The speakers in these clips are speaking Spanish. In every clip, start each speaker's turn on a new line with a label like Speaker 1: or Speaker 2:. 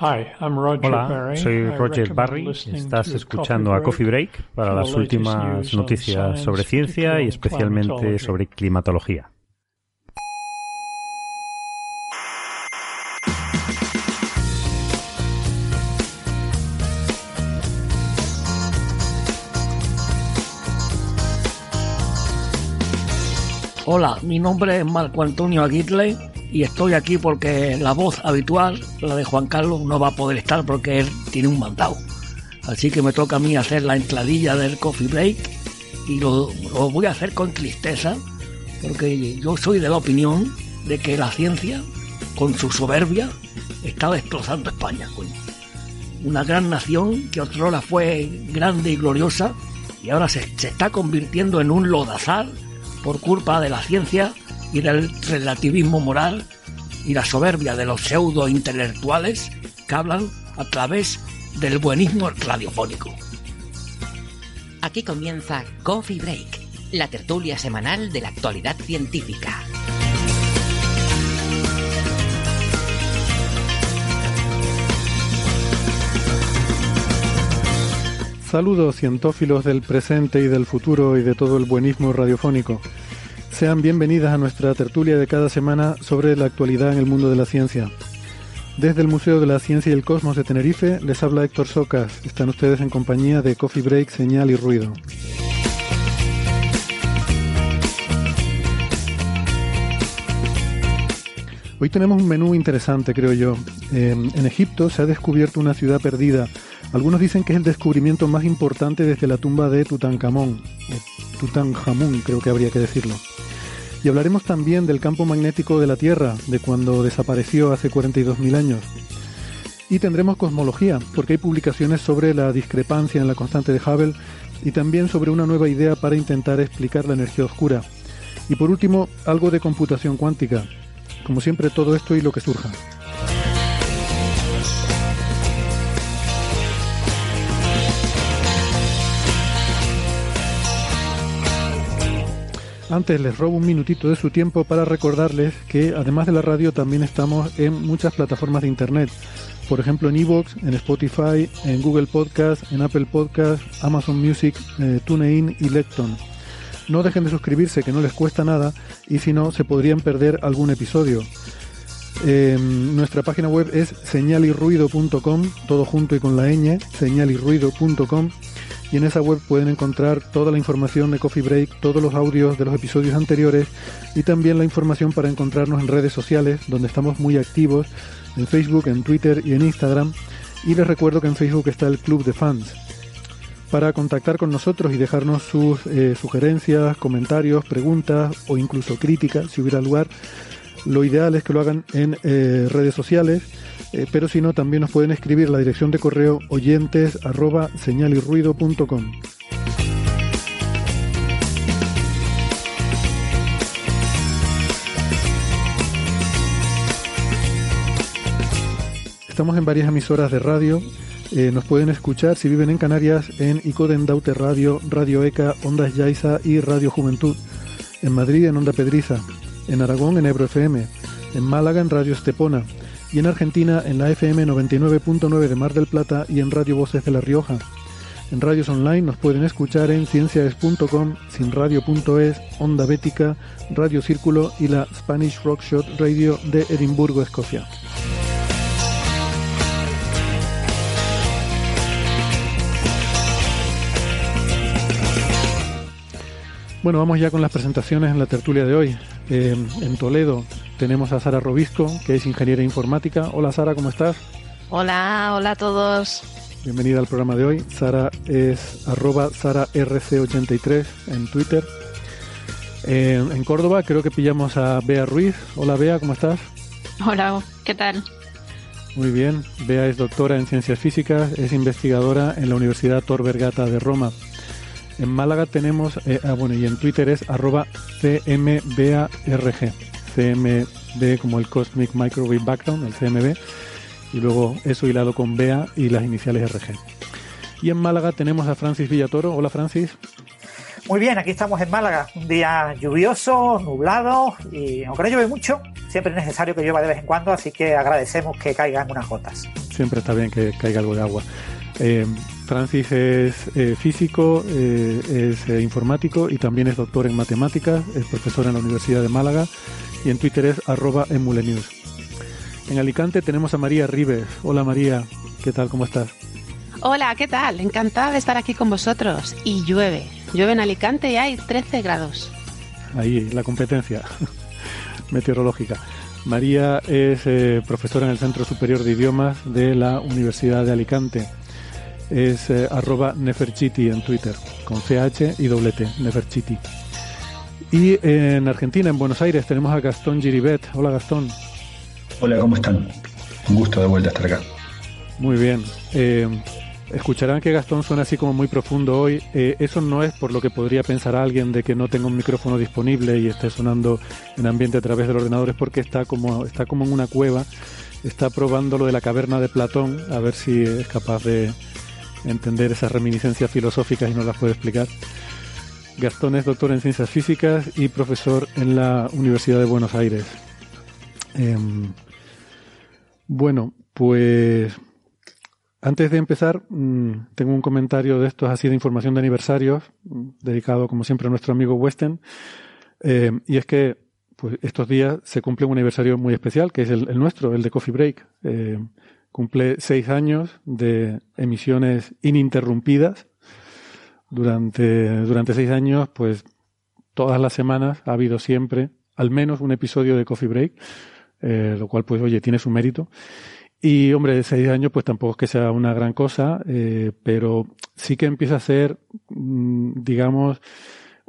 Speaker 1: Hola, soy Roger Barry. Estás escuchando a Coffee Break para las últimas noticias sobre ciencia y especialmente sobre climatología.
Speaker 2: Hola, mi nombre es Marco Antonio Aguirre y estoy aquí porque la voz habitual, la de Juan Carlos, no va a poder estar porque él tiene un mandado. Así que me toca a mí hacer la entradilla del coffee break y lo, lo voy a hacer con tristeza porque yo soy de la opinión de que la ciencia, con su soberbia, está destrozando España. Una gran nación que otrora fue grande y gloriosa y ahora se, se está convirtiendo en un lodazal por culpa de la ciencia y del relativismo moral y la soberbia de los pseudo intelectuales que hablan a través del buenismo radiofónico.
Speaker 3: Aquí comienza Coffee Break, la tertulia semanal de la actualidad científica.
Speaker 4: Saludos cientófilos del presente y del futuro y de todo el buenismo radiofónico. Sean bienvenidas a nuestra tertulia de cada semana sobre la actualidad en el mundo de la ciencia. Desde el Museo de la Ciencia y el Cosmos de Tenerife les habla Héctor Socas. Están ustedes en compañía de Coffee Break, Señal y Ruido. Hoy tenemos un menú interesante, creo yo. Eh, en Egipto se ha descubierto una ciudad perdida. Algunos dicen que es el descubrimiento más importante desde la tumba de Tutankamón, o creo que habría que decirlo. Y hablaremos también del campo magnético de la Tierra, de cuando desapareció hace 42.000 años. Y tendremos cosmología, porque hay publicaciones sobre la discrepancia en la constante de Hubble y también sobre una nueva idea para intentar explicar la energía oscura. Y por último, algo de computación cuántica. Como siempre, todo esto y lo que surja. Antes les robo un minutito de su tiempo para recordarles que además de la radio también estamos en muchas plataformas de internet. Por ejemplo en Evox, en Spotify, en Google Podcast, en Apple Podcast, Amazon Music, eh, TuneIn y Lecton. No dejen de suscribirse que no les cuesta nada y si no se podrían perder algún episodio. Eh, nuestra página web es señalirruido.com, todo junto y con la ñ, señalirruido.com y en esa web pueden encontrar toda la información de Coffee Break, todos los audios de los episodios anteriores y también la información para encontrarnos en redes sociales, donde estamos muy activos, en Facebook, en Twitter y en Instagram. Y les recuerdo que en Facebook está el Club de Fans. Para contactar con nosotros y dejarnos sus eh, sugerencias, comentarios, preguntas o incluso críticas, si hubiera lugar, lo ideal es que lo hagan en eh, redes sociales, eh, pero si no, también nos pueden escribir la dirección de correo oyentes arroba señalirruido.com. Estamos en varias emisoras de radio. Eh, nos pueden escuchar si viven en Canarias en Icoden Daute Radio, Radio ECA, Ondas Yaiza y Radio Juventud. En Madrid en Onda Pedriza. En Aragón en Ebro FM. En Málaga en Radio Estepona. Y en Argentina en la FM 99.9 de Mar del Plata y en Radio Voces de La Rioja. En radios online nos pueden escuchar en ciencias.com, sinradio.es, Onda Bética, Radio Círculo y la Spanish Rockshot Radio de Edimburgo, Escocia. Bueno, vamos ya con las presentaciones en la tertulia de hoy. Eh, en Toledo tenemos a Sara Robisco, que es ingeniera informática. Hola Sara, ¿cómo estás?
Speaker 5: Hola, hola a todos.
Speaker 4: bienvenida al programa de hoy. Sara es arroba SaraRC83 en Twitter. Eh, en Córdoba creo que pillamos a Bea Ruiz. Hola Bea, ¿cómo estás?
Speaker 5: Hola, ¿qué tal?
Speaker 4: Muy bien, Bea es doctora en ciencias físicas, es investigadora en la Universidad Tor Vergata de Roma. En Málaga tenemos, eh, ah, bueno, y en Twitter es arroba CMBARG, CMB como el Cosmic Microwave Background, el CMB, y luego eso hilado con BEA y las iniciales RG. Y en Málaga tenemos a Francis Villatoro. Hola Francis.
Speaker 6: Muy bien, aquí estamos en Málaga, un día lluvioso, nublado y aunque no llueve mucho, siempre es necesario que llueva de vez en cuando, así que agradecemos que caigan unas gotas.
Speaker 4: Siempre está bien que caiga algo de agua. Eh, Francis es eh, físico, eh, es informático y también es doctor en matemáticas, es profesor en la Universidad de Málaga y en Twitter es arroba emulenews. En Alicante tenemos a María Rives. Hola María, ¿qué tal? ¿Cómo estás?
Speaker 5: Hola, ¿qué tal? Encantada de estar aquí con vosotros. Y llueve. Llueve en Alicante y hay 13 grados.
Speaker 4: Ahí, la competencia meteorológica. María es eh, profesora en el Centro Superior de Idiomas de la Universidad de Alicante. Es eh, arroba Neferchiti en Twitter, con CH y doble T, Neferchiti. Y en Argentina, en Buenos Aires, tenemos a Gastón Giribet. Hola Gastón.
Speaker 7: Hola, ¿cómo están? Un gusto de vuelta estar acá.
Speaker 4: Muy bien. Eh, escucharán que Gastón suena así como muy profundo hoy. Eh, eso no es por lo que podría pensar alguien de que no tenga un micrófono disponible y esté sonando en ambiente a través del ordenador, es porque está como, está como en una cueva, está probando lo de la caverna de Platón, a ver si es capaz de entender esas reminiscencias filosóficas y nos las puede explicar. Gastón es doctor en ciencias físicas y profesor en la Universidad de Buenos Aires. Em, bueno, pues antes de empezar, mm, tengo un comentario de estos así de información de aniversarios, mm, dedicado como siempre a nuestro amigo Westen. Eh, y es que pues, estos días se cumple un aniversario muy especial, que es el, nuestro, el de Coffee Break. Eh, cumple seis años de emisiones ininterrumpidas. Durante, durante seis años, pues todas las semanas ha habido siempre al menos un episodio de Coffee Break eh, lo cual pues oye, tiene su mérito. Y hombre, de seis años pues tampoco es que sea una gran cosa, eh, pero sí que empieza a ser, mm, digamos,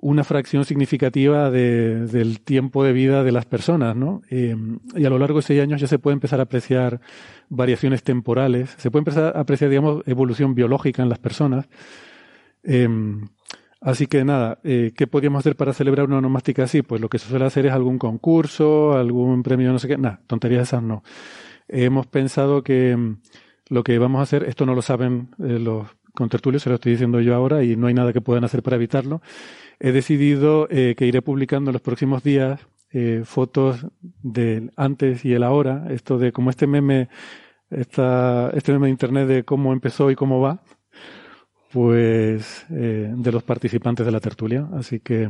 Speaker 4: una fracción significativa de, del tiempo de vida de las personas, ¿no? Eh, y a lo largo de seis años ya se puede empezar a apreciar variaciones temporales, se puede empezar a apreciar, digamos, evolución biológica en las personas. Así que nada, eh, ¿qué podríamos hacer para celebrar una onomástica así? Pues lo que se suele hacer es algún concurso, algún premio, no sé qué. Nada, tonterías esas no. hemos pensado que mm, lo que vamos a hacer, esto no lo saben eh, los contertulios, se lo estoy diciendo yo ahora y no hay nada que puedan hacer para evitarlo. He decidido eh, que iré publicando en los próximos días fotos del antes y el ahora, esto de como este meme, esta, este meme de internet de cómo empezó y cómo va pues eh, de los participantes de la tertulia. Así que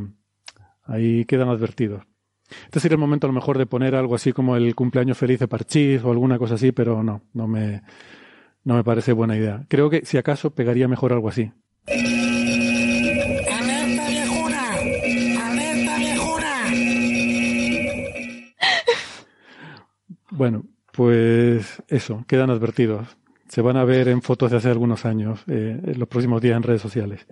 Speaker 4: ahí quedan advertidos. Este sería el momento a lo mejor de poner algo así como el cumpleaños feliz de Parchís o alguna cosa así, pero no, no me, no me parece buena idea. Creo que si acaso pegaría mejor algo así. Bueno, pues eso, quedan advertidos se van a ver en fotos de hace algunos años, eh, en los próximos días en redes sociales.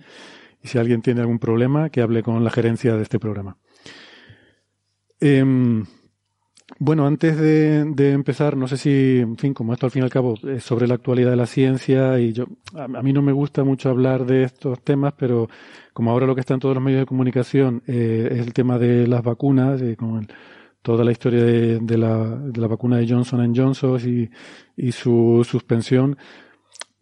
Speaker 4: Y si alguien tiene algún problema, que hable con la gerencia de este programa. Em, bueno, antes de, empezar, no sé si, en fin, como esto al fin y al cabo es sobre la actualidad de la ciencia y yo, a, mí no me gusta mucho hablar de estos temas, pero como ahora lo que está en todos los medios de comunicación eh, es el tema de las vacunas, eh, con el, toda la historia de, la, de la, vacuna de Johnson Johnson y, su suspensión.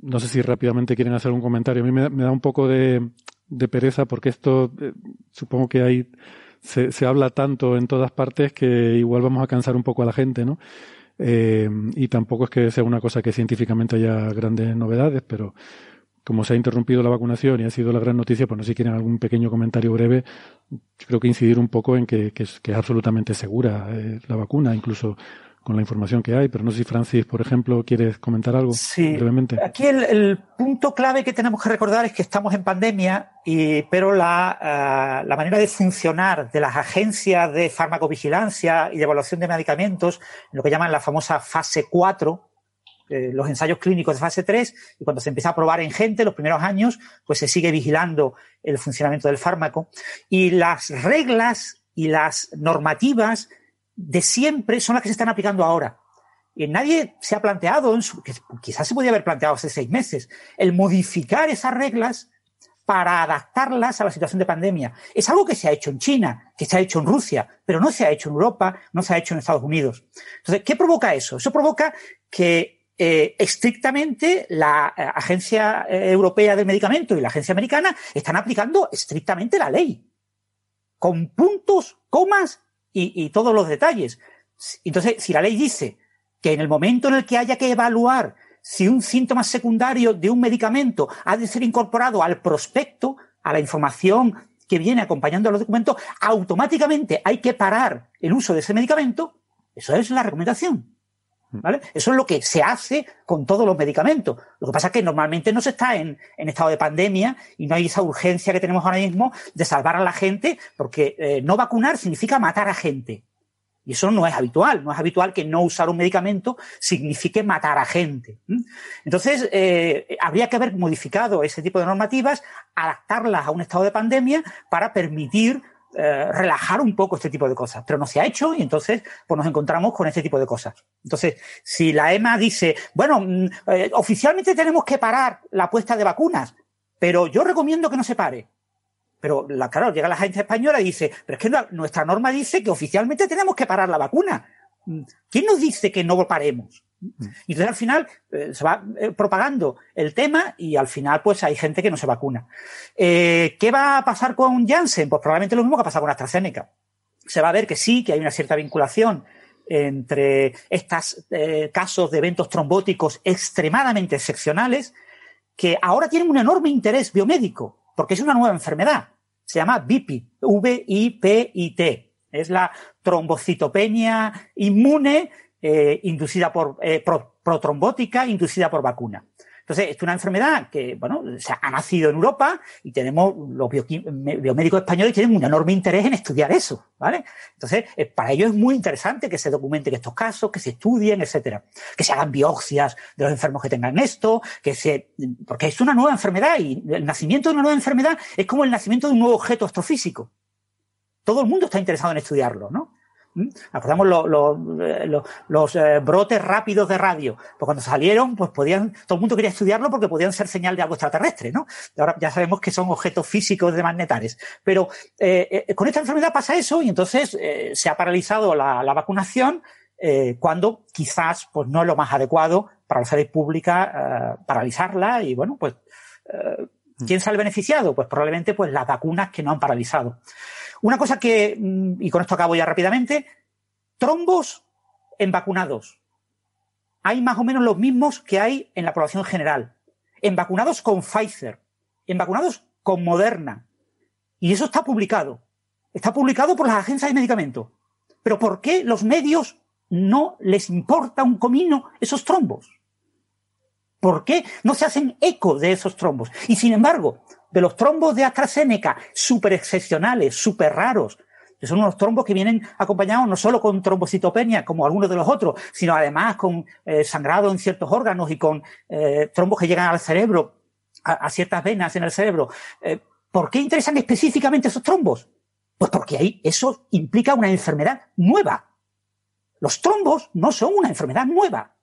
Speaker 4: No sé si rápidamente quieren hacer un comentario. A mí me, da un poco de, de pereza porque esto eh, supongo que hay se, se, habla tanto en todas partes que igual vamos a cansar un poco a la gente, ¿no? Eh, y tampoco es que sea una cosa que científicamente haya grandes novedades, pero como se ha interrumpido la vacunación y ha sido la gran noticia, pues no sé si quieren algún pequeño comentario breve. Yo creo que incidir un poco en que, es, absolutamente segura eh, la vacuna, incluso con la información que hay. Pero no sé si Francis, por ejemplo, quieres comentar algo
Speaker 6: sí.
Speaker 4: brevemente.
Speaker 6: Aquí el, punto clave que tenemos que recordar es que estamos en pandemia, y, pero la, eh, la manera de funcionar de las agencias de farmacovigilancia y de evaluación de medicamentos, lo que llaman la famosa fase 4, eh, los ensayos clínicos de fase 3 y cuando se empieza a probar en gente, los primeros años, pues se sigue vigilando el funcionamiento del fármaco. Y las reglas y las normativas de siempre son las que se están aplicando ahora. Y nadie se ha planteado, quizás se podía haber planteado hace seis meses, el modificar esas reglas para adaptarlas a la situación de pandemia. Es algo que se ha hecho en China, que se ha hecho en Rusia, pero no se ha hecho en Europa, no se ha hecho en Estados Unidos. Entonces, ¿qué provoca eso? Eso provoca que eh, estrictamente la eh, Agencia eh, Europea del Medicamento y la Agencia Americana están aplicando estrictamente la ley, con puntos, comas y, todos los detalles. Entonces, si la ley dice que en el momento en el que haya que evaluar si un síntoma secundario de un medicamento ha de ser incorporado al prospecto, a la información que viene acompañando a los documentos, automáticamente hay que parar el uso de ese medicamento. Eso es la recomendación. ¿Vale? Eso es lo que se hace con todos los medicamentos. Lo que pasa es que normalmente no se está en, en estado de pandemia y no hay esa urgencia que tenemos ahora mismo de salvar a la gente, porque eh, no vacunar significa matar a gente. Y eso no es habitual. No es habitual que no usar un medicamento signifique matar a gente. Entonces, eh, habría que haber modificado ese tipo de normativas, adaptarlas a un estado de pandemia para permitir eh, relajar un poco este tipo de cosas. Pero no se ha hecho y entonces pues nos encontramos con este tipo de cosas. Entonces, si la EMA dice, bueno, mm, eh, oficialmente tenemos que parar la puesta de vacunas, pero yo recomiendo que no se pare. Pero, la, claro, llega la agencia española y dice, pero es que nuestra norma dice que oficialmente tenemos que parar la vacuna. ¿Quién nos dice que no paremos? Y entonces al final eh, se va eh, propagando el tema y al final pues hay gente que no se vacuna. Eh, ¿Qué va a pasar con Janssen? Pues probablemente lo mismo que ha pasado con AstraZeneca. Se va a ver que sí, que hay una cierta vinculación entre estos casos de eventos trombóticos extremadamente excepcionales que ahora tienen un enorme interés biomédico porque es una nueva enfermedad. Se llama VIPIT, V-I-P-I-T. Es la trombocitopenia inmune eh, inducida por eh, protrombótica inducida por vacuna. Entonces, es una enfermedad que, bueno, se ha nacido en Europa y tenemos, los biomédicos españoles tienen un enorme interés en estudiar eso, ¿vale? Entonces, eh, para ellos es muy interesante que se documenten estos casos, que se estudien, etcétera. Que se hagan biopsias de los enfermos que tengan esto, que se, porque es una nueva enfermedad y el nacimiento de una nueva enfermedad es como el nacimiento de un nuevo objeto astrofísico. Todo el mundo está interesado en estudiarlo, ¿no? ¿Mm? Acordamos eh, los, eh, brotes rápidos de radio. Pues cuando salieron, pues podían, todo el mundo quería estudiarlo porque podían ser señal de algo extraterrestre, ¿no? Ahora ya sabemos que son objetos físicos de magnetares. Pero eh, con esta enfermedad pasa eso y entonces se ha paralizado la, vacunación cuando quizás pues no es lo más adecuado para la salud pública paralizarla y bueno, pues ¿quién sale beneficiado? Pues probablemente pues las vacunas que no han paralizado. Una cosa que, mm, y con esto acabo ya rápidamente, trombos en vacunados. Hay más o menos los mismos que hay en la población general. En vacunados con Pfizer, en vacunados con Moderna. Y eso está publicado. Está publicado por las agencias de medicamentos. Pero ¿por qué los medios no les importa un comino esos trombos? ¿Por qué no se hacen eco de esos trombos? Y sin embargo, de los trombos de AstraZeneca, súper excepcionales, súper raros, que son unos trombos que vienen acompañados no solo con trombocitopenia, como algunos de los otros, sino además con eh, sangrado en ciertos órganos y con eh, trombos que llegan al cerebro, a, ciertas venas en el cerebro. Eh, ¿Por qué interesan específicamente esos trombos? Pues porque ahí eso implica una enfermedad nueva. Los trombos no son una enfermedad nueva.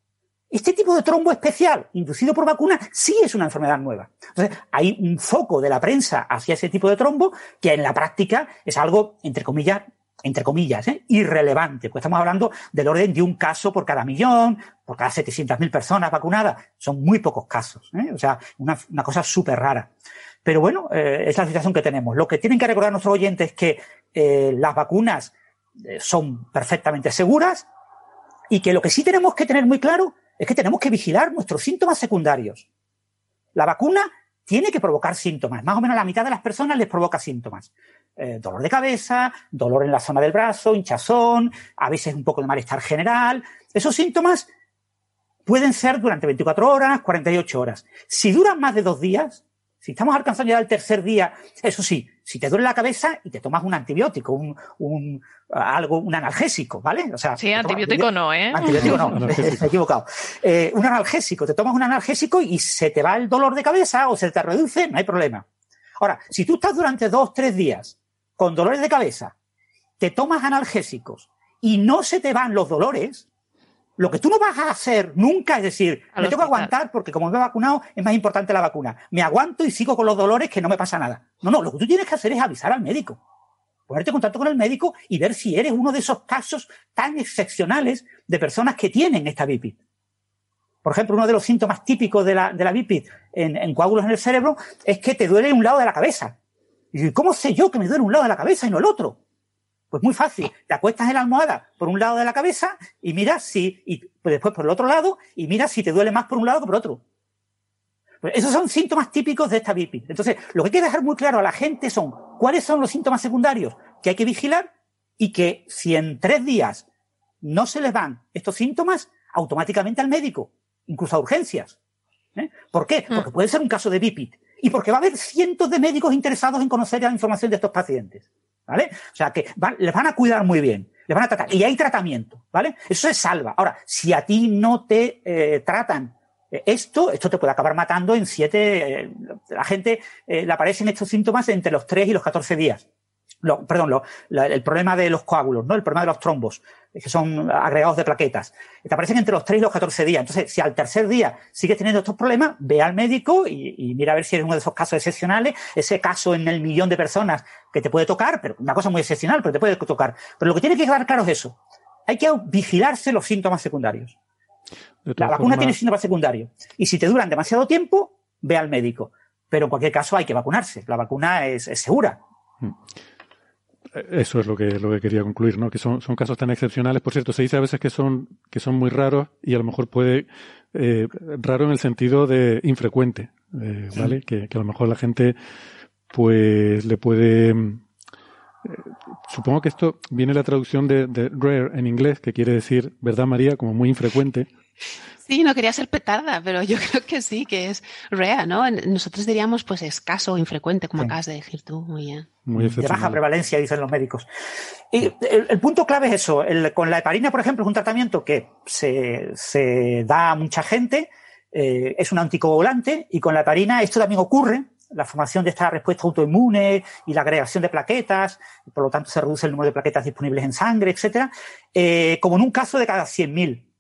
Speaker 6: Este tipo de trombo especial inducido por vacuna sí es una enfermedad nueva. Entonces, hay un foco de la prensa hacia ese tipo de trombo que en la práctica es algo, entre comillas, entre comillas, ¿eh? irrelevante, pues estamos hablando del orden de un caso por cada millón, por cada 700.000 personas vacunadas. Son muy pocos casos, ¿eh? o sea, una, cosa súper rara. Pero bueno, eh, es la situación que tenemos. Lo que tienen que recordar nuestros oyentes es que las vacunas son perfectamente seguras y que lo que sí tenemos que tener muy claro es que tenemos que vigilar nuestros síntomas secundarios. La vacuna tiene que provocar síntomas. Más o menos la mitad de las personas les provoca síntomas. Eh, dolor de cabeza, dolor en la zona del brazo, hinchazón, a veces un poco de malestar general. Esos síntomas pueden ser durante 24 horas, 48 horas. Si duran más de dos días, si estamos alcanzando ya el tercer día, eso sí, si te duele la cabeza y te tomas un antibiótico, un, un algo, un analgésico, ¿vale? O sea,
Speaker 8: sí, antibiótico no, ¿eh?
Speaker 6: Antibiótico no, me he equivocado. Eh, un analgésico, te tomas un analgésico y se te va el dolor de cabeza o se te reduce, no hay problema. Ahora, si tú estás durante dos, tres días con dolores de cabeza, te tomas analgésicos y no se te van los dolores, lo que tú no vas a hacer nunca es decir, me tengo que aguantar porque como me he vacunado es más importante la vacuna. Me aguanto y sigo con los dolores que no me pasa nada. No, no, lo que tú tienes que hacer es avisar al médico. Ponerte en contacto con el médico y ver si eres uno de esos casos tan excepcionales de personas que tienen esta BIPID. Por ejemplo, uno de los síntomas típicos de la, de la BIPID en, en coágulos en el cerebro es que te duele un lado de la cabeza. Y ¿cómo sé yo que me duele un lado de la cabeza y no el otro? Pues muy fácil, te acuestas en la almohada por un lado de la cabeza y miras si, y después por el otro lado y miras si te duele más por un lado que por otro. Pues esos son síntomas típicos de esta BIPI. Entonces, lo que hay que dejar muy claro a la gente son cuáles son los síntomas secundarios que hay que vigilar y que si en tres días no se les van estos síntomas, automáticamente al médico, incluso a urgencias. ¿Eh? ¿Por qué? Mm. Porque puede ser un caso de BIPIT y porque va a haber cientos de médicos interesados en conocer la información de estos pacientes. ¿Vale? O sea que les van a cuidar muy bien, les van a tratar. Y hay tratamiento, ¿vale? Eso se salva. Ahora, si a ti no te eh, tratan eh, esto, esto te puede acabar matando en siete, eh, la gente le aparecen estos síntomas entre los 3 y los 14 días. Lo, perdón, el problema de los coágulos, ¿no? El problema de los trombos, que son agregados de plaquetas. Te aparecen entre los 3 y los 14 días. Entonces, si al tercer día sigues teniendo estos problemas, ve al médico y, y, mira a ver si eres uno de esos casos excepcionales, ese caso en el millón de personas que te puede tocar, pero una cosa muy excepcional, pero te puede tocar. Pero lo que tiene que quedar claro es eso. Hay que vigilarse los síntomas secundarios. La vacuna tiene síntomas secundarios. Y si te duran demasiado tiempo, ve al médico. Pero en cualquier caso hay que vacunarse. La vacuna es, es segura. Hmm.
Speaker 4: Eso es lo que, lo que quería concluir, ¿no? Que son, son casos tan excepcionales. Por cierto, se dice a veces que son, que son muy raros y a lo mejor puede, eh, raro en el sentido de infrecuente, eh, ¿vale? Que, que, a lo mejor la gente, pues, le puede, eh, supongo que esto viene la traducción de, de rare en inglés, que quiere decir, ¿verdad, María? Como muy infrecuente.
Speaker 5: Sí, no quería ser petarda, pero yo creo que sí, que es rare, ¿no? Nosotros diríamos pues escaso o infrecuente, como acabas de decir tú. Muy bien.
Speaker 6: Muy de baja prevalencia, dicen los médicos. Y el, punto clave es eso. con la heparina, por ejemplo, es un tratamiento que se, se da a mucha gente, eh, es un anticoagulante, y con la heparina esto también ocurre, la formación de esta respuesta autoinmune y la agregación de plaquetas, y por lo tanto se reduce el número de plaquetas disponibles en sangre, etcétera, eh, como en un caso de cada 100.000.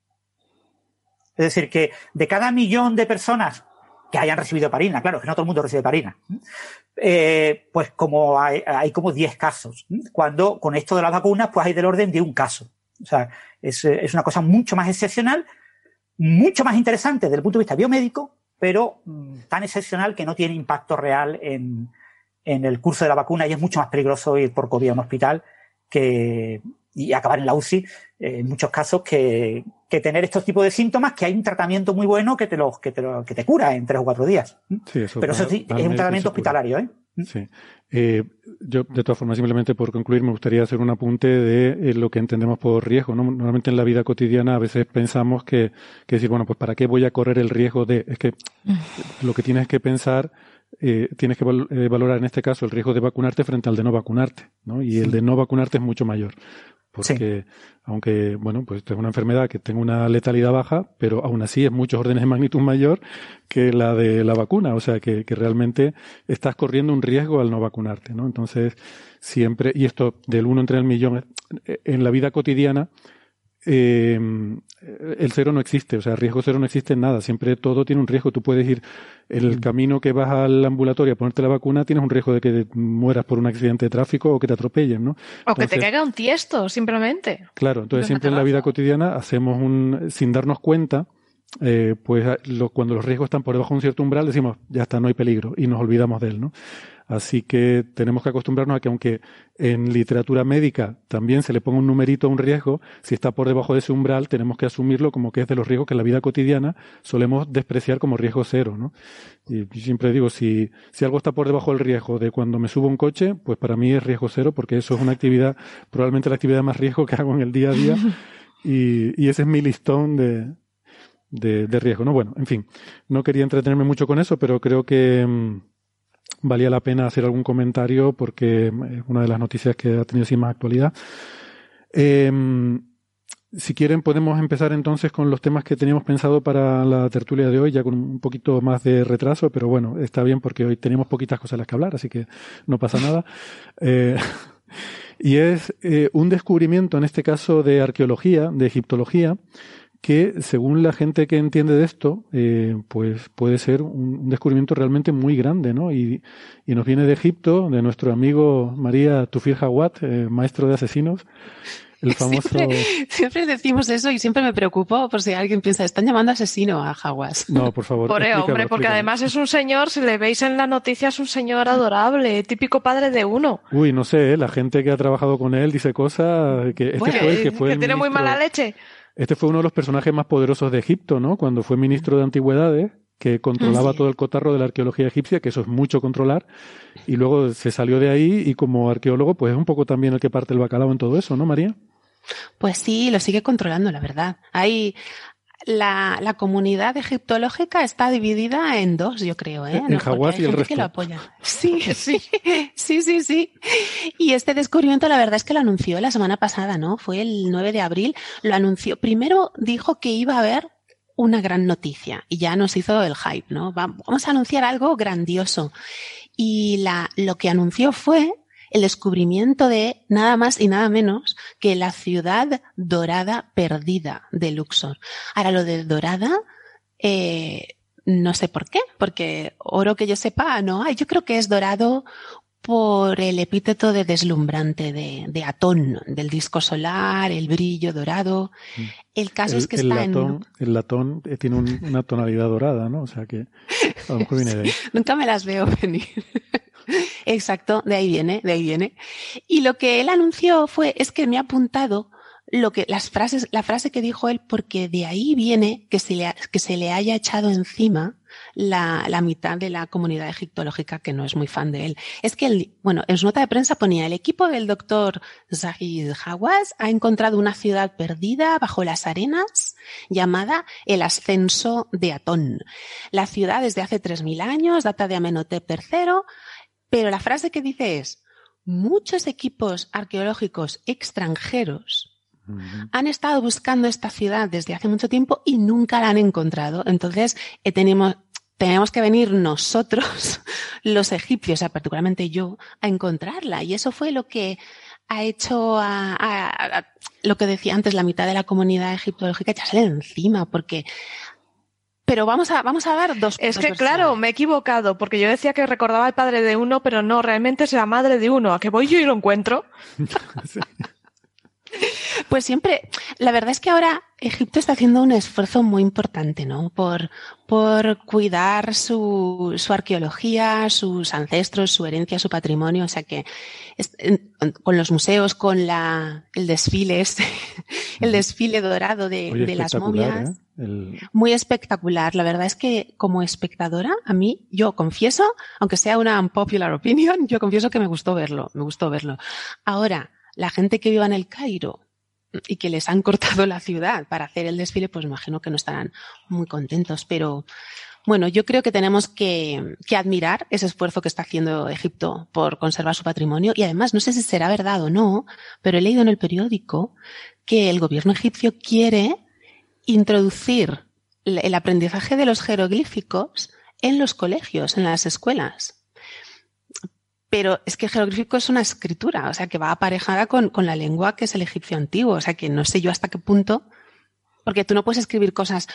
Speaker 6: Es decir, que de cada millón de personas que hayan recibido parina, claro, que no todo el mundo recibe parina, eh, pues como hay, como 10 casos. Cuando con esto de las vacunas, pues hay del orden de un caso. O sea, es, es una cosa mucho más excepcional, mucho más interesante desde el punto de vista biomédico, pero mm, tan excepcional que no tiene impacto real en, en el curso de la vacuna y es mucho más peligroso ir por COVID a un hospital que, y acabar en la UCI eh, en muchos casos que, que, tener estos tipos de síntomas que hay un tratamiento muy bueno que te lo, que te, lo, que te cura en tres o cuatro días. Sí, eso Pero eso sí, es un tratamiento hospitalario, ¿eh?
Speaker 4: Sí. Eh, yo, de todas formas, simplemente por concluir, me gustaría hacer un apunte de eh, lo que entendemos por riesgo. ¿no? Normalmente en la vida cotidiana a veces pensamos que, que decir, bueno, pues ¿para qué voy a correr el riesgo de...? Es que lo que tienes que pensar eh, tienes que eh, valorar en este caso el riesgo de vacunarte frente al de no vacunarte, ¿no? Y el de no vacunarte es mucho mayor. Porque, aunque, bueno, pues es una enfermedad que tenga una letalidad baja, pero aún así es muchos órdenes de magnitud mayor que la de la vacuna. O sea, que, que realmente estás corriendo un riesgo al no vacunarte, ¿no? Entonces, siempre, y esto del uno entre el millón, eh, en la vida cotidiana, eh, el cero no existe, o sea, riesgo cero no existe en nada, siempre todo tiene un riesgo. Tú puedes ir el camino que vas al ambulatorio a ponerte la vacuna, tienes un riesgo de que mueras por un accidente de tráfico o que te atropellen, ¿no?
Speaker 8: O que te caiga un tiesto, simplemente.
Speaker 4: Claro, entonces siempre en la vida cotidiana hacemos un, sin darnos cuenta, eh, pues cuando los riesgos están por debajo de un cierto umbral, decimos, ya está, no hay peligro, y nos olvidamos de él, ¿no? Así que tenemos que acostumbrarnos a que aunque en literatura médica también se le ponga un numerito a un riesgo, si está por debajo de ese umbral, tenemos que asumirlo como que es de los riesgos que en la vida cotidiana solemos despreciar como riesgo cero, ¿no? Y siempre digo, si, si algo está por debajo del riesgo de cuando me subo a un coche, pues para mí es riesgo cero porque eso es una actividad, probablemente la actividad más riesgo que hago en el día a día. Y, y ese es mi listón de, de, de riesgo, ¿no? Bueno, en fin, no quería entretenerme mucho con eso, pero creo que, mm, valía la pena hacer algún comentario porque es una de las noticias que ha tenido así más actualidad. Eh, si quieren podemos empezar entonces con los temas que teníamos pensado para la tertulia de hoy, ya con un poquito más de retraso, pero bueno, está bien porque hoy tenemos poquitas cosas las que hablar, así que no pasa nada. Eh, y es eh, un descubrimiento, en este caso de arqueología, de egiptología, que según la gente que entiende de esto, eh, pues puede ser un, descubrimiento realmente muy grande, ¿no? Y, y, nos viene de Egipto, de nuestro amigo María Tufir Hawat, maestro de asesinos, el famoso...
Speaker 5: Siempre, decimos eso y siempre me preocupo por si alguien piensa, están llamando asesino a Jaguas.
Speaker 4: No, por favor.
Speaker 8: Por hombre, porque además es un señor, si le veis en la noticia, es un señor adorable, típico padre de uno.
Speaker 4: Uy, no sé, ¿eh? la gente que ha trabajado con él dice cosas que este fue el que fue.
Speaker 8: Que tiene muy mala leche.
Speaker 4: Este fue uno de los personajes más poderosos de Egipto, ¿no? Cuando fue ministro de Antigüedades que controlaba ah, todo el cotarro de la arqueología egipcia, que eso es mucho controlar, y luego se salió de ahí y como arqueólogo, pues es un poco también el que parte el bacalao en todo eso, ¿no, María?
Speaker 5: Pues sí, lo sigue controlando, la verdad. Hay, la, la, comunidad egiptológica está dividida en dos, yo creo, ¿eh?
Speaker 4: En Hawái y el resto.
Speaker 5: Que lo apoya. Sí, sí, sí, sí, sí. Y este descubrimiento, la verdad es que lo anunció la semana pasada, ¿no? Fue el 9 de abril. Lo anunció. Primero dijo que iba a haber una gran noticia y ya nos hizo el hype, ¿no? Vamos a anunciar algo grandioso. Y la, lo que anunció fue el descubrimiento de nada más y nada menos que la ciudad dorada perdida de Luxor. Ahora, lo de dorada, eh, no sé por qué, porque oro que yo sepa, no hay. Yo creo que es dorado por el epíteto de deslumbrante de, de, Atón, del disco solar, el brillo dorado. Mm. El caso es que está
Speaker 4: en... El latón eh, tiene una tonalidad dorada, ¿no? O sea que a lo mejor viene de ahí.
Speaker 5: Nunca me las veo venir. Exacto, de ahí viene, de ahí viene. Y lo que él anunció fue, es que me ha apuntado lo que, las frases, la frase que dijo él, porque de ahí viene que se le, que se le haya echado encima la, la, mitad de la comunidad egiptológica que no es muy fan de él. Es que, él, bueno, en su nota de prensa ponía, el equipo del doctor Zahid Hawass ha encontrado una ciudad perdida bajo las arenas llamada el ascenso de Atón. La ciudad desde hace 3.000 años, data de Amenhotep III, pero la frase que dice es, muchos equipos arqueológicos extranjeros han estado buscando esta ciudad desde hace mucho tiempo y nunca la han encontrado. Entonces, eh, tenemos, tenemos que venir nosotros, los egipcios, o sea, particularmente yo, a encontrarla. Y eso fue lo que ha hecho a, lo que decía antes, la mitad de la comunidad egiptológica echarse encima, porque pero vamos a, vamos a dar dos.
Speaker 8: Es que claro, me he equivocado, porque yo decía que recordaba al padre de uno, pero no, realmente es la madre de uno. ¿A que voy yo y lo encuentro?
Speaker 5: Pues siempre, la verdad es que ahora Egipto está haciendo un esfuerzo muy importante, ¿no? Por, por cuidar su, su arqueología, sus ancestros, su herencia, su patrimonio. O sea que con los museos, con la, el desfile, este, el desfile dorado de, de las momias. ¿eh? Muy espectacular. La verdad es que como espectadora, a mí, yo confieso, aunque sea una unpopular opinion, yo confieso que me gustó verlo, me gustó verlo. Ahora, la gente que viva en el Cairo y que les han cortado la ciudad para hacer el desfile, pues imagino que no estarán muy contentos. Pero bueno, yo creo que tenemos que, que, admirar ese esfuerzo que está haciendo Egipto por conservar su patrimonio. Y además, no sé si será verdad o no, pero he leído en el periódico que el gobierno egipcio quiere introducir el aprendizaje de los jeroglíficos en los colegios, en las escuelas. Pero es que el jeroglífico es una escritura, o sea, que va aparejada con, con la lengua que es el egipcio antiguo, o sea, que no sé yo hasta qué punto, porque tú no puedes escribir cosas,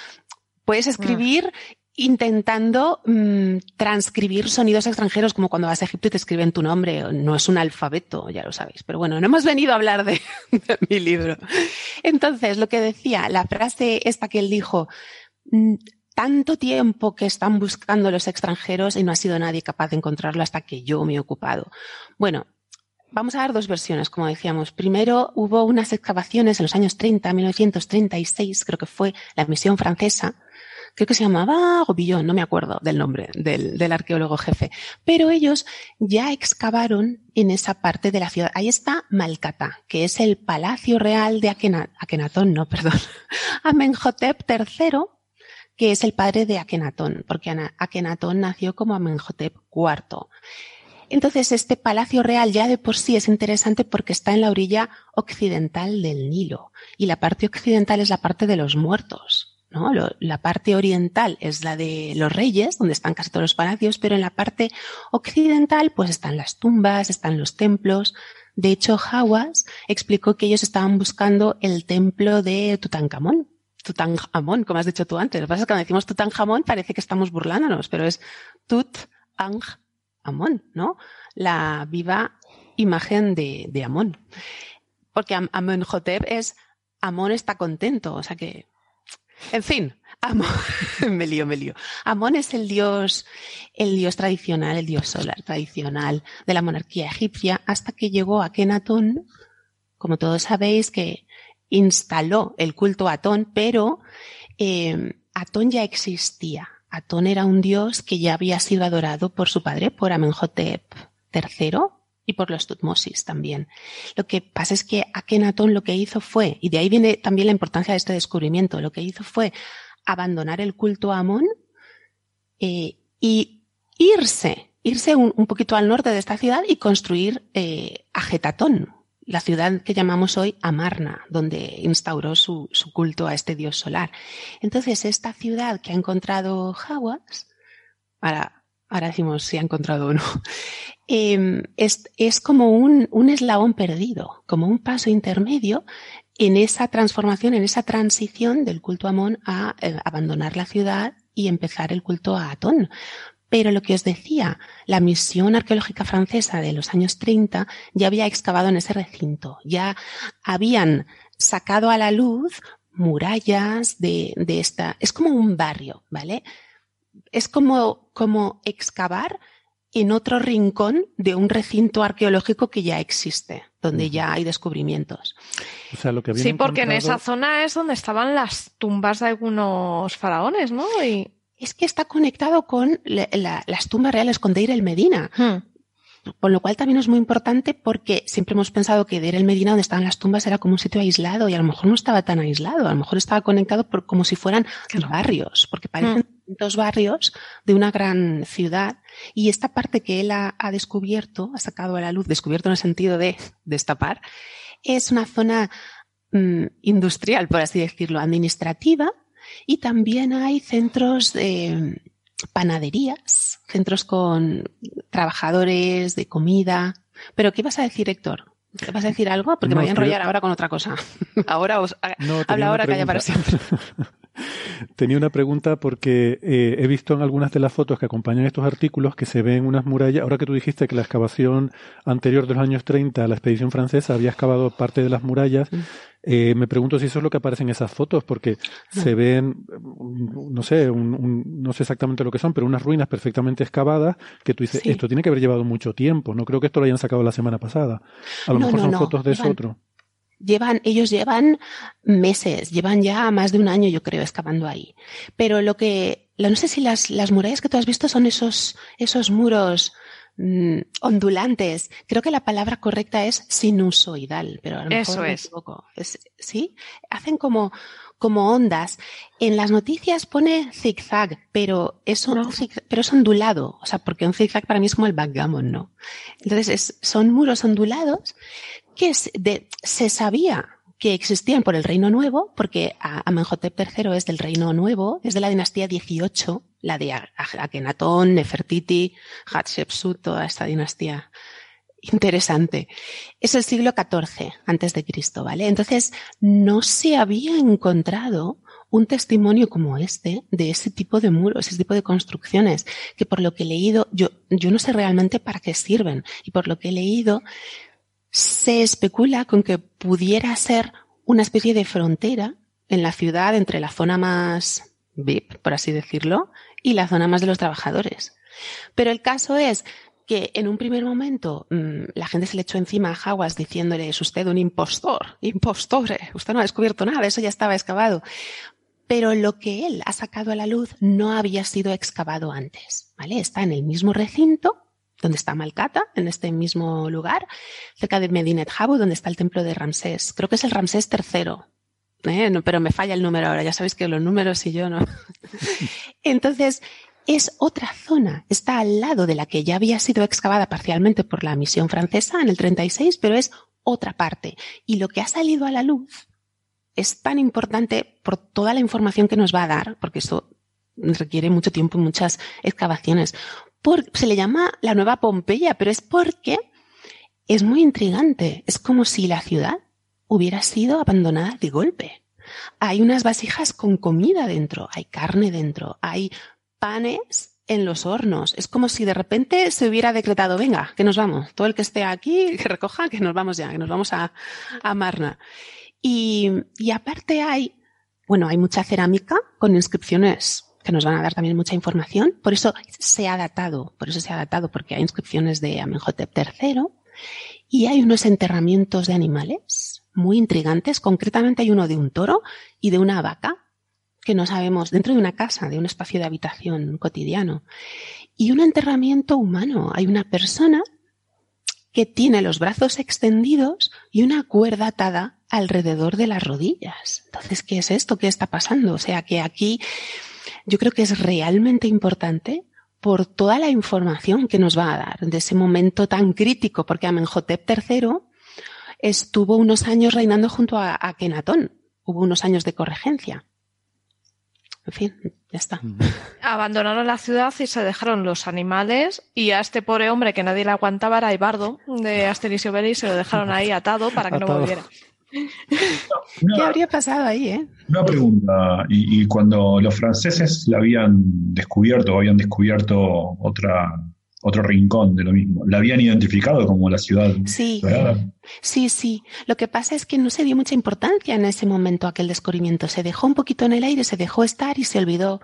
Speaker 5: puedes ah. escribir intentando mmm, transcribir sonidos extranjeros, como cuando vas a Egipto y te escriben tu nombre. No es un alfabeto, ya lo sabéis. Pero bueno, no hemos venido a hablar de, de mi libro. Entonces, lo que decía, la frase esta que él dijo, mm, tanto tiempo que están buscando los extranjeros y no ha sido nadie capaz de encontrarlo hasta que yo me he ocupado. Bueno, vamos a dar dos versiones, como decíamos. Primero hubo unas excavaciones en los años 30, 1936, creo que fue la misión francesa, creo que se llamaba Gobillón, no me acuerdo del nombre del, arqueólogo jefe, pero ellos ya excavaron en esa parte de la ciudad. Ahí está Malcata, que es el palacio real de Akenatón, no, perdón, Amenhotep III, que es el padre de Akenatón, porque Akenatón nació como Amenhotep IV. Entonces, este palacio real ya de por sí es interesante porque está en la orilla occidental del Nilo y la parte occidental es la parte de los muertos. ¿no? la parte oriental es la de los reyes, donde están casi todos los palacios, pero en la parte occidental pues están las tumbas, están los templos. De hecho, Hawass explicó que ellos estaban buscando el templo de Tutankamón, Tutankamón, como has dicho tú antes. Lo que pasa es que cuando decimos Tutankamón parece que estamos burlándonos, pero es Tut-Amón, ¿no? La viva imagen de, de Amón. Porque Am Amenhotep es Amón está contento, o sea que en fin, Amón, me lío, me lío. Amón es el dios, el dios tradicional, el dios solar tradicional de la monarquía egipcia, hasta que llegó a Kenatón, como todos sabéis, que instaló el culto a Atón, pero eh, Atón ya existía. Atón era un dios que ya había sido adorado por su padre, por Amenhotep III y por los Tutmosis también. Lo que pasa es que Akenatón lo que hizo fue, y de ahí viene también la importancia de este descubrimiento, lo que hizo fue abandonar el culto a Amón eh, y irse, irse un, poquito al norte de esta ciudad y construir eh, Agetatón, la ciudad que llamamos hoy Amarna, donde instauró su, culto a este dios solar. Entonces, esta ciudad que ha encontrado Hawass, ahora, ahora decimos si ha encontrado o no, em, es, es, como un, un eslabón perdido, como un paso intermedio en esa transformación, en esa transición del culto a Amón a eh, abandonar la ciudad y empezar el culto a Atón. Pero lo que os decía, la misión arqueológica francesa de los años 30 ya había excavado en ese recinto, ya habían sacado a la luz murallas de, de esta, es como un barrio, ¿vale? Es como, como excavar en otro rincón de un recinto arqueológico que ya existe, donde ya hay descubrimientos.
Speaker 8: sí, porque en esa zona es donde estaban las tumbas de algunos faraones, ¿no? Y...
Speaker 5: Es que está conectado con las tumbas reales, con Deir el Medina. Hmm. Con lo cual también es muy importante porque siempre hemos pensado que Deir el Medina, donde estaban las tumbas, era como un sitio aislado y a lo mejor no estaba tan aislado, a lo mejor estaba conectado por, como si fueran barrios, porque parecen hmm. dos barrios de una gran ciudad. Y esta parte que él ha, descubierto, ha sacado a la luz, descubierto en el sentido de destapar, es una zona mm, industrial, por así decirlo, administrativa, y también hay centros de panaderías, centros con trabajadores de comida. Pero, ¿qué vas a decir, Héctor? ¿Te vas a decir algo? Porque me voy a enrollar ahora con otra cosa. ahora os, habla ahora, calla para siempre.
Speaker 4: Tenía una pregunta porque eh, he visto en algunas de las fotos que acompañan estos artículos que se ven unas murallas. Ahora que tú dijiste que la excavación anterior de los años 30, la expedición francesa, había excavado parte de las murallas, eh, me pregunto si eso es lo que aparece en esas fotos, porque se ven, no sé, no sé exactamente lo que son, pero unas ruinas perfectamente excavadas que tú dices, esto tiene que haber llevado mucho tiempo. No creo que esto lo hayan sacado la semana pasada. A lo mejor son fotos de eso otro
Speaker 5: llevan, ellos llevan meses, llevan ya más de un año, yo creo, excavando ahí. Pero lo que, no sé si las, las murallas que tú has visto son esos, esos muros mm, ondulantes. Creo que la palabra correcta es sinusoidal, pero a lo mejor me equivoco. Es, ¿Sí? Hacen como, como ondas. En las noticias pone zigzag, pero es, pero es ondulado. O sea, porque un zigzag para mí es como el backgammon, ¿no? Entonces es, son muros ondulados que se sabía que existían por el Reino Nuevo, porque Amenhotep III es del Reino Nuevo, es de la dinastía 18, la de Akenatón, Nefertiti, Hatshepsut, toda esta dinastía interesante. Es el siglo XIV antes de Cristo, ¿vale? Entonces, no se había encontrado un testimonio como este de ese tipo de muros, ese tipo de construcciones, que por lo que he leído, yo, yo no sé realmente para qué sirven, y por lo que he leído, se especula con que pudiera ser una especie de frontera en la ciudad entre la zona más VIP, por así decirlo, y la zona más de los trabajadores. Pero el caso es que en un primer momento mm, la gente se le echó encima a Hawass diciéndole es usted un impostor, impostore, usted no ha descubierto nada, eso ya estaba excavado. Pero lo que él ha sacado a la luz no había sido excavado antes, ¿vale? Está en el mismo recinto, donde está Malcata, en este mismo lugar, cerca de Medinet Habu, donde está el templo de Ramsés. Creo que es el Ramsés III. ¿eh? pero me falla el número ahora, ya sabéis que los números y yo no. Entonces, es otra zona, está al lado de la que ya había sido excavada parcialmente por la misión francesa en el 36, pero es otra parte. Y lo que ha salido a la luz es tan importante por toda la información que nos va a dar, porque eso requiere mucho tiempo y muchas excavaciones. Se le llama la nueva Pompeya, pero es porque es muy intrigante. Es como si la ciudad hubiera sido abandonada de golpe. Hay unas vasijas con comida dentro, hay carne dentro, hay panes en los hornos. Es como si de repente se hubiera decretado, venga, que nos vamos. Todo el que esté aquí, que recoja, que nos vamos ya, que nos vamos a, a Marna. Y, y aparte hay, bueno, hay mucha cerámica con inscripciones que nos van a dar también mucha información. Por eso se ha datado, por eso se ha datado, porque hay inscripciones de Amenhotep III y hay unos enterramientos de animales muy intrigantes. Concretamente hay uno de un toro y de una vaca que no sabemos, dentro de una casa, de un espacio de habitación cotidiano. Y un enterramiento humano. Hay una persona que tiene los brazos extendidos y una cuerda atada alrededor de las rodillas. Entonces, ¿qué es esto? ¿Qué está pasando? O sea, que aquí yo creo que es realmente importante por toda la información que nos va a dar de ese momento tan crítico, porque Amenhotep III estuvo unos años reinando junto a, a Kenatón. Hubo unos años de corregencia. En fin, ya está.
Speaker 8: Abandonaron la ciudad y se dejaron los animales y a este pobre hombre que nadie le aguantaba era Ibardo de Asterix y Obelix se lo dejaron ahí atado para que no volviera.
Speaker 5: ¿Qué habría pasado ahí, eh?
Speaker 7: Una pregunta, y, cuando los franceses la habían descubierto, o habían descubierto otra, otro rincón de lo mismo, ¿la habían identificado como la ciudad
Speaker 5: sí, Sí, sí. Lo que pasa es que no se dio mucha importancia en ese momento aquel descubrimiento. Se dejó un poquito en el aire, se dejó estar y se olvidó.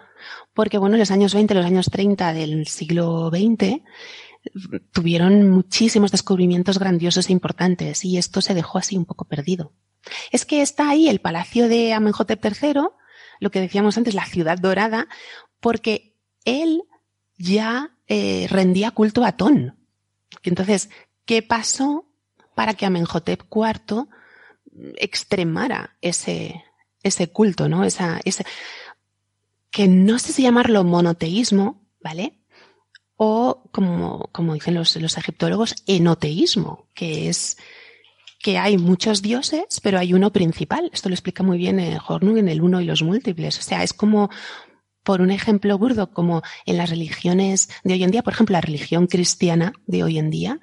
Speaker 5: Porque, bueno, en los años 20, los años 30 del siglo XX, tuvieron muchísimos descubrimientos grandiosos e importantes y esto se dejó así un poco perdido. Es que está ahí el palacio de Amenhotep III, lo que decíamos antes, la ciudad dorada, porque él ya eh, rendía culto a Atón. Entonces, ¿qué pasó para que Amenhotep IV extremara ese, ese culto, ¿no? Esa, ese, que no sé si llamarlo monoteísmo, ¿vale? O como, como dicen los, los egiptólogos, enoteísmo, que es que hay muchos dioses, pero hay uno principal. Esto lo explica muy bien eh, Hornung en el uno y los múltiples. O sea, es como, por un ejemplo burdo, como en las religiones de hoy en día, por ejemplo, la religión cristiana de hoy en día,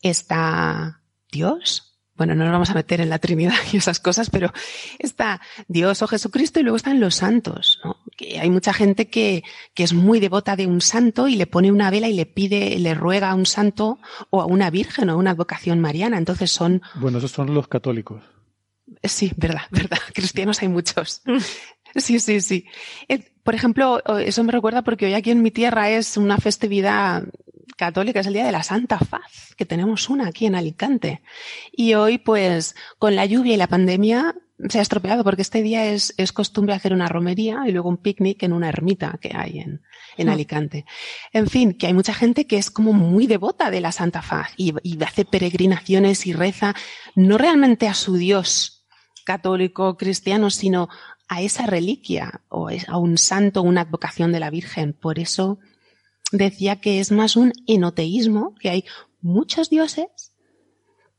Speaker 5: está Dios, bueno, no nos vamos a meter en la Trinidad y esas cosas, pero está Dios o Jesucristo y luego están los santos, ¿no? Que hay mucha gente que, que es muy devota de un santo y le pone una vela y le pide, le ruega a un santo o a una virgen o a una vocación mariana. Entonces son.
Speaker 4: Bueno, esos son los católicos.
Speaker 5: Sí, verdad, verdad. Cristianos hay muchos. Sí, sí, sí. Eh, por ejemplo, eso me recuerda porque hoy aquí en mi tierra es una festividad católica, es el Día de la Santa Faz, que tenemos una aquí en Alicante. Y hoy, pues, con la lluvia y la pandemia, se ha estropeado porque este día es, es costumbre hacer una romería y luego un picnic en una ermita que hay en, en Alicante. En fin, que hay mucha gente que es como muy devota de la Santa Faz y, y hace peregrinaciones y reza, no realmente a su Dios católico cristiano, sino a esa reliquia o a un santo, una advocación de la Virgen. Por eso decía que es más un enoteísmo, que hay muchos dioses,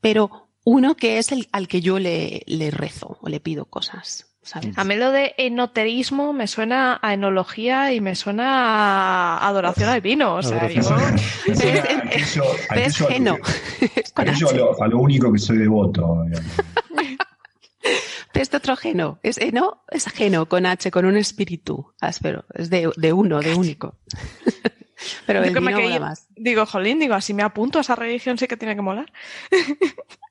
Speaker 5: pero uno que es el al que yo le, le rezo o le pido cosas. ¿sabes?
Speaker 8: A mí lo de enoteísmo me suena a enología y me suena a adoración al vino. O sea, yo...
Speaker 5: es, geno.
Speaker 7: a lo único que soy devoto.
Speaker 5: este otro geno. Es eno, es geno con H, con un espíritu áspero. Es de, de uno, de único. Pero el vino más.
Speaker 8: Digo, jolín, digo, así me apunto a esa religión, sí que tiene que molar.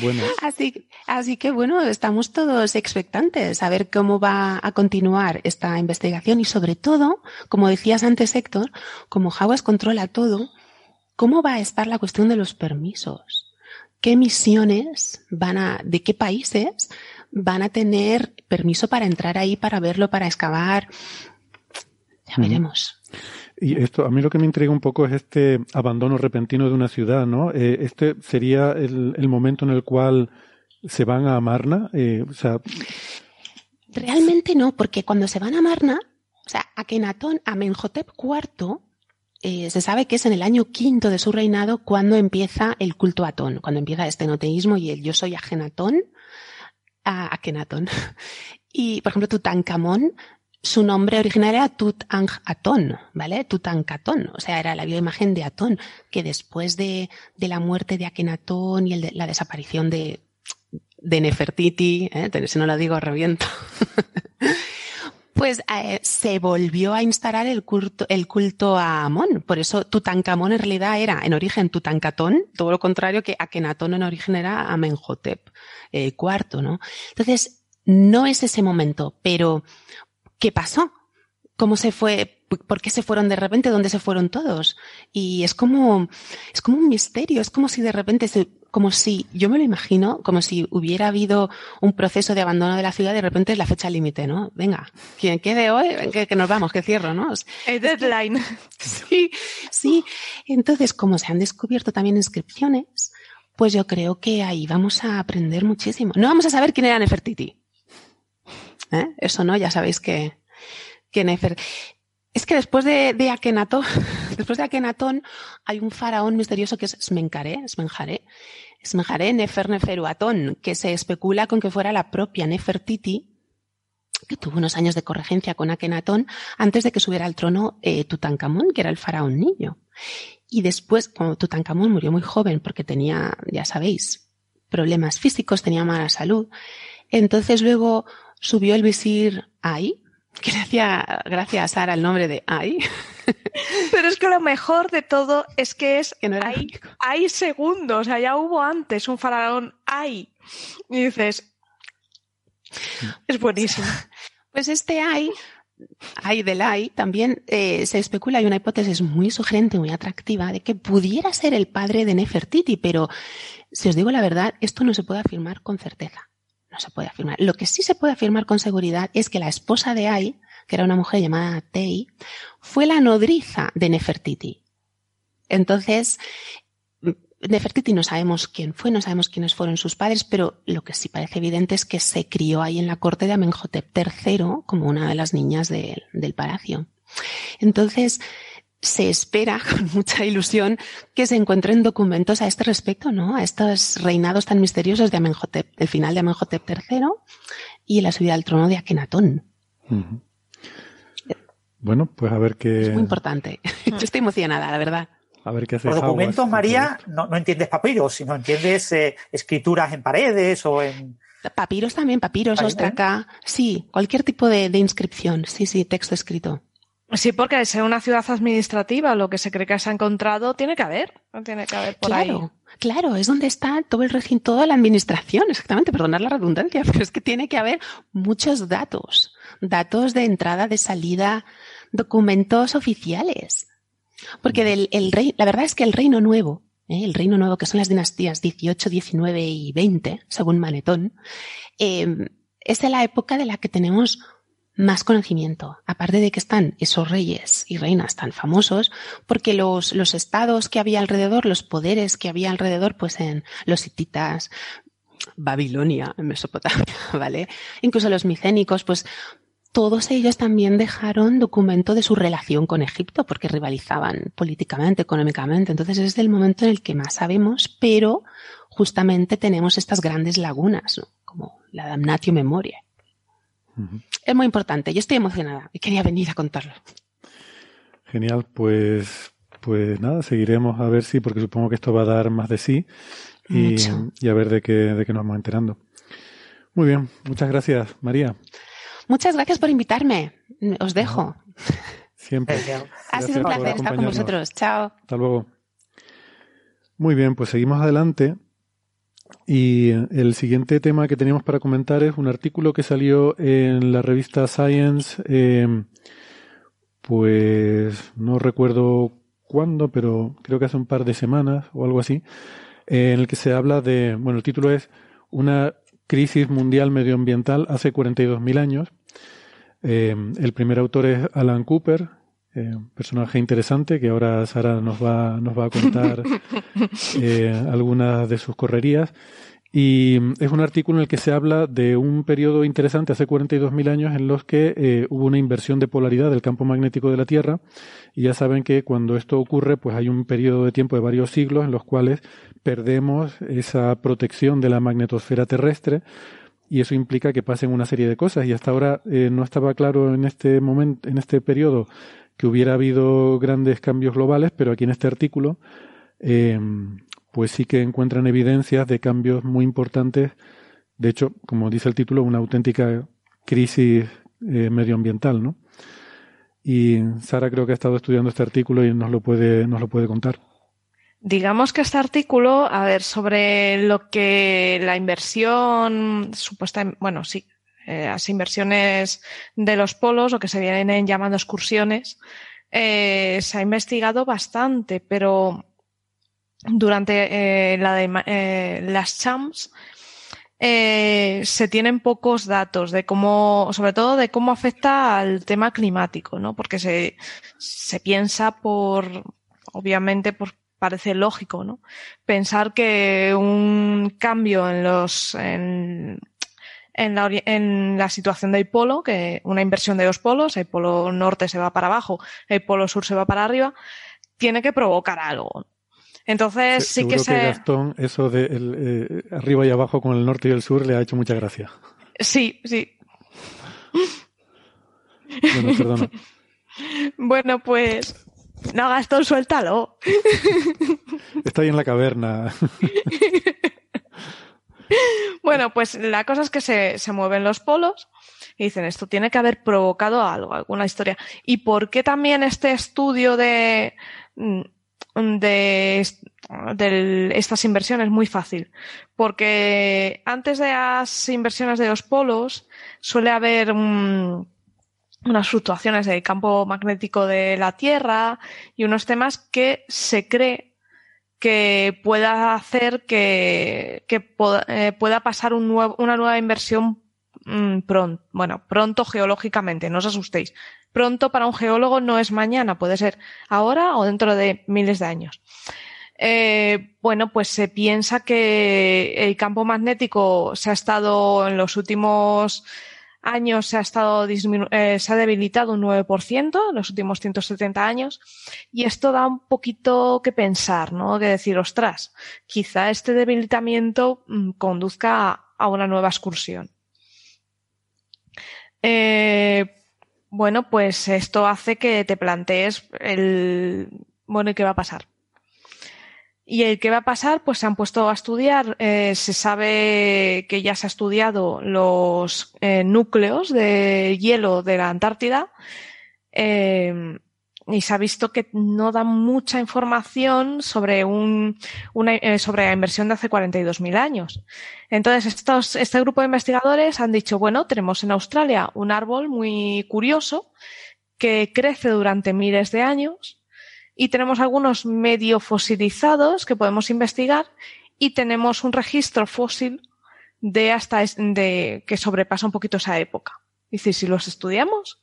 Speaker 5: Bueno. Así, así que bueno, estamos todos expectantes a ver cómo va a continuar esta investigación y sobre todo, como decías antes Héctor, como Jaguas controla todo, ¿cómo va a estar la cuestión de los permisos? ¿Qué misiones van a, de qué países van a tener permiso para entrar ahí, para verlo, para excavar? Ya veremos.
Speaker 4: Y esto, a mí lo que me intriga un poco es este abandono repentino de una ciudad, ¿no? Eh, este sería el, el, momento en el cual se van a Amarna? Eh, o sea...
Speaker 5: Realmente no, porque cuando se van a Amarna, o sea, Akenatón, Amenhotep IV, eh, se sabe que es en el año quinto de su reinado cuando empieza el culto a Atón, cuando empieza este noteísmo y el yo soy Agenatón, a Akenatón. Y, por ejemplo, Tutankamón, su nombre original era Tutank-Atón, ¿vale? Tutankatón, o sea, era la imagen de Atón, que después de, de la muerte de Akenatón y la desaparición de, de Nefertiti, ¿eh? si no lo digo reviento, pues eh, se volvió a instalar el culto, el culto a Amón. Por eso Tutankamón en realidad era en origen Tutankatón, todo lo contrario que Akenatón en origen era Amenhotep eh, IV, ¿no? Entonces, no es ese momento, pero ¿qué pasó? ¿Cómo se fue? ¿Por qué se fueron de repente? ¿Dónde se fueron todos? Y es como, es como un misterio, es como si de repente se, como si, yo me lo imagino, como si hubiera habido un proceso de abandono de la ciudad, de repente es la fecha límite, ¿no? Venga, quien quede hoy, que, que, nos vamos, que cierro, ¿no?
Speaker 8: El deadline.
Speaker 5: Sí, sí. Entonces, como se han descubierto también inscripciones, pues yo creo que ahí vamos a aprender muchísimo. No vamos a saber quién era Nefertiti. ¿Eh? Eso no, ya sabéis que, que Nefer... Es que después de, de Akenatón, después de Akenatón hay un faraón misterioso que es Smenkhare, Smenkhare, Smenkhare Neferneferuatón, que se especula con que fuera la propia Nefertiti, que tuvo unos años de corregencia con Akenatón antes de que subiera al trono eh, Tutankamón, que era el faraón niño. Y después, como Tutankamón murió muy joven porque tenía, ya sabéis, problemas físicos, tenía mala salud, entonces luego subió el visir Ay, que le hacía gracia a Sara el nombre de Ay.
Speaker 8: Pero es que lo mejor de todo es que es que no era hay, hay segundos, o sea, ya hubo antes un faraón Ay. Y dices, es buenísimo.
Speaker 5: Pues este Ay, Ay del Ay, también eh, se especula, hay una hipótesis muy sugerente, muy atractiva, de que pudiera ser el padre de Nefertiti, pero si os digo la verdad, esto no se puede afirmar con certeza no se puede afirmar. Lo que sí se puede afirmar con seguridad es que la esposa de Ai, que era una mujer llamada Tei, fue la nodriza de Nefertiti. Entonces, Nefertiti no sabemos quién fue, no sabemos quiénes fueron sus padres, pero lo que sí parece evidente es que se crió ahí en la corte de Amenhotep III como una de las niñas del palacio. Entonces, se espera con mucha ilusión que se encuentren documentos a este respecto, ¿no? A estos reinados tan misteriosos de Amenhotep, el final de Amenhotep III y la subida al trono de Akenatón.
Speaker 4: Bueno, pues a ver qué.
Speaker 5: Es muy importante. Yo estoy emocionada, la verdad.
Speaker 4: A ver qué hace.
Speaker 6: Por documentos, María, no, no, entiendes papiros, sino entiendes eh, escrituras en paredes o en.
Speaker 5: Papiros también, papiros, ostraca. Sí, cualquier tipo de, de inscripción. Sí, sí, texto escrito.
Speaker 8: Sí, porque al ser una ciudad administrativa, lo que se cree que se ha encontrado, tiene que haber, tiene que haber por
Speaker 5: claro,
Speaker 8: ahí.
Speaker 5: Claro, es donde está todo el recinto, toda la administración, exactamente, perdonar la redundancia, pero es que tiene que haber muchos datos, datos de entrada, de salida, documentos oficiales. Porque del el rey, la verdad es que el reino nuevo, ¿eh? el reino nuevo, que son las dinastías 18, 19 y 20, según Manetón, eh, es de la época de la que tenemos más conocimiento, aparte de que están esos reyes y reinas tan famosos, porque los, los estados que había alrededor, los poderes que había alrededor, pues en los hititas, Babilonia, en Mesopotamia, ¿vale? Incluso los micénicos, pues todos ellos también dejaron documento de su relación con Egipto, porque rivalizaban políticamente, económicamente. Entonces es el momento en el que más sabemos, pero justamente tenemos estas grandes lagunas, ¿no? como la damnatio memoria. Es muy importante. Yo estoy emocionada y quería venir a contarlo.
Speaker 4: Genial, pues, pues nada, seguiremos a ver si, porque supongo que esto va a dar más de sí y, y a ver de qué, de qué nos vamos enterando. Muy bien, muchas gracias, María.
Speaker 5: Muchas gracias por invitarme. Os dejo.
Speaker 4: Siempre.
Speaker 5: Ha sido un placer estar con vosotros. Chao.
Speaker 4: Hasta luego. Muy bien, pues seguimos adelante y el siguiente tema que tenemos para comentar es un artículo que salió en la revista Science, eh, pues no recuerdo cuándo, pero creo que hace un par de semanas o algo así, en el que se habla de, bueno, el título es Una crisis mundial medioambiental hace 42.000 años. Eh, el primer autor es Alan Cooper, eh, personaje interesante que ahora Sara nos va, nos va a contar eh, algunas de sus correrías. Y es un artículo en el que se habla de un periodo interesante hace 42.000 años en los que eh, hubo una inversión de polaridad del campo magnético de la Tierra. Y ya saben que cuando esto ocurre, pues hay un periodo de tiempo de varios siglos en los cuales perdemos esa protección de la magnetosfera terrestre y eso implica que pasen una serie de cosas y hasta ahora eh, no estaba claro en este momento, en este periodo que hubiera habido grandes cambios globales, pero aquí en este artículo eh, pues sí que encuentran evidencias de cambios muy importantes. De hecho, como dice el título, una auténtica crisis eh, medioambiental, ¿no? Y Sara creo que ha estado estudiando este artículo y nos lo puede, nos lo puede contar.
Speaker 8: Digamos que este artículo, a ver, sobre lo que la inversión supuesta, bueno, sí, eh, las inversiones de los polos, o que se vienen llamando excursiones, eh, se ha investigado bastante, pero durante eh, de, las CHAMS se tienen pocos datos de cómo, sobre todo de cómo afecta al tema climático, ¿no? Porque se, se piensa por, obviamente, por parece lógico, ¿no? Pensar que un cambio en los en, la, en la situación del polo, que una inversión de dos polos, el polo norte se va para abajo, el polo sur se va para arriba, tiene que provocar algo. Entonces sí, que se.
Speaker 4: Que Gastón, eso de el, eh, arriba y abajo con el norte y el sur le ha hecho mucha gracia.
Speaker 8: Sí, sí.
Speaker 4: Bueno, perdona.
Speaker 8: bueno, pues no, Gastón, suéltalo.
Speaker 4: Está ahí en la caverna.
Speaker 8: bueno, pues la cosa es que se, se, mueven los polos y dicen, esto tiene que haber provocado algo, alguna historia. ¿Y por qué también este estudio de, mm, de, estas inversiones? Muy fácil. Porque antes de las inversiones de los polos suele haber un unas fluctuaciones del campo magnético de la Tierra y unos temas que se cree que pueda hacer que, que eh, pueda pasar un nuevo, una nueva inversión mm, pronto, bueno, pronto geológicamente, no os asustéis. Pronto para un geólogo no es mañana, puede ser ahora o dentro de miles de años. Eh, bueno, pues se piensa que el campo magnético se ha estado en los últimos años se ha estado eh, se ha debilitado un 9% en los últimos 170 años y esto da un poquito que pensar, ¿no? Que decir, ostras, quizá este debilitamiento mm, conduzca a, una nueva excursión. Eh, bueno, pues esto hace que te plantees el, bueno, ¿y qué va a pasar? Y el que va a pasar, pues se han puesto a estudiar, eh, se sabe que ya se ha estudiado los eh, núcleos de hielo de la Antártida eh, y se ha visto que no da mucha información sobre un, una, sobre la inversión de hace 42.000 años. Entonces, estos, este grupo de investigadores han dicho, bueno, tenemos en Australia un árbol muy curioso que crece durante miles de años y tenemos algunos medio fosilizados que podemos investigar y tenemos un registro fósil de hasta de que sobrepasa un poquito esa época. Dice, si los estudiamos,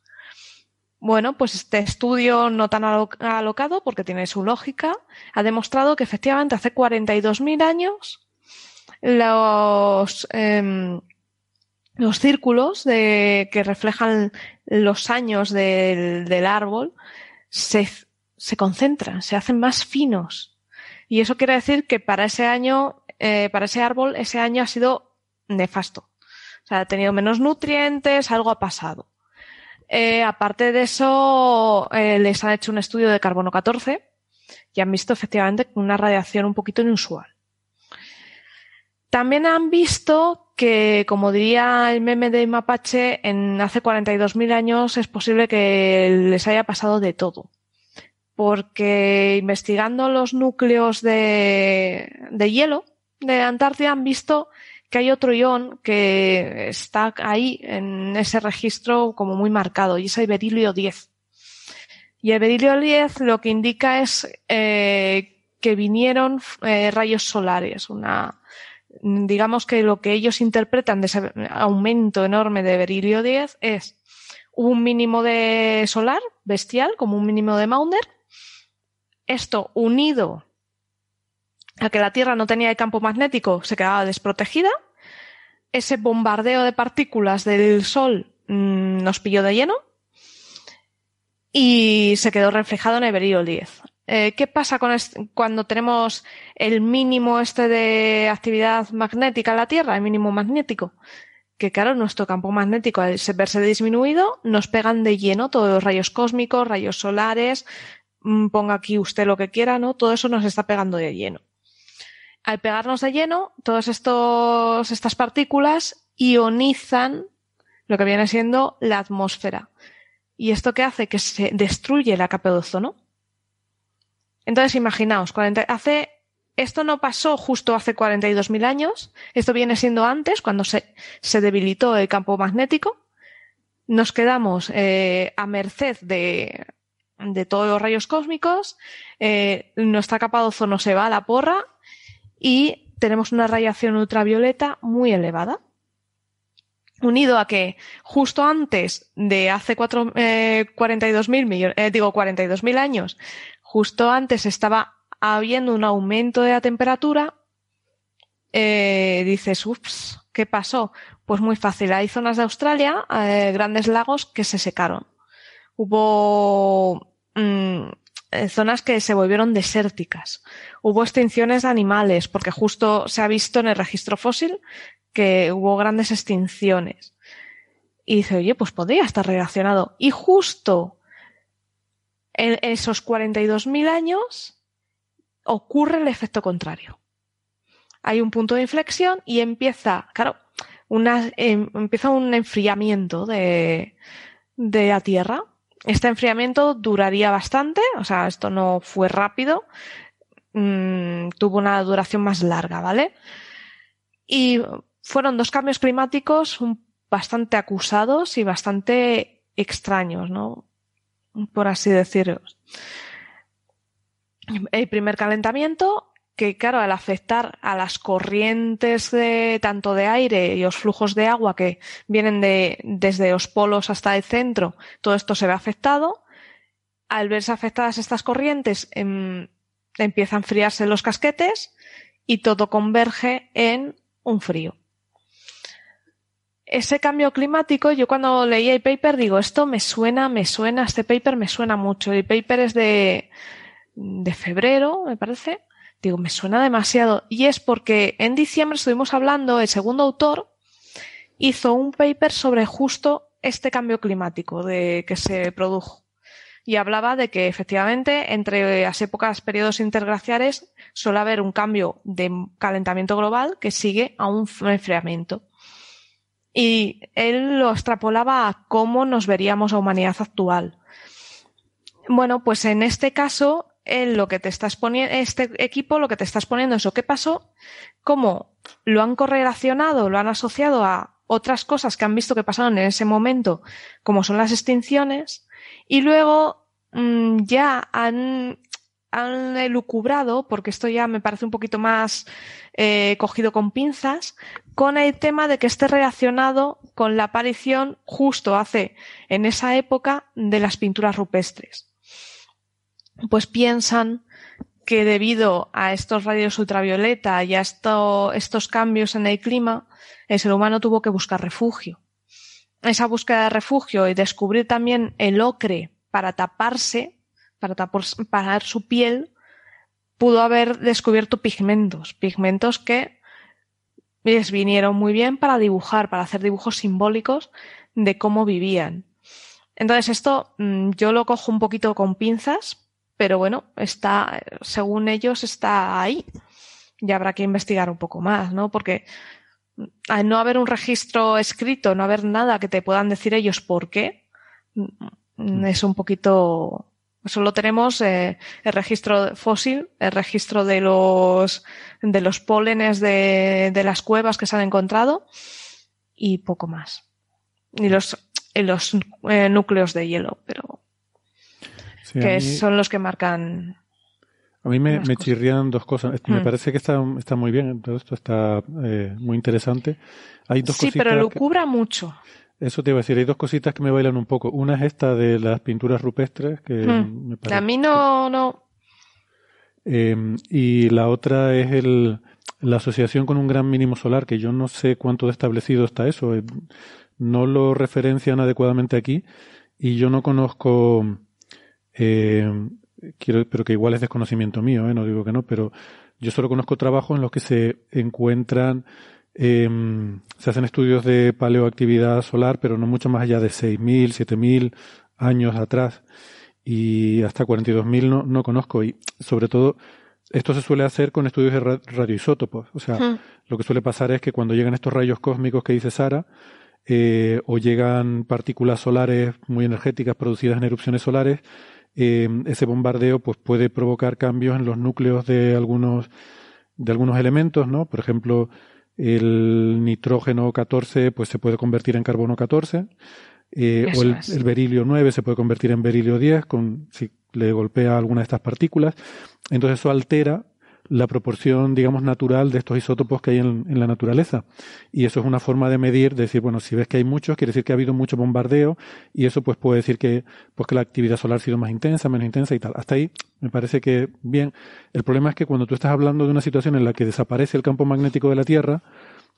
Speaker 8: bueno, pues este estudio no tan alocado, porque tiene su lógica, ha demostrado que efectivamente hace 42.000 años los, eh, los círculos de, que reflejan los años del, del árbol se, se concentran, se hacen más finos. Y eso quiere decir que para ese año, eh, para ese árbol, ese año ha sido nefasto. O sea, ha tenido menos nutrientes, algo ha pasado. Eh, aparte de eso, eh, les han hecho un estudio de carbono 14 y han visto efectivamente una radiación un poquito inusual. También han visto que, como diría el meme de Mapache, en hace 42.000 años es posible que les haya pasado de todo porque investigando los núcleos de, de hielo de Antártida han visto que hay otro ion que está ahí en ese registro como muy marcado y es el berilio 10. Y el berilio 10 lo que indica es eh, que vinieron eh, rayos solares, una, digamos que lo que ellos interpretan de ese aumento enorme de berilio 10 es un mínimo de solar bestial, como un mínimo de Maunder, esto unido a que la Tierra no tenía el campo magnético, se quedaba desprotegida. Ese bombardeo de partículas del Sol mmm, nos pilló de lleno y se quedó reflejado en el berilio 10. Eh, ¿Qué pasa cuando tenemos el mínimo este de actividad magnética en la Tierra, el mínimo magnético? Que claro, nuestro campo magnético al verse disminuido, nos pegan de lleno todos los rayos cósmicos, rayos solares, ponga aquí usted lo que quiera, ¿no? Todo eso nos está pegando de lleno. Al pegarnos de lleno, todas estas partículas ionizan lo que viene siendo la atmósfera. ¿Y esto qué hace? Que se destruye la capa de ozono. Entonces, imaginaos, 40, hace, esto no pasó justo hace 42.000 años, esto viene siendo antes, cuando se, se debilitó el campo magnético. Nos quedamos eh, a merced de, de, todos los rayos cósmicos, eh, nuestra capa de ozono se va a la porra y tenemos una radiación ultravioleta muy elevada. Unido a que justo antes de hace cuatro, eh, 42.000 millones, eh, digo 42.000 años, justo antes estaba habiendo un aumento de la temperatura, eh, dices, ups, ¿qué pasó? Pues muy fácil. Hay zonas de Australia, eh, grandes lagos que se secaron. Hubo mmm, zonas que se volvieron desérticas. Hubo extinciones de animales, porque justo se ha visto en el registro fósil que hubo grandes extinciones. Y dice, oye, pues podría estar relacionado. Y justo en esos 42.000 años ocurre el efecto contrario. Hay un punto de inflexión y empieza, claro, em, empieza un enfriamiento de la Tierra. Este enfriamiento duraría bastante, o sea, esto no fue rápido, mmm, tuvo una duración más larga, ¿vale? Y fueron dos cambios climáticos bastante acusados y bastante extraños, ¿no? por así decirlo. El primer calentamiento, que claro, al afectar a las corrientes de, tanto de aire y los flujos de agua que vienen de, desde los polos hasta el centro, todo esto se ve afectado. Al verse afectadas estas corrientes, em, empiezan a enfriarse los casquetes y todo converge en un frío ese cambio climático, yo cuando leí el paper digo, esto me suena, me suena, este paper me suena mucho. El paper es de, de febrero, me parece. Digo, me suena demasiado. Y es porque en diciembre estuvimos hablando, el segundo autor hizo un paper sobre justo este cambio climático de que se produjo. Y hablaba de que efectivamente entre las épocas, periodos interglaciares, suele haber un cambio de calentamiento global que sigue a un enfriamiento y él lo extrapolaba a cómo nos veríamos a humanidad actual. Bueno, pues en este caso, él lo que te está exponiendo, este equipo lo que te está exponiendo es lo que pasó, cómo lo han correlacionado, lo han asociado a otras cosas que han visto que pasaron en ese momento, como son las extinciones, y luego mmm, ya han han elucubrado, porque esto ya me parece un poquito más eh, cogido con pinzas, con el tema de que esté relacionado con la aparición justo hace, en esa época, de las pinturas rupestres. Pues piensan que debido a estos rayos ultravioleta y a esto, estos cambios en el clima, el ser humano tuvo que buscar refugio. Esa búsqueda de refugio y descubrir también el ocre para taparse para tapar su piel, pudo haber descubierto pigmentos, pigmentos que les vinieron muy bien para dibujar, para hacer dibujos simbólicos de cómo vivían. Entonces esto mm, yo lo cojo un poquito con pinzas, pero bueno, está, según ellos está ahí. Y habrá que investigar un poco más, ¿no? Porque al no haber un registro escrito, no haber nada que te puedan decir ellos por qué, mm, es un poquito Solo tenemos eh, el registro fósil, el registro de los, de los pólenes de, de las cuevas que se han encontrado y poco más. Y los, los eh, núcleos de hielo, pero que son los que marcan.
Speaker 4: A mí me, me chirrían dos cosas. Me mm. parece que está, está muy bien, todo esto está eh, muy interesante. Hay dos
Speaker 8: sí, pero lo cubra mucho.
Speaker 4: Eso te iba a decir, hay dos cositas que me bailan un poco. Una es esta de las pinturas rupestres, que
Speaker 8: me parece... A mí no, no...
Speaker 4: Em, y la otra es el, la asociación con un gran mínimo solar, que yo no sé cuánto de establecido está eso. Eh, no lo referencian adecuadamente aquí y yo no conozco, eh, quiero, pero que igual es desconocimiento mío, eh, no digo que no, pero yo solo conozco trabajos en los que se encuentran, em, se hacen estudios de paleoactividad solar, pero no mucho más allá de 6.000, 7.000 años atrás. Y hasta 42.000 no, no conozco. Y sobre todo, esto se suele hacer con estudios de radioisótopos. O sea, lo que suele pasar es que cuando llegan estos rayos cósmicos que dice Sara, eh, o llegan partículas solares muy energéticas producidas en erupciones solares, eh, ese bombardeo pues puede provocar cambios en los núcleos de algunos de algunos elementos, ¿no? Por ejemplo, el nitrógeno 14 pues se puede convertir en carbono 14 eh, o el, el, berilio 9 se puede convertir en berilio 10 con si le golpea alguna de estas partículas. Entonces eso altera la proporción, digamos, natural de estos isótopos que hay en, la naturaleza. Y eso es una forma de medir, de decir, bueno, si ves que hay muchos, quiere decir que ha habido mucho bombardeo, y eso pues puede decir que, pues que la actividad solar ha sido más intensa, menos intensa y tal. Hasta ahí me parece que bien. El problema es que cuando tú estás hablando de una situación en la que desaparece el campo magnético de la Tierra,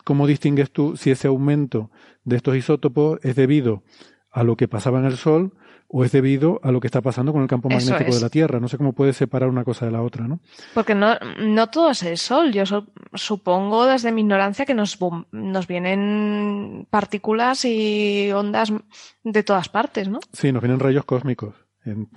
Speaker 4: ¿cómo distingues tú si ese aumento de estos isótopos es debido a lo que pasaba en el Sol o es debido a lo que está pasando con el campo magnético de la Tierra. No sé cómo puede separar una cosa de la otra, ¿no?
Speaker 8: Porque no, no todo es el Sol. Yo supongo desde mi ignorancia que nos, nos vienen partículas y ondas de todas partes, ¿no?
Speaker 4: Sí, nos vienen rayos cósmicos.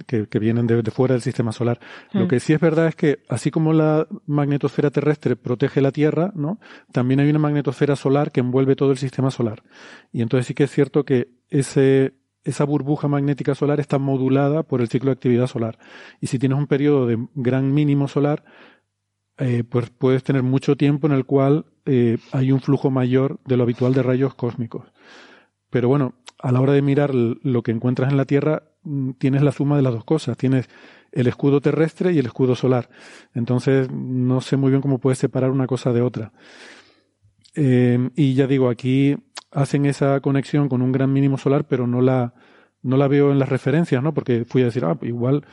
Speaker 4: Que, que, vienen de, fuera del sistema solar. Lo mm. que sí es verdad es que, así como la magnetosfera terrestre protege la Tierra, ¿no? También hay una magnetosfera solar que envuelve todo el sistema solar. Y entonces sí que es cierto que ese, esa burbuja magnética solar está modulada por el ciclo de actividad solar. Y si tienes un periodo de gran mínimo solar, eh, pues puedes tener mucho tiempo en el cual eh, hay un flujo mayor de lo habitual de rayos cósmicos. Pero bueno, a la hora de mirar lo que encuentras en la Tierra, mm, tienes la suma de las dos cosas. Tienes el escudo terrestre y el escudo solar. Entonces, no sé muy bien cómo puedes separar una cosa de otra. Eh, y ya digo, aquí hacen esa conexión con un gran mínimo solar, pero no la, no la veo en las referencias, ¿no? Porque fui a decir, ah, igual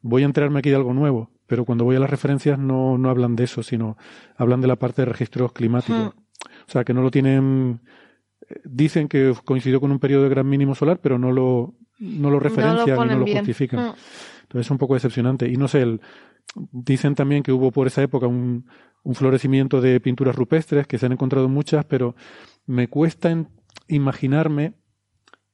Speaker 4: voy a enterarme aquí de algo nuevo, pero cuando voy a las referencias no, no hablan de eso, sino hablan de la parte de registros climáticos. Hmm. O sea, que no lo tienen, dicen que coincidió con un periodo de gran mínimo solar, pero no lo, no lo referencian y no lo justifican. Hmm. Entonces es un poco decepcionante. Y no sé, el, dicen también que hubo por esa época un, un florecimiento de pinturas rupestres, que se han encontrado muchas, pero me cuesta imaginarme,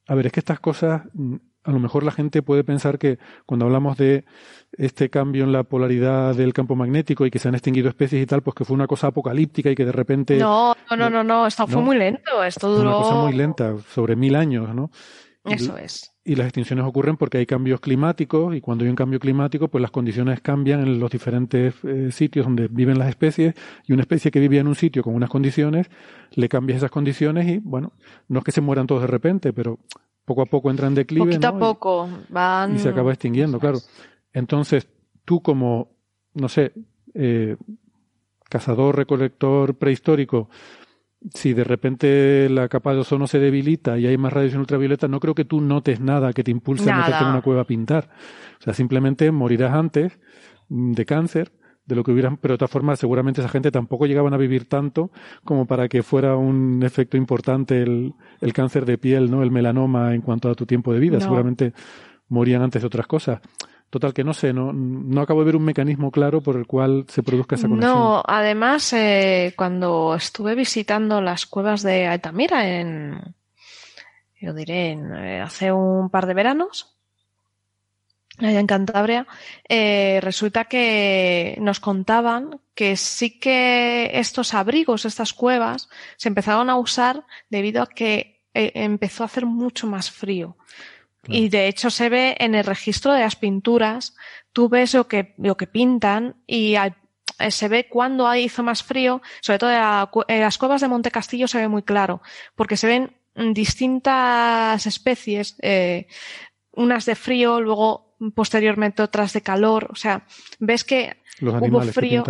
Speaker 4: a ver, es que estas cosas, mm, a lo mejor la gente puede pensar que cuando hablamos de este cambio en la polaridad del campo magnético y que se han extinguido especies y tal, pues que fue una cosa apocalíptica y que de repente...
Speaker 8: No, no, no, no, esto fue muy lento, esto duró...
Speaker 4: Una cosa muy lenta, sobre mil años, ¿no?
Speaker 8: Eso es.
Speaker 4: Y las extinciones ocurren porque hay cambios climáticos y cuando hay un cambio climático, pues las condiciones cambian en los diferentes eh, sitios donde viven las especies y una especie que vivía en un sitio con unas condiciones, le cambias esas condiciones y, bueno, no es que se mueran todos de repente, pero poco a poco entran en declive.
Speaker 8: Poquito
Speaker 4: a
Speaker 8: poco van.
Speaker 4: Y se acaba extinguiendo, claro. Entonces, tú como, no sé, eh, cazador, recolector prehistórico, si de repente la capa de ozono se debilita y hay más radiación ultravioleta, no creo que tú notes nada que te impulse a meterte en una cueva a pintar. O sea, simplemente morirás antes mm, de cáncer de lo que hubieran, pero de todas formas seguramente esa gente tampoco llegaban a vivir tanto como para que fuera un efecto importante el, el cáncer de piel, ¿no? El melanoma en cuanto a tu tiempo de vida. Seguramente morían antes de otras cosas. Total, que no sé, no, no acabo de ver un mecanismo claro por el cual se produzca esa conexión.
Speaker 8: No, además, eh, cuando estuve visitando las cuevas de Altamira en, yo diré, eh, hace un par de veranos, allá en Cantabria, eh, resulta que nos contaban que sí que estos abrigos, estas cuevas, se empezaron a usar debido a que empezó a hacer mucho más frío. Y de hecho se ve en el registro de las pinturas, tú ves lo que, lo que pintan y eh, se ve cuando hizo más frío, sobre todo en, las cuevas de Monte Castillo se ve muy claro, porque se ven distintas especies, eh, unas de frío, luego posteriormente otras de calor, o sea, ves que hubo frío.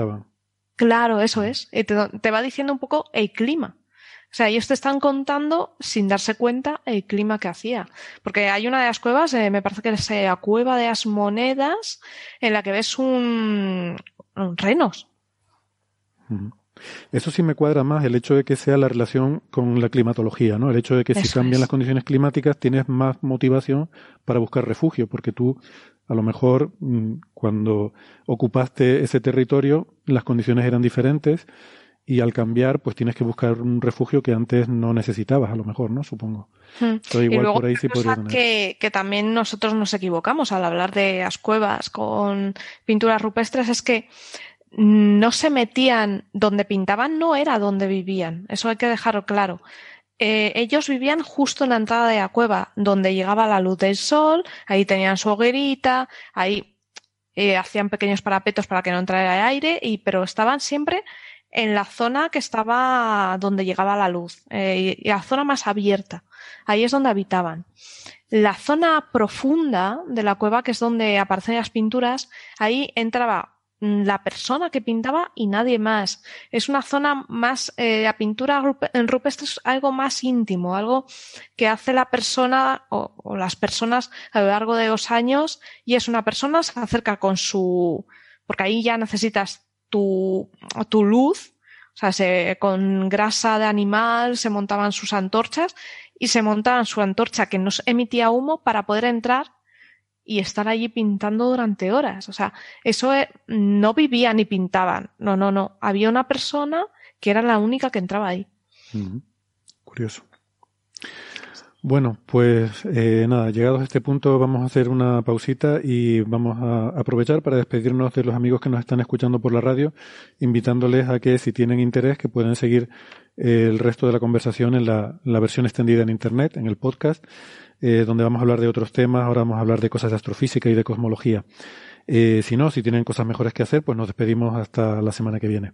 Speaker 8: claro, eso es. te, te va diciendo un poco el clima. O sea, ellos te están contando sin darse cuenta el clima que hacía. Porque hay una de las cuevas, eh, me parece que es la cueva de las monedas, en la que ves un, renos.
Speaker 4: Eso sí me cuadra más el hecho de que sea la relación con la climatología, ¿no? El hecho de que si cambian las condiciones climáticas tienes más motivación para buscar refugio, porque tú a lo mejor mm, cuando ocupaste ese territorio las condiciones eran diferentes y al cambiar pues tienes que buscar un refugio que antes no necesitabas a lo mejor, ¿no? Supongo.
Speaker 8: Hmm. igual por ahí sí podría Que, que también nosotros nos equivocamos al hablar de las cuevas con pinturas rupestres es que no se metían donde pintaban, no era donde vivían. Eso hay que dejarlo claro. Eh, ellos vivían justo en la entrada de la cueva, donde llegaba la luz del sol, ahí tenían su hoguerita, ahí eh, hacían pequeños parapetos para que no entrara el aire, y, pero estaban siempre en la zona que estaba donde llegaba la luz, eh, y la zona más abierta. Ahí es donde habitaban. La zona profunda de la cueva, que es donde aparecen las pinturas, ahí entraba Mm, la persona que pintaba y nadie más. Es una zona más, eh, la pintura en rupestre es algo más íntimo, algo que hace la persona o, las personas a lo largo de los años y es una persona se acerca con su, porque ahí ya necesitas tu, tu luz, o sea, se, con grasa de animal se montaban sus antorchas y se montaban su antorcha que nos emitía humo para poder entrar y estar allí pintando durante horas. O sea, eso no vivían ni pintaban. No, no, no. Había una persona que era la única que entraba ahí.
Speaker 4: Curioso. Bueno, pues eh, nada, llegados a este punto vamos a hacer una pausita y vamos a aprovechar para despedirnos de los amigos que nos están escuchando por la radio, invitándoles a que si tienen interés que pueden seguir el resto de la conversación en la, la versión extendida en Internet, en el podcast eh, donde vamos a hablar de otros temas, ahora vamos a hablar de cosas de astrofísica y de cosmología. Eh, si no, si tienen cosas mejores que hacer, pues nos despedimos hasta la semana que viene.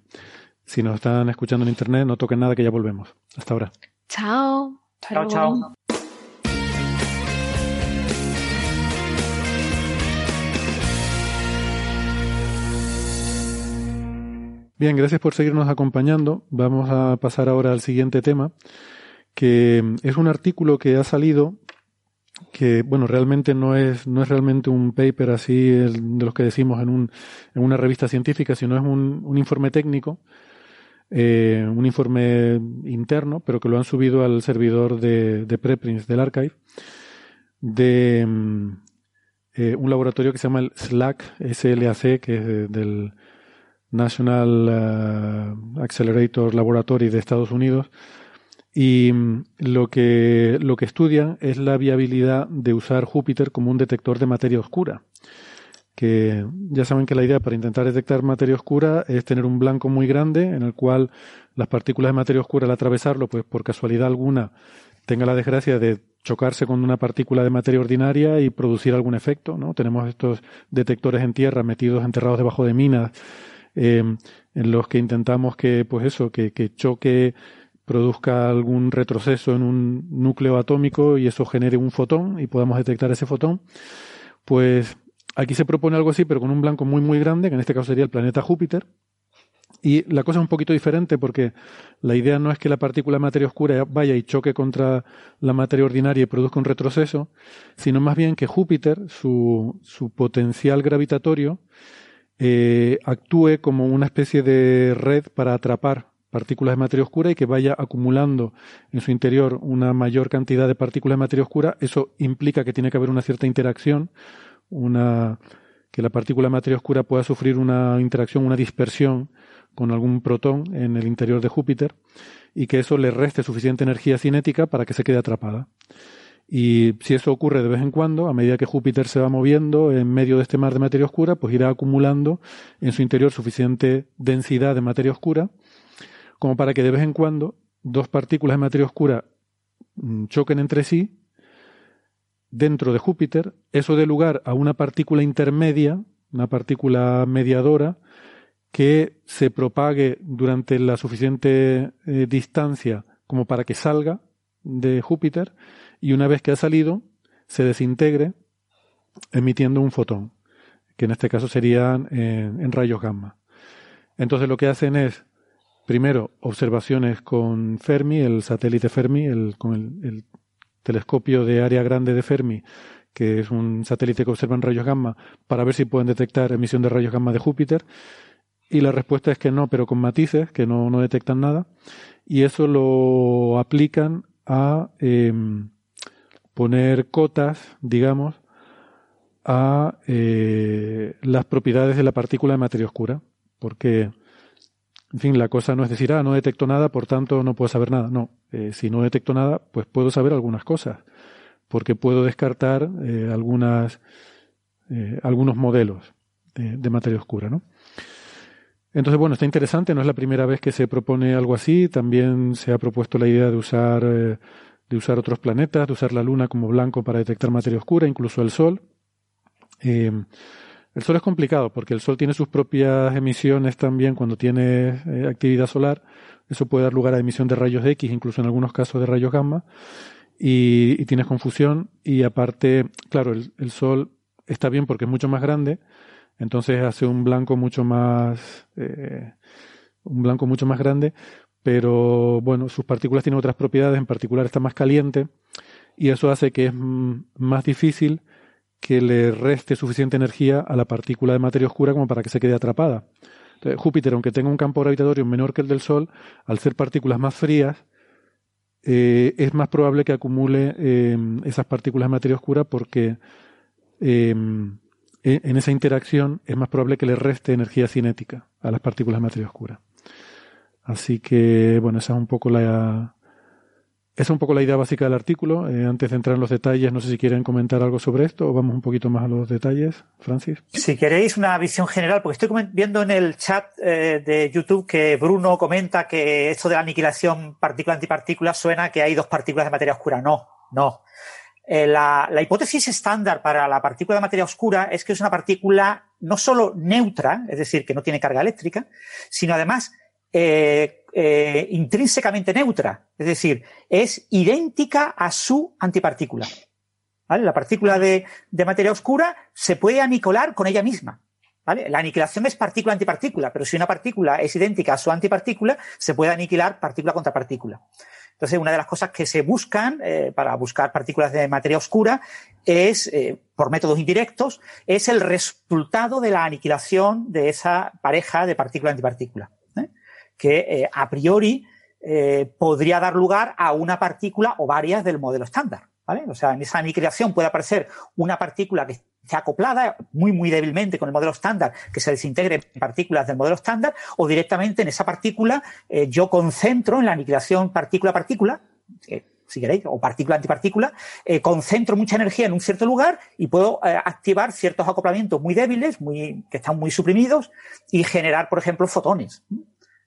Speaker 4: Si nos están escuchando en internet, no toquen nada que ya volvemos. Hasta ahora.
Speaker 8: Chao.
Speaker 6: Chao, chao.
Speaker 4: Bien, gracias por seguirnos acompañando. Vamos a pasar ahora al siguiente tema, que es un artículo que ha salido que bueno realmente no es no es realmente un paper así de los que decimos en, un, en una revista científica sino es un, un informe técnico eh, un informe interno pero que lo han subido al servidor de, de preprints del archive de eh, un laboratorio que se llama el SLAC SLAC que es del National eh, Accelerator Laboratory de Estados Unidos y mm, lo que, lo que estudian es la viabilidad de usar Júpiter como un detector de materia oscura. Que ya saben que la idea para intentar detectar materia oscura es tener un blanco muy grande en el cual las partículas de materia oscura al atravesarlo, pues por casualidad alguna, tenga la desgracia de chocarse con una partícula de materia ordinaria y producir algún efecto, ¿no? Tenemos estos detectores en tierra metidos, enterrados debajo de minas, eh, en los que intentamos que, pues eso, que, que choque produzca algún retroceso en un núcleo atómico y eso genere un fotón y podamos detectar ese fotón, pues aquí se propone algo así, pero con un blanco muy, muy grande, que en este caso sería el planeta Júpiter. Y la cosa es un poquito diferente porque la idea no es que la partícula de materia oscura vaya y choque contra la materia ordinaria y produzca un retroceso, sino más bien que Júpiter, su, su potencial gravitatorio, eh, actúe como una especie de red para atrapar partículas de materia oscura y que vaya acumulando en su interior una mayor cantidad de partículas de materia oscura, eso implica que tiene que haber una cierta interacción, una que la partícula de materia oscura pueda sufrir una interacción, una dispersión con algún protón en el interior de Júpiter y que eso le reste suficiente energía cinética para que se quede atrapada. Y si eso ocurre de vez en cuando, a medida que Júpiter se va moviendo en medio de este mar de materia oscura, pues irá acumulando en su interior suficiente densidad de materia oscura como para que de vez en cuando dos partículas de materia oscura mm, choquen entre sí dentro de Júpiter, eso dé lugar a una partícula intermedia, una partícula mediadora, que se propague durante la suficiente eh, distancia como para que salga de Júpiter y una vez que ha salido se desintegre emitiendo un fotón, que en este caso serían en rayos gamma. Entonces lo que hacen es primero, observaciones con Fermi, el satélite Fermi, el, con el, telescopio de área grande de Fermi, que es un satélite que observa en rayos gamma, para ver si pueden detectar emisión de rayos gamma de Júpiter. Y la respuesta es que no, pero con matices, que no, no detectan nada. Y eso lo aplican a em, poner cotas, digamos, a eh, las propiedades de la partícula de materia oscura. Porque, en fin, la cosa no es decir, ah, no detecto nada, por tanto no puedo saber nada. No, eh, si no detecto nada, pues puedo saber algunas cosas. Porque puedo descartar eh, algunas, algunos modelos de, de materia oscura, ¿no? Entonces, bueno, está interesante, no es la primera vez que se propone algo así, también se ha propuesto la idea de usar, de usar otros planetas, de usar la Luna como blanco para detectar materia oscura, incluso el Sol. Eh, el Sol es complicado porque el Sol tiene sus propias emisiones también cuando tiene eh, actividad solar. Eso puede dar lugar a emisión de rayos X, incluso en algunos casos de rayos gamma, y, tienes confusión. Y aparte, claro, el Sol está bien porque es mucho más grande, entonces hace un blanco mucho más, eh, un blanco mucho más grande, pero bueno, sus partículas tienen otras propiedades, en particular está más caliente, y eso hace que es más difícil que le reste suficiente energía a la partícula de materia oscura como para que se quede atrapada. Entonces, Júpiter, aunque tenga un campo gravitatorio menor que el del Sol, al ser partículas más frías, eh, es más probable que acumule eh, esas partículas de materia oscura porque e, en esa interacción es más probable que le reste energía cinética a las partículas de materia oscura. Así que, bueno, esa es un poco la, esa es un poco la idea básica del artículo. Eh, antes de entrar en los detalles, no sé si quieren comentar algo sobre esto o vamos un poquito más a los detalles, Francis.
Speaker 6: Si queréis una visión general, porque estoy viendo en el chat eh, de YouTube que Bruno comenta que esto de la aniquilación partícula-antipartícula suena que hay dos partículas de materia oscura. No, no. Eh, la, hipótesis estándar para la partícula de materia oscura es que es una partícula no solo neutra, es decir, que no tiene carga eléctrica, sino además eh, eh, intrínsecamente neutra, es decir, es idéntica a su antipartícula. La partícula de, materia oscura se puede aniquilar con ella misma. La aniquilación es partícula-antipartícula, pero si una partícula es idéntica a su antipartícula, se puede aniquilar partícula contra partícula. Entonces, una de las cosas que se buscan eh, para buscar partículas de materia oscura es, eh, por métodos indirectos, es el resultado de la aniquilación de esa pareja de partícula-antipartícula, ¿eh? que a priori podría dar lugar a una partícula o varias del modelo estándar. ¿vale? O sea, en esa aniquilación puede aparecer una partícula que esté acoplada muy, muy débilmente con el modelo estándar, que se desintegre en partículas del modelo estándar, o directamente en esa partícula eh, yo concentro en la aniquilación partícula-partícula, eh, si queréis, o partícula-antipartícula, eh, concentro mucha energía en un cierto lugar y puedo activar ciertos acoplamientos muy débiles, muy, que están muy suprimidos, y generar, por ejemplo, fotones.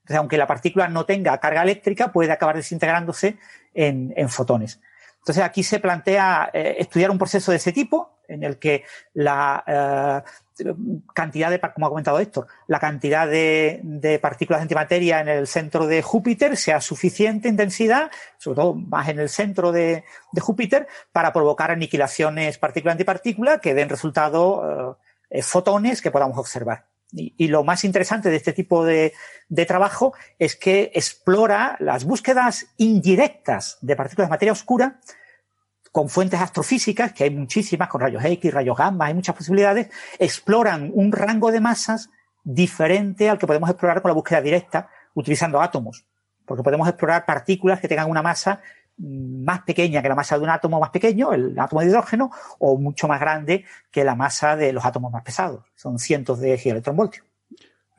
Speaker 6: Entonces, aunque la partícula no tenga carga eléctrica, puede acabar desintegrándose en fotones. Entonces aquí se plantea eh, estudiar un proceso de ese tipo en el que la eh, cantidad de, como ha comentado Héctor, la cantidad de, partículas de antimateria en el centro de Júpiter sea suficiente intensidad, sobre todo más en el centro de, Júpiter, para provocar aniquilaciones partícula-antipartícula que den resultado eh, fotones que podamos observar. Y, lo más interesante de este tipo de, trabajo es que explora las búsquedas indirectas de partículas de materia oscura con fuentes astrofísicas, que hay muchísimas, con rayos X, rayos gamma, hay muchas posibilidades, exploran un rango de masas diferente al que podemos explorar con la búsqueda directa utilizando átomos. Porque podemos explorar partículas que tengan una masa más pequeña que la masa de un átomo más pequeño, el átomo de hidrógeno, o mucho más grande que la masa de los átomos más pesados. Son cientos de gigaelectronvoltios.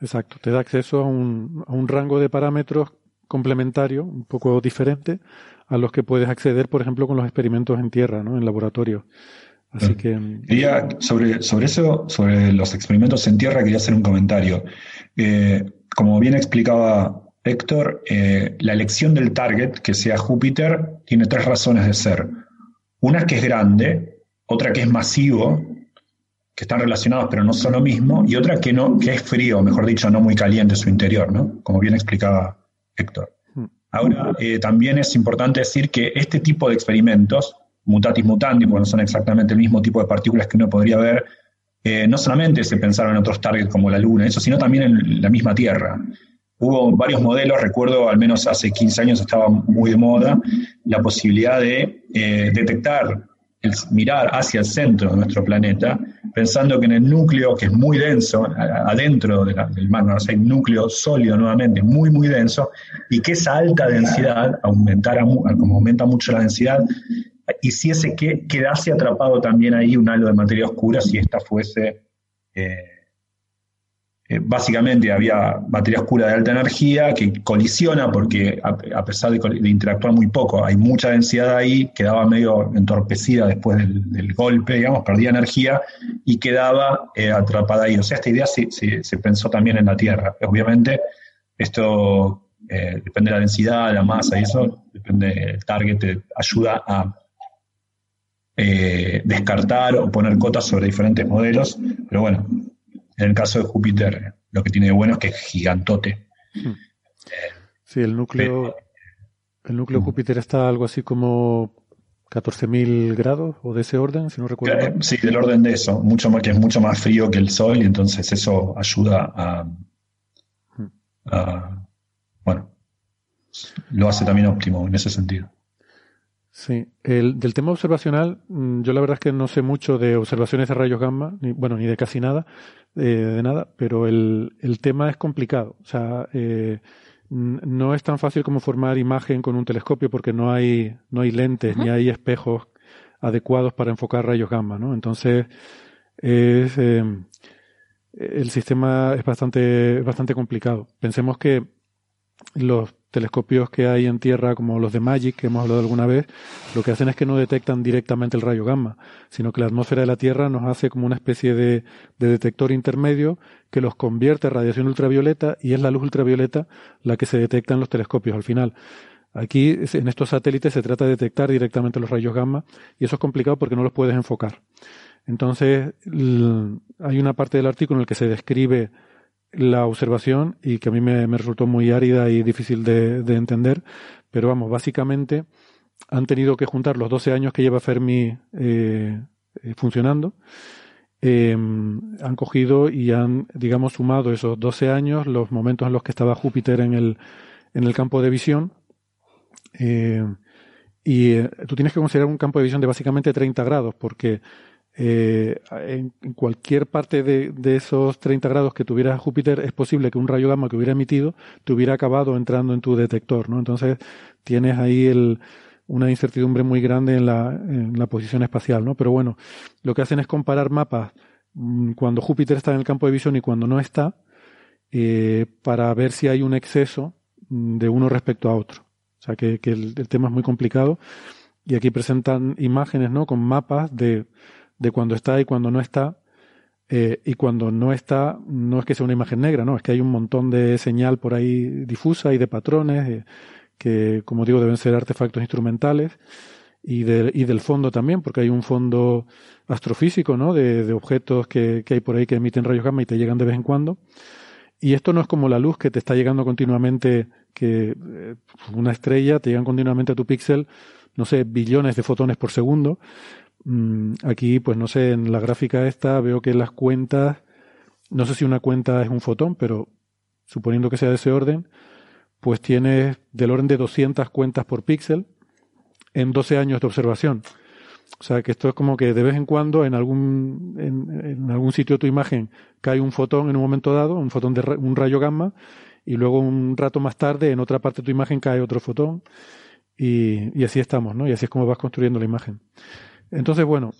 Speaker 4: Exacto, te da acceso a un, a un rango de parámetros complementario, un poco diferente, a los que puedes acceder, por ejemplo, con los experimentos en tierra, ¿no? en laboratorio. Así que.
Speaker 7: Quería, sobre, sobre eso, sobre los experimentos en tierra, quería hacer un comentario. Eh, como bien explicaba Héctor, eh, la elección del target, que sea Júpiter, tiene tres razones de ser. Una que es grande, otra que es masivo, que están relacionados pero no son lo mismo, y otra que no, que es frío, mejor dicho, no muy caliente su interior, ¿no? Como bien explicaba Héctor. Hmm. Ahora, eh, también es importante decir que este tipo de experimentos, mutatis mutandis, porque no son exactamente el mismo tipo de partículas que uno podría ver, eh, no solamente se pensaron en otros targets como la Luna, eso, sino también en la misma Tierra. Hubo varios modelos, recuerdo al menos hace 15 años estaba muy de moda la posibilidad de eh, detectar mirar hacia el centro de nuestro planeta, pensando que en el núcleo, que es muy denso, adentro del mar, ¿no? hay un núcleo sólido nuevamente, muy, muy denso, y que esa alta densidad aumentara, como aumenta mucho la densidad, y si ese que quedase atrapado también ahí un halo de materia oscura, si esta fuese... Eh, eh, básicamente había materia oscura de alta energía que colisiona porque a, pesar de, interactuar muy poco, hay mucha densidad ahí, quedaba medio entorpecida después del, golpe, digamos, perdía energía y quedaba eh, atrapada ahí. O sea, esta idea se, se, pensó también en la Tierra. Obviamente, esto eh, depende de la densidad, la masa y eso, depende del target, ayuda a descartar o poner cotas sobre diferentes modelos, pero bueno, en el caso de Júpiter, lo que tiene de bueno es que es gigantote.
Speaker 4: Sí, el núcleo, el núcleo de Júpiter está algo así como 14.000 grados o de ese orden, si no recuerdo.
Speaker 7: Eh, sí, del orden de eso, mucho más, que es mucho más frío que el Sol y entonces eso ayuda a, a bueno, lo hace también óptimo en ese sentido.
Speaker 4: Sí, el, del tema observacional, mm, yo la verdad es que no sé mucho de observaciones de rayos gamma, ni, bueno, ni de casi nada, eh, de nada, pero el, el, tema es complicado. O sea, eh, no es tan fácil como formar imagen con un telescopio porque no hay, no hay lentes ni hay espejos adecuados para enfocar rayos gamma, ¿no? Entonces, es, eh, el sistema es bastante, bastante complicado. Pensemos que los telescopios que hay en Tierra, como los de Magic, que hemos hablado alguna vez, lo que hacen es que no detectan directamente el rayo gamma, sino que la atmósfera de la Tierra nos hace como una especie de, detector intermedio que los convierte en radiación ultravioleta y es la luz ultravioleta la que se detecta en los telescopios al final. Aquí, en estos satélites, se trata de detectar directamente los rayos gamma y eso es complicado porque no los puedes enfocar. Entonces, hay una parte del artículo en el que se describe la observación y que a mí me, resultó muy árida y difícil de, entender, pero vamos, básicamente han tenido que juntar los 12 años que lleva Fermi eh, eh, funcionando, em, han cogido y han, digamos, sumado esos 12 años, los momentos en los que estaba Júpiter en el, en el campo de visión, eh, y tú tienes que considerar un campo de visión de básicamente 30 grados, porque eh, en, cualquier parte de, esos 30 grados que tuviera Júpiter es posible que un rayo gamma que hubiera emitido te hubiera acabado entrando en tu detector, ¿no? Entonces tienes ahí el, una incertidumbre muy grande en la, en la posición espacial, ¿no? Pero bueno, lo que hacen es comparar mapas mm, cuando Júpiter está en el campo de visión y cuando no está, eh, para ver si hay un exceso mm, de uno respecto a otro. O sea que, el, el tema es muy complicado. Y aquí presentan imágenes, ¿no? Con mapas de de cuando está y cuando no está. Eh, y cuando no está, no es que sea una imagen negra, no, es que hay un montón de señal por ahí difusa y de patrones eh, que, como digo, deben ser artefactos instrumentales y, de, y del fondo también, porque hay un fondo astrofísico, ¿no? De, de objetos que, que, hay por ahí que emiten rayos gamma y te llegan de vez en cuando. Y esto no es como la luz que te está llegando continuamente, que eh, una estrella te llegan continuamente a tu píxel, no sé, billones de fotones por segundo, aquí, pues no sé, en la gráfica esta veo que las cuentas, no sé si una cuenta es un fotón, pero suponiendo que sea de ese orden, pues tienes del orden de 200 cuentas por píxel en 12 años de observación. O sea que esto es como que de vez en cuando en algún, en, algún sitio de tu imagen cae un fotón en un momento dado, un fotón de un rayo gamma, y luego un rato más tarde en otra parte de tu imagen cae otro fotón, y, y así estamos, ¿no? Y así es como vas construyendo la imagen. Entonces, bueno.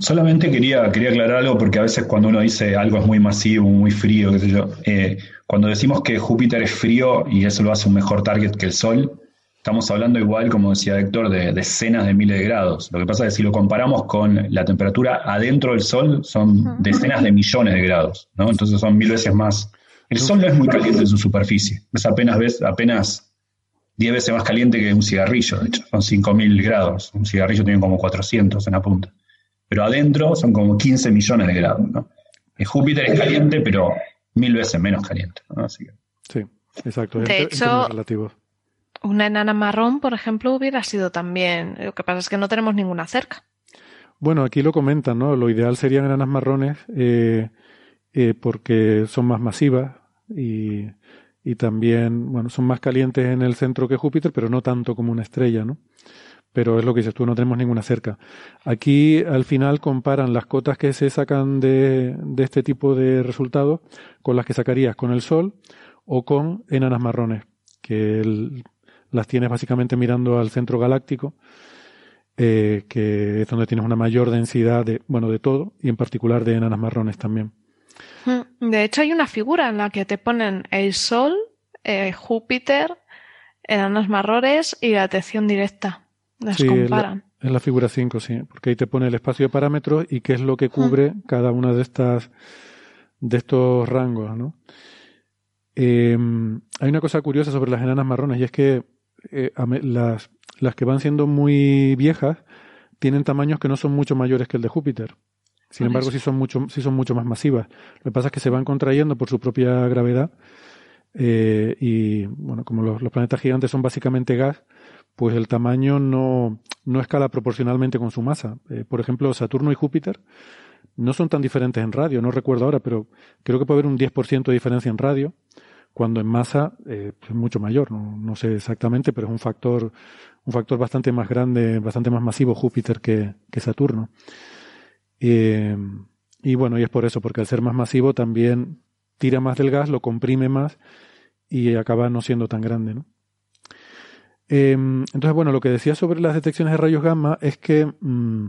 Speaker 7: Solamente quería, quería aclarar algo porque a veces cuando uno dice algo es muy masivo, muy frío, qué sé yo, eh, cuando decimos que Júpiter es frío y eso lo hace un mejor target que el Sol, estamos hablando igual, como decía Héctor, de decenas de miles de grados. Lo que pasa es que si lo comparamos con la temperatura adentro del Sol, son decenas de millones de grados, ¿no? Entonces son mil veces más. El Sol no es muy caliente en su superficie, es apenas, ves, apenas 10 veces más caliente que un cigarrillo, de hecho, son 5.000 grados. Un cigarrillo tiene como 400 en la punta. Pero adentro son como 15 millones de grados. ¿no? Júpiter es caliente, pero mil veces menos caliente.
Speaker 4: Sí, exacto.
Speaker 8: De hecho, una enana marrón, por ejemplo, hubiera sido también. Lo que pasa es que no tenemos ninguna cerca.
Speaker 4: Bueno, aquí lo comentan, ¿no? Lo ideal serían enanas marrones eh, eh, porque son más masivas y y también, bueno, son más calientes en el centro que Júpiter, pero no tanto como una estrella, ¿no? pero es lo que dices tú, no tenemos ninguna cerca. Aquí al final comparan las cotas que se sacan de, de este tipo de resultados con las que sacarías con el Sol o con enanas marrones, que las tienes básicamente mirando al centro galáctico, eh, que es donde tienes una mayor densidad de, bueno, de todo, y en particular de enanas marrones también.
Speaker 8: De hecho, hay una figura en la que te ponen el Sol, eh, Júpiter, enanas marrones y la atención directa. Las comparan.
Speaker 4: Es la, figura 5, sí, porque ahí te pone el espacio de parámetros y qué es lo que cubre cada una de estas de estos rangos, ¿no? Em, hay una cosa curiosa sobre las enanas marrones y es que eh, las, las que van siendo muy viejas tienen tamaños que no son mucho mayores que el de Júpiter. Sin embargo, sí son, mucho, sí son mucho más masivas. Lo que pasa es que se van contrayendo por su propia gravedad eh, y, bueno, como los, planetas gigantes son básicamente gas, pues el tamaño no, no escala proporcionalmente con su masa. Eh, por ejemplo, Saturno y Júpiter no son tan diferentes en radio, no recuerdo ahora, pero creo que puede haber un 10% de diferencia en radio, cuando en masa eh, es mucho mayor, no, no, sé exactamente, pero es un factor, un factor bastante más grande, bastante más masivo Júpiter que, que Saturno. Eh, y bueno, y es por eso, porque al ser más masivo también tira más del gas, lo comprime más y acaba no siendo tan grande, ¿no? Eh, entonces, bueno, lo que decía sobre las detecciones de rayos gamma es que mm,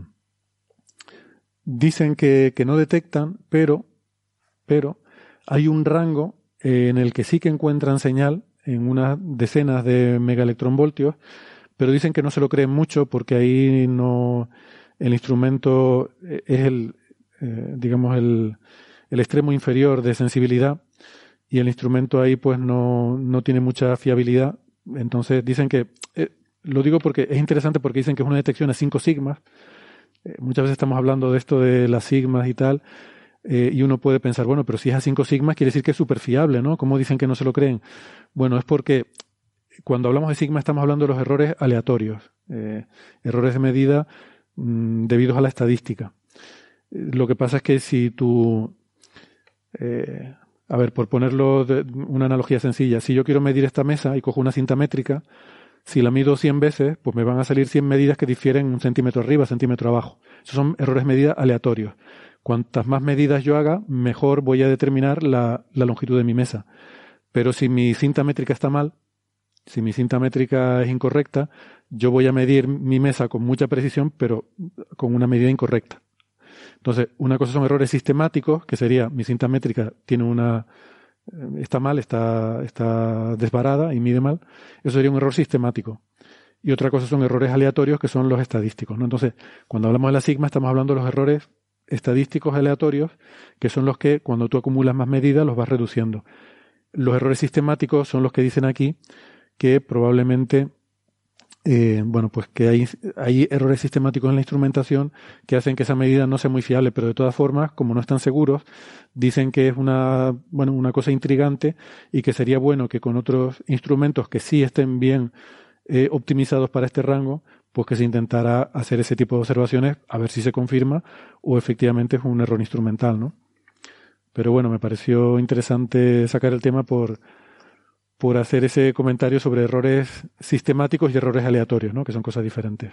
Speaker 4: dicen que, que, no detectan, pero, pero hay un rango en el que sí que encuentran señal en unas decenas de megaelectronvoltios, pero dicen que no se lo creen mucho porque ahí no el instrumento es el eh, digamos el, el, extremo inferior de sensibilidad y el instrumento ahí pues no, no tiene mucha fiabilidad. Entonces dicen que eh, lo digo porque es interesante porque dicen que es una detección a 5 sigmas eh, muchas veces estamos hablando de esto de las sigmas y tal, eh, y uno puede pensar, bueno, pero si es a 5 sigmas, quiere decir que es súper fiable, ¿no? ¿Cómo dicen que no se lo creen? Bueno, es porque cuando hablamos de sigma estamos hablando de los errores aleatorios, eh, errores de medida mm, debidos a la estadística. Lo que pasa es que si tú, a ver, por ponerlo de una analogía sencilla, si yo quiero medir esta mesa y cojo una cinta métrica, si la mido 100 veces, pues me van a salir 100 medidas que difieren un centímetro arriba, centímetro abajo. Esos son errores medida aleatorios. Cuantas más medidas yo haga, mejor voy a determinar la, la longitud de mi mesa. Pero si mi cinta métrica está mal, si mi cinta métrica es incorrecta, yo voy a medir mi mesa con mucha precisión, pero con una medida incorrecta. Entonces, una cosa son errores sistemáticos, que sería mi cinta métrica tiene una, eh, está mal, está, está desbarada y mide mal, eso sería un error sistemático. Y otra cosa son errores aleatorios que son los estadísticos. ¿no? Entonces, cuando hablamos de la sigma, estamos hablando de los errores estadísticos aleatorios, que son los que cuando tú acumulas más medidas los vas reduciendo. Los errores sistemáticos son los que dicen aquí que probablemente eh, bueno, pues que hay, errores sistemáticos en la instrumentación que hacen que esa medida no sea muy fiable, pero de todas formas, como no están seguros, dicen que es una, bueno, una cosa intrigante y que sería bueno que con otros instrumentos que sí estén bien eh, optimizados para este rango, pues que se intentara hacer ese tipo de observaciones a ver si se confirma o efectivamente es un error instrumental, ¿no? Pero bueno, me pareció interesante sacar el tema por, por hacer ese comentario sobre errores sistemáticos y errores aleatorios, ¿no? que son cosas diferentes.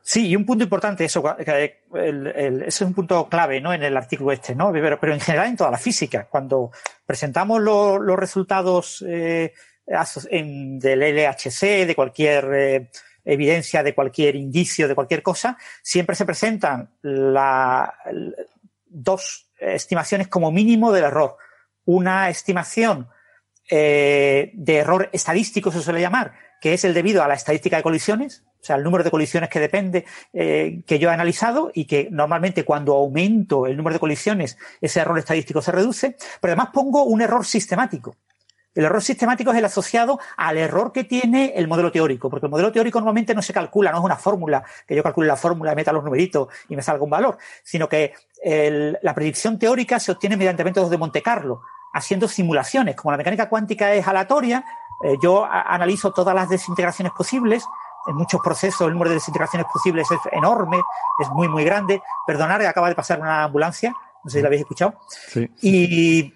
Speaker 6: Sí, y un punto importante, eso, es un punto clave ¿no? en el artículo este, ¿no? pero, pero en general en toda la física. Cuando presentamos los resultados eh, del LHC, de cualquier eh, evidencia, de cualquier indicio, de cualquier cosa, siempre se presentan la, dos estimaciones como mínimo del error. Una estimación eh, de error estadístico, se suele llamar, que es el debido a la estadística de colisiones, o sea, el número de colisiones que depende, eh, que yo he analizado y que normalmente cuando aumento el número de colisiones, ese error estadístico se reduce, pero además pongo un error sistemático. El error sistemático es el asociado al error que tiene el modelo teórico, porque el modelo teórico normalmente no se calcula, no es una fórmula, que yo calcule la fórmula, meta los numeritos y me salga un valor, sino que la predicción teórica se obtiene mediante métodos de Monte Carlo, haciendo simulaciones. Como la mecánica cuántica es aleatoria, eh, yo analizo todas las desintegraciones posibles. En muchos procesos el número de desintegraciones posibles es enorme, es muy, muy grande. Perdonar, acaba de pasar una ambulancia, no sé si la habéis escuchado. Y,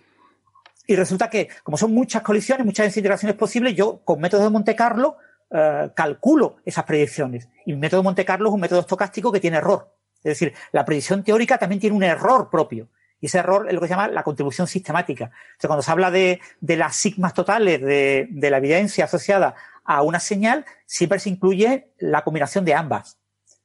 Speaker 6: y resulta que, como son muchas colisiones, muchas desintegraciones posibles, yo con métodos de Monte Carlo eh, calculo esas predicciones. Y mi método Monte Carlo es un método estocástico que tiene error. Es decir, la predicción teórica también tiene un error propio. Y ese error es lo que se llama la contribución sistemática. Sea, cuando se habla de, las sigmas totales de, de, la evidencia asociada a una señal, siempre se incluye la combinación de ambas.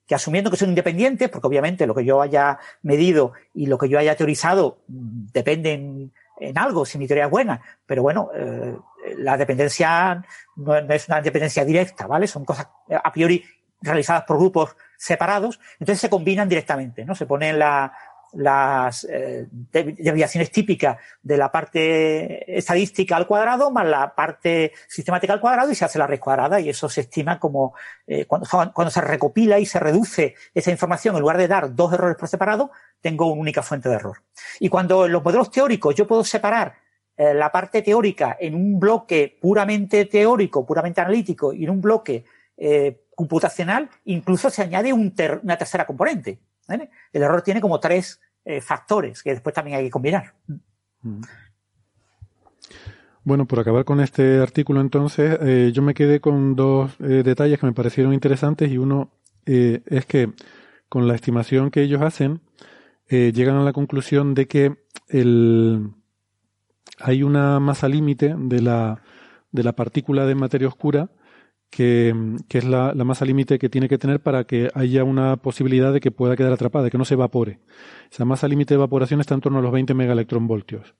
Speaker 6: Que asumiendo que son independientes, porque obviamente lo que yo haya medido y lo que yo haya teorizado dependen en algo, si mi teoría es buena, pero bueno, eh, la dependencia no, es una dependencia directa, ¿vale? Son cosas a priori realizadas por grupos separados, entonces se combinan directamente, ¿no? Se ponen la, las eh, desviaciones típicas de la parte estadística al cuadrado más la parte sistemática al cuadrado y se hace la raíz cuadrada y eso se estima como eh, cuando, cuando se recopila y se reduce esa información en lugar de dar dos errores por separado tengo una única fuente de error. Y cuando en los modelos teóricos yo puedo separar eh, la parte teórica en un bloque puramente teórico puramente analítico y en un bloque computacional incluso se añade una tercera componente el error tiene como tres eh, factores que después también hay que combinar. Mm.
Speaker 4: Bueno, por acabar con este artículo entonces, eh, yo me quedé con dos eh, detalles que me parecieron interesantes y uno es que con la estimación que ellos hacen, llegan a la conclusión de que el, hay una masa límite de la, de la partícula de materia oscura que, es la, masa límite que tiene que tener para que haya una posibilidad de que pueda quedar atrapada, de que no se evapore. Esa masa límite de evaporación está en torno a los 20 megaelectronvoltios.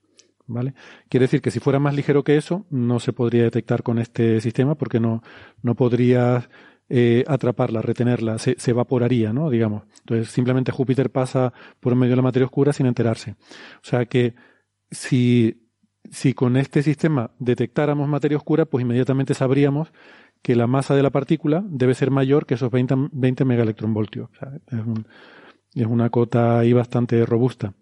Speaker 4: ¿Vale? Quiere decir que si fuera más ligero que eso, no se podría detectar con este sistema porque no, no podrías eh, atraparla, retenerla, se, se, evaporaría, ¿no? Digamos. Entonces, simplemente Júpiter pasa por medio de la materia oscura sin enterarse. O sea que si, si con este sistema detectáramos materia oscura, pues inmediatamente sabríamos que la masa de la partícula debe ser mayor que esos 20, 20 megaelectronvoltios. es, una cota ahí bastante robusta.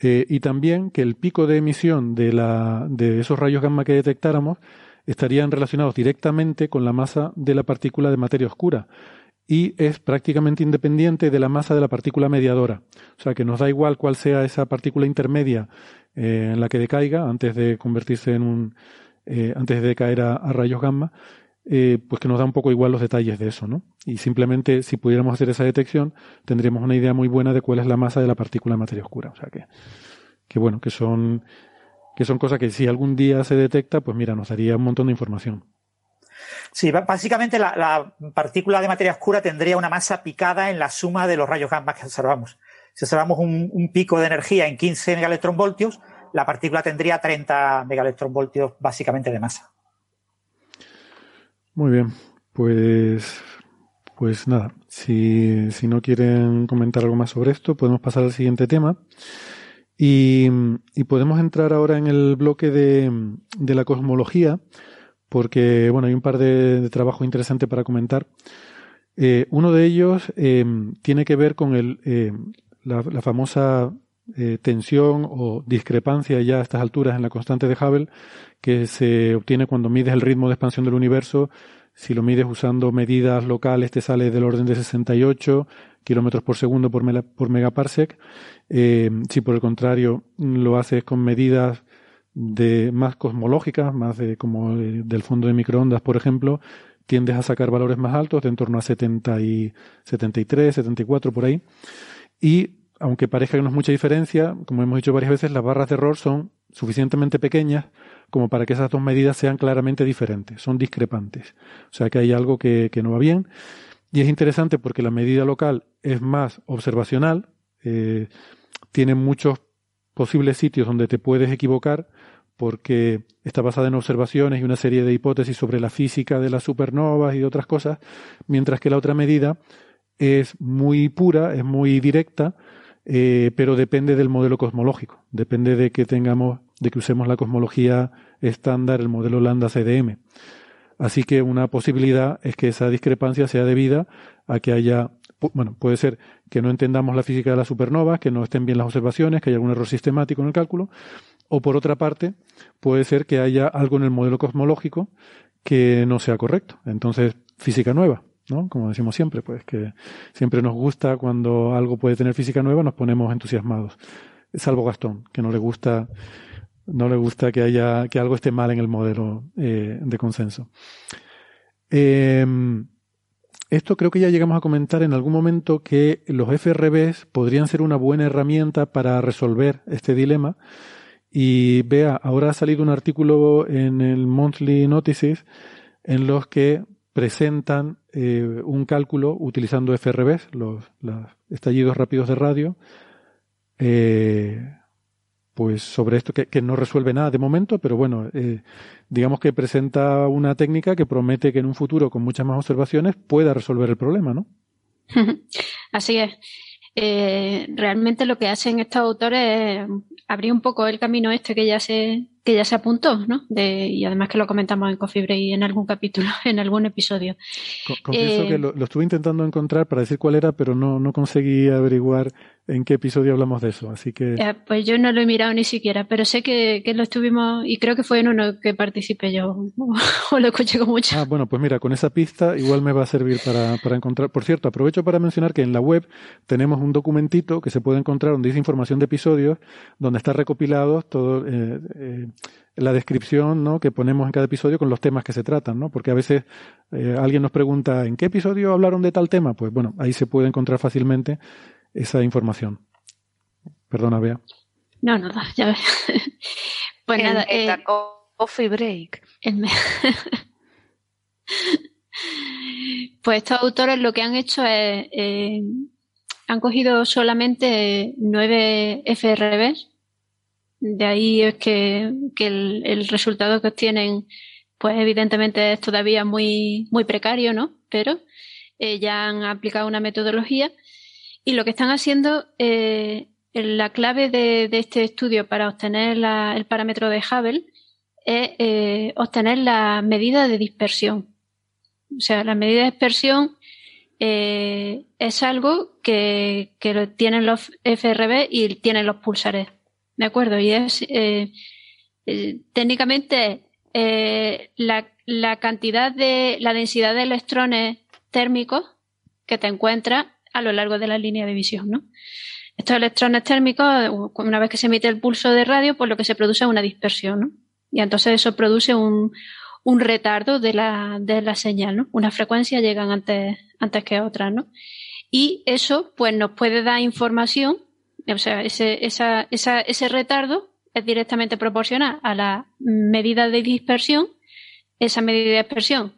Speaker 4: Eh, y también que el pico de emisión de, la, de esos rayos gamma que detectáramos estarían relacionados directamente con la masa de la partícula de materia oscura y es prácticamente independiente de la masa de la partícula mediadora. O sea que nos da igual cuál sea esa partícula intermedia eh, en la que decaiga antes de convertirse en un, eh, antes de caer a, rayos gamma, eh, pues que nos da un poco igual los detalles de eso, ¿no? Y simplemente si pudiéramos hacer esa detección, tendríamos una idea muy buena de cuál es la masa de la partícula de materia oscura. O sea que, que bueno, que son, que son cosas que si algún día se detecta, pues mira, nos daría un montón de información.
Speaker 6: Sí, básicamente la, partícula de materia oscura tendría una masa picada en la suma de los rayos gamma que observamos. Si observamos un, pico de energía en 15 megaelectronvoltios, la partícula tendría 30 megaelectronvoltios básicamente de masa.
Speaker 4: Muy bien, pues, pues nada, si, si no quieren comentar algo más sobre esto, podemos pasar al siguiente tema. Y, y podemos entrar ahora en el bloque de, de, la cosmología, porque bueno, hay un par de, de trabajos interesantes para comentar. Eh, uno de ellos eh, tiene que ver con el, eh, la, famosa eh, tensión o discrepancia ya a estas alturas en la constante de Hubble que se obtiene cuando mides el ritmo de expansión del universo. Si lo mides usando medidas locales te sale del orden de 68 kilómetros por segundo por, por megaparsec. Eh, si por el contrario lo haces con medidas de más cosmológicas, más de, como del fondo de microondas, por ejemplo, tiendes a sacar valores más altos, de en torno a 70 y 73, 74 por ahí. Y aunque parezca que no es mucha diferencia, como hemos dicho varias veces, las barras de error son suficientemente pequeñas como para que esas dos medidas sean claramente diferentes, son discrepantes. O sea que hay algo que, no va bien. Y es interesante porque la medida local es más observacional, eh, tiene muchos posibles sitios donde te puedes equivocar porque está basada en observaciones y una serie de hipótesis sobre la física de las supernovas y de otras cosas, mientras que la otra medida es muy pura, es muy directa, eh, pero depende del modelo cosmológico, depende de que tengamos, de que usemos la cosmología estándar, el modelo lambda CDM. Así que una posibilidad es que esa discrepancia sea debida a que haya, bueno, puede ser que no entendamos la física de las supernovas, que no estén bien las observaciones, que haya algún error sistemático en el cálculo, o por otra parte, puede ser que haya algo en el modelo cosmológico que no sea correcto. Entonces, física nueva. ¿No? Como decimos siempre, pues que siempre nos gusta cuando algo puede tener física nueva, nos ponemos entusiasmados. Salvo Gastón, que no le gusta, no le gusta que haya, que algo esté mal en el modelo eh, de consenso. Em, esto creo que ya llegamos a comentar en algún momento que los FRBs podrían ser una buena herramienta para resolver este dilema. Y vea, ahora ha salido un artículo en el Monthly Notices en los que presentan eh, un cálculo utilizando FRBs, los, estallidos rápidos de radio, eh, pues sobre esto que, no resuelve nada de momento, pero bueno, eh, digamos que presenta una técnica que promete que en un futuro, con muchas más observaciones, pueda resolver el problema, ¿no?
Speaker 9: Así es. realmente lo que hacen estos autores es abrir un poco el camino este que ya se que ya se apuntó, ¿no? De, y además que lo comentamos en Coffee Break en algún capítulo, en algún episodio.
Speaker 4: confieso que eh, lo, estuve intentando encontrar para decir cuál era, pero no, no conseguí averiguar en qué episodio hablamos de eso, así que...
Speaker 9: Pues yo no lo he mirado ni siquiera, pero sé que, que, lo estuvimos, y creo que fue en uno que participé yo, o lo escuché con mucho.
Speaker 4: Ah, bueno, pues mira, con esa pista igual me va a servir para, para encontrar... Por cierto, aprovecho para mencionar que en la web tenemos un documentito que se puede encontrar donde dice información de episodios, donde está recopilado todo... Eh, eh, la descripción ¿no? que ponemos en cada episodio con los temas que se tratan, ¿no? Porque a veces eh, alguien nos pregunta ¿en qué episodio hablaron de tal tema? Pues bueno, ahí se puede encontrar fácilmente esa información. Perdona, Bea.
Speaker 9: No, nada, ya ves. pues nada.
Speaker 8: Eh, coffee break.
Speaker 9: pues estos autores lo que han hecho es. Eh, han cogido solamente nueve FRBs. De ahí es que, el, el, resultado que obtienen, pues evidentemente es todavía muy, muy precario, ¿no? Pero eh, ya han aplicado una metodología y lo que están haciendo, eh, la clave de, este estudio para obtener el parámetro de Hubble es eh, obtener la medida de dispersión. O sea, la medida de dispersión eh, es algo que, tienen los FRB y tienen los pulsares. ¿De acuerdo? Y es técnicamente la, la cantidad de la densidad de electrones térmicos que te encuentras a lo largo de la línea de visión, ¿no? Estos electrones térmicos, una vez que se emite el pulso de radio, pues lo que se produce es una dispersión, ¿no? Y entonces eso produce un, un retardo de la, de la señal, ¿no? Unas frecuencias llegan antes, antes que otras, ¿no? Y eso, pues nos puede dar información, o sea, ese, esa, ese retardo es directamente proporcional a la medida de dispersión. Esa medida de dispersión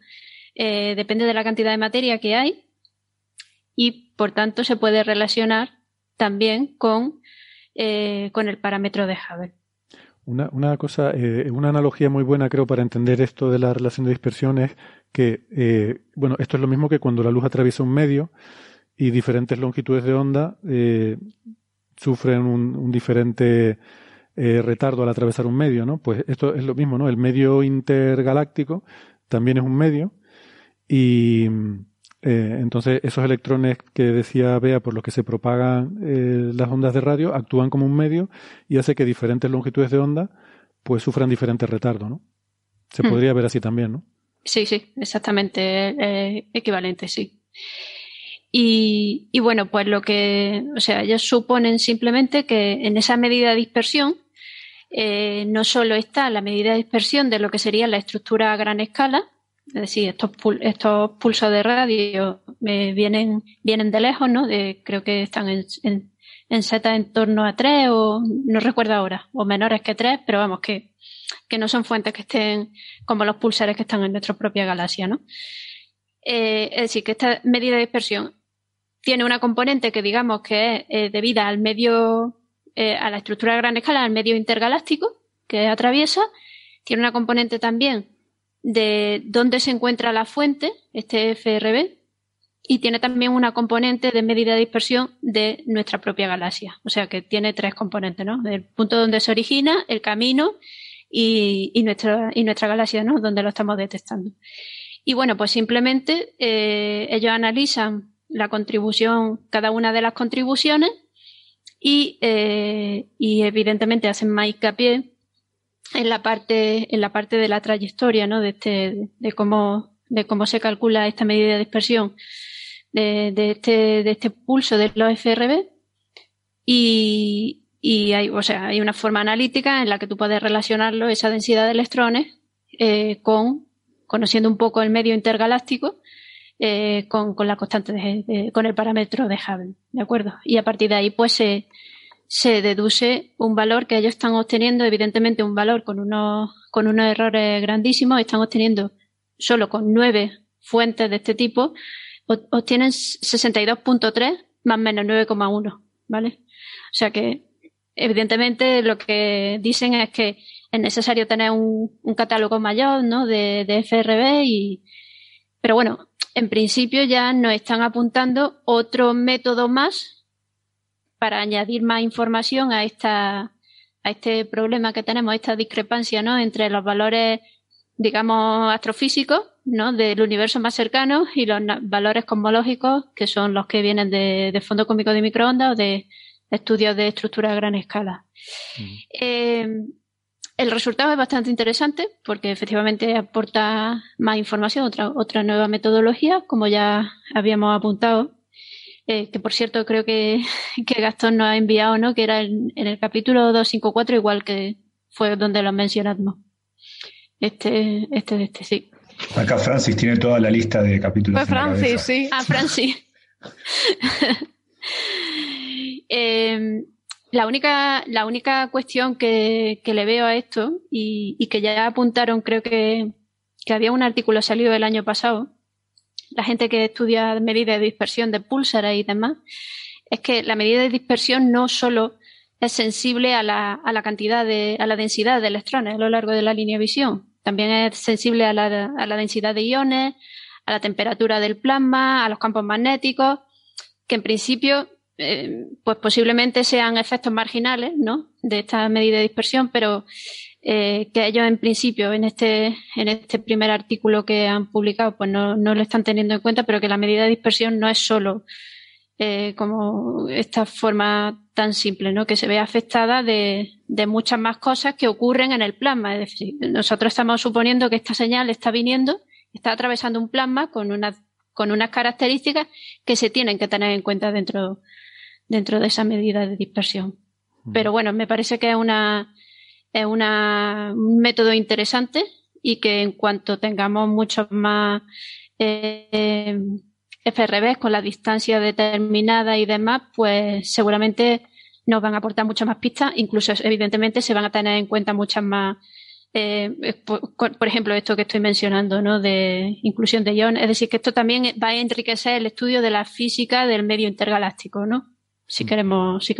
Speaker 9: eh, depende de la cantidad de materia que hay y por tanto se puede relacionar también con, eh, con el parámetro de Hubble.
Speaker 4: Una, una cosa, eh, una analogía muy buena creo para entender esto de la relación de dispersión es que, eh, bueno, esto es lo mismo que cuando la luz atraviesa un medio y diferentes longitudes de onda sufren un, un diferente retardo al atravesar un medio, ¿no? Pues esto es lo mismo, ¿no? El medio intergaláctico también es un medio y eh, entonces, esos electrones que decía Bea, por los que se propagan eh, las ondas de radio, actúan como un medio y hace que diferentes longitudes de onda pues sufran diferentes retardos, ¿no? Se hmm. podría ver así también, ¿no?
Speaker 9: Sí, sí, exactamente, eh, equivalente, sí. Y, y, bueno, pues lo que, o sea, ellos suponen simplemente que en esa medida de dispersión no solo está la medida de dispersión de lo que sería la estructura a gran escala, es decir, estos, estos pulsos de radio me vienen, vienen de lejos, ¿no? Creo que están en, en, en en torno a 3 o no recuerdo ahora, o menores que 3, pero vamos, que, que no son fuentes que estén como los pulsares que están en nuestra propia galaxia, ¿no? Eh, es decir, que esta medida de dispersión tiene una componente que digamos que es eh, debida al medio, eh, a la estructura de gran escala, al medio intergaláctico que atraviesa, tiene una componente también de dónde se encuentra la fuente, este FRB, y tiene también una componente de medida de dispersión de nuestra propia galaxia. O sea que tiene tres componentes, ¿no? Del punto donde se origina, el camino y, y nuestra, y nuestra galaxia, ¿no? Donde lo estamos detectando. Y bueno, pues simplemente eh, ellos analizan la contribución, cada una de las contribuciones y, eh, y evidentemente hacen más hincapié en la parte, en la parte de la trayectoria, ¿no? De este, de cómo, de cómo se calcula esta medida de dispersión de, de este, de este pulso de los FRB. Y, y hay, o sea, hay una forma analítica en la que tú puedes relacionarlo, esa densidad de electrones, eh, con conociendo un poco el medio intergaláctico eh, con, con, la constante de, con el parámetro de Hubble, ¿de acuerdo? Y a partir de ahí, pues se, se deduce un valor que ellos están obteniendo, evidentemente un valor con unos, con unos errores grandísimos, están obteniendo solo con nueve fuentes de este tipo, obtienen 62.3 más menos 9,1, ¿vale? O sea que, evidentemente, lo que dicen es que es necesario tener un, un catálogo mayor, ¿no? De, de FRB y, pero bueno, en principio ya nos están apuntando otro método más para añadir más información a esta a este problema que tenemos, esta discrepancia ¿no? entre los valores, digamos, astrofísicos ¿no? del universo más cercano y los valores cosmológicos, que son los que vienen de, fondo cómico de microondas o de estudios de estructura a gran escala. Eh, el resultado es bastante interesante porque efectivamente aporta más información, otra, otra nueva metodología, como ya habíamos apuntado. Eh, que por cierto creo que, que, Gastón nos ha enviado, ¿no? Que era en, el capítulo 254, igual que fue donde lo mencionamos. Este, este, este, sí.
Speaker 7: Acá Francis tiene toda la lista de capítulos.
Speaker 8: Fue Francis, sí.
Speaker 9: Ah, Francis. eh, la única, la única cuestión que, le veo a esto, y, que ya apuntaron, creo que, había un artículo salido el año pasado, la gente que estudia medidas de dispersión de púlsares y demás, es que la medida de dispersión no solo es sensible a la, a la cantidad de, a la densidad de electrones a lo largo de la línea de visión, también es sensible a la, a la densidad de iones, a la temperatura del plasma, a los campos magnéticos, que en principio eh, pues posiblemente sean efectos marginales, ¿no? De esta medida de dispersión, pero eh, que ellos en principio en este, en este primer artículo que han publicado, pues no, no lo están teniendo en cuenta, pero que la medida de dispersión no es solo eh, como esta forma tan simple, ¿no? Que se ve afectada de, de muchas más cosas que ocurren en el plasma. Es decir, nosotros estamos suponiendo que esta señal está viniendo, está atravesando un plasma con unas con unas características que se tienen que tener en cuenta dentro dentro de esa medida de dispersión. Pero bueno, me parece que es una, es una, un método interesante y que en cuanto tengamos muchos más eh, FRBs con la distancia determinada y demás, pues seguramente nos van a aportar muchas más pistas. Incluso, evidentemente, se van a tener en cuenta muchas más. Eh, por, por, ejemplo, esto que estoy mencionando, ¿no? De inclusión de iones. Es decir, que esto también va a enriquecer el estudio de la física del medio intergaláctico, ¿no? si mm. queremos, si,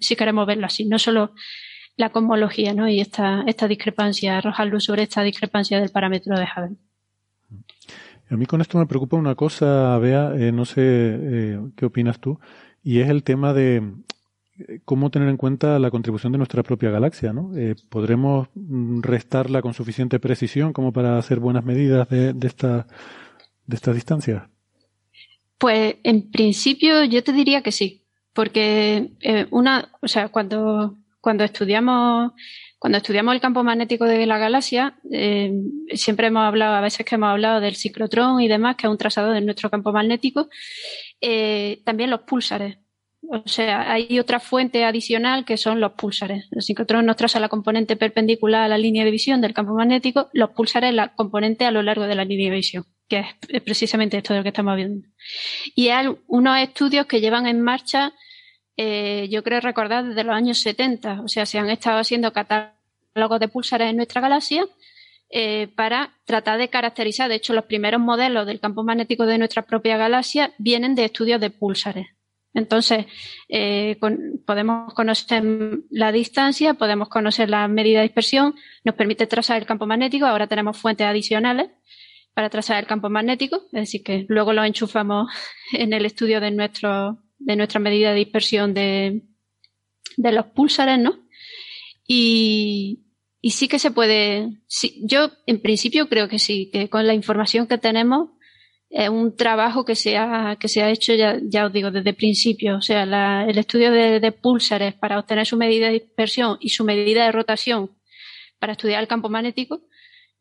Speaker 9: si queremos verlo así, no solo la cosmología, ¿no? Y esta, esta discrepancia, arrojar luz sobre esta discrepancia del parámetro de Hubble.
Speaker 4: A mí con esto me preocupa una cosa, Bea, eh, no sé eh, qué opinas tú, y es el tema de eh, cómo tener en cuenta la contribución de nuestra propia galaxia, ¿no? ¿Podremos mm, restarla con suficiente precisión como para hacer buenas medidas de, de, esta, de estas distancias?
Speaker 9: Pues en principio yo te diría que sí porque eh, una, o sea, cuando, cuando estudiamos cuando estudiamos el campo magnético de la galaxia, eh, siempre hemos hablado, a veces que hemos hablado del ciclotrón y demás, que es un trazador de nuestro campo magnético, eh, también los púlsares. O sea, hay otra fuente adicional que son los púlsares. El ciclotrón nos traza la componente perpendicular a la línea de visión del campo magnético, los púlsares la componente a lo largo de la línea de visión, que es precisamente esto de lo que estamos viendo. Y hay unos estudios que llevan en marcha eh, yo creo recordar desde los años 70. O sea, se han estado haciendo catálogos de púlsares en nuestra galaxia eh, para tratar de caracterizar. De hecho, los primeros modelos del campo magnético de nuestra propia galaxia vienen de estudios de púlsares. Entonces, eh, podemos conocer la distancia, podemos conocer la medida de dispersión, nos permite trazar el campo magnético. Ahora tenemos fuentes adicionales para trazar el campo magnético, es decir, que luego lo enchufamos en el estudio de nuestro de nuestra medida de dispersión de, de los púlsares, ¿no? Y, y sí que se puede, yo en principio creo que sí, que con la información que tenemos es un trabajo que se ha, que se ha hecho, ya, ya os digo, desde el principio. O sea, el estudio de, de, púlsares para obtener su medida de dispersión y su medida de rotación para estudiar el campo magnético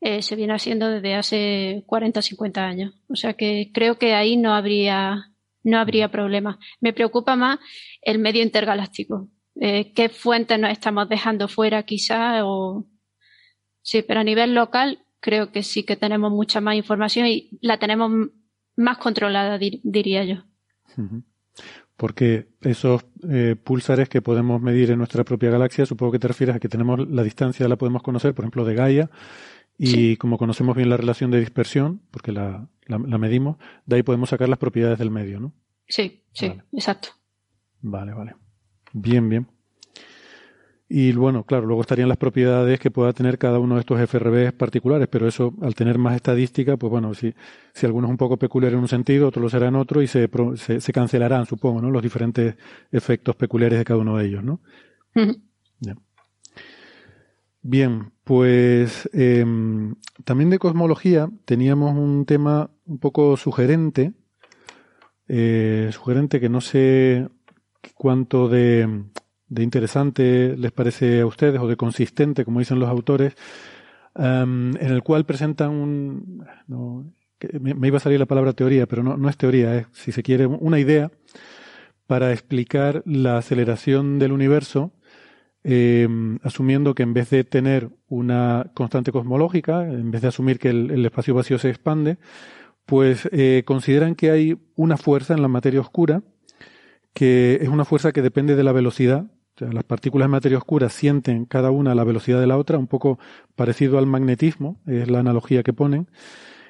Speaker 9: eh, se viene haciendo desde hace 40 o 50 años. O sea que creo que ahí no habría, no habría problema. Me preocupa más el medio intergaláctico. Eh, ¿Qué fuentes nos estamos dejando fuera quizá? O... Sí, pero a nivel local creo que sí que tenemos mucha más información y la tenemos más controlada, diría yo.
Speaker 4: Porque esos eh, pulsares que podemos medir en nuestra propia galaxia, supongo que te refieres a que tenemos la distancia, la podemos conocer, por ejemplo, de Gaia, y como conocemos bien la relación de dispersión, porque la, medimos, de ahí podemos sacar las propiedades del medio, ¿no?
Speaker 9: Sí, sí, exacto.
Speaker 4: Vale, vale. Bien, bien. Y bueno, claro, luego estarían las propiedades que pueda tener cada uno de estos FRB particulares, pero eso, al tener más estadística, pues bueno, si, si alguno es un poco peculiar en un sentido, otro lo será en otro y se, se, cancelarán, supongo, ¿no? Los diferentes efectos peculiares de cada uno de ellos, ¿no? Bien, pues em, también de cosmología teníamos un tema un poco sugerente, eh, sugerente que no sé cuánto de interesante les parece a ustedes o de consistente, como dicen los autores, em, en el cual presentan un... me, iba a salir la palabra teoría, pero no, no es teoría, es, si se quiere, una idea para explicar la aceleración del universo, em, asumiendo que en vez de tener una constante cosmológica, en vez de asumir que el, espacio vacío se expande, pues eh, consideran que hay una fuerza en la materia oscura, que es una fuerza que depende de la velocidad las partículas de materia oscura sienten cada una la velocidad de la otra, un poco parecido al magnetismo, es la analogía que ponen.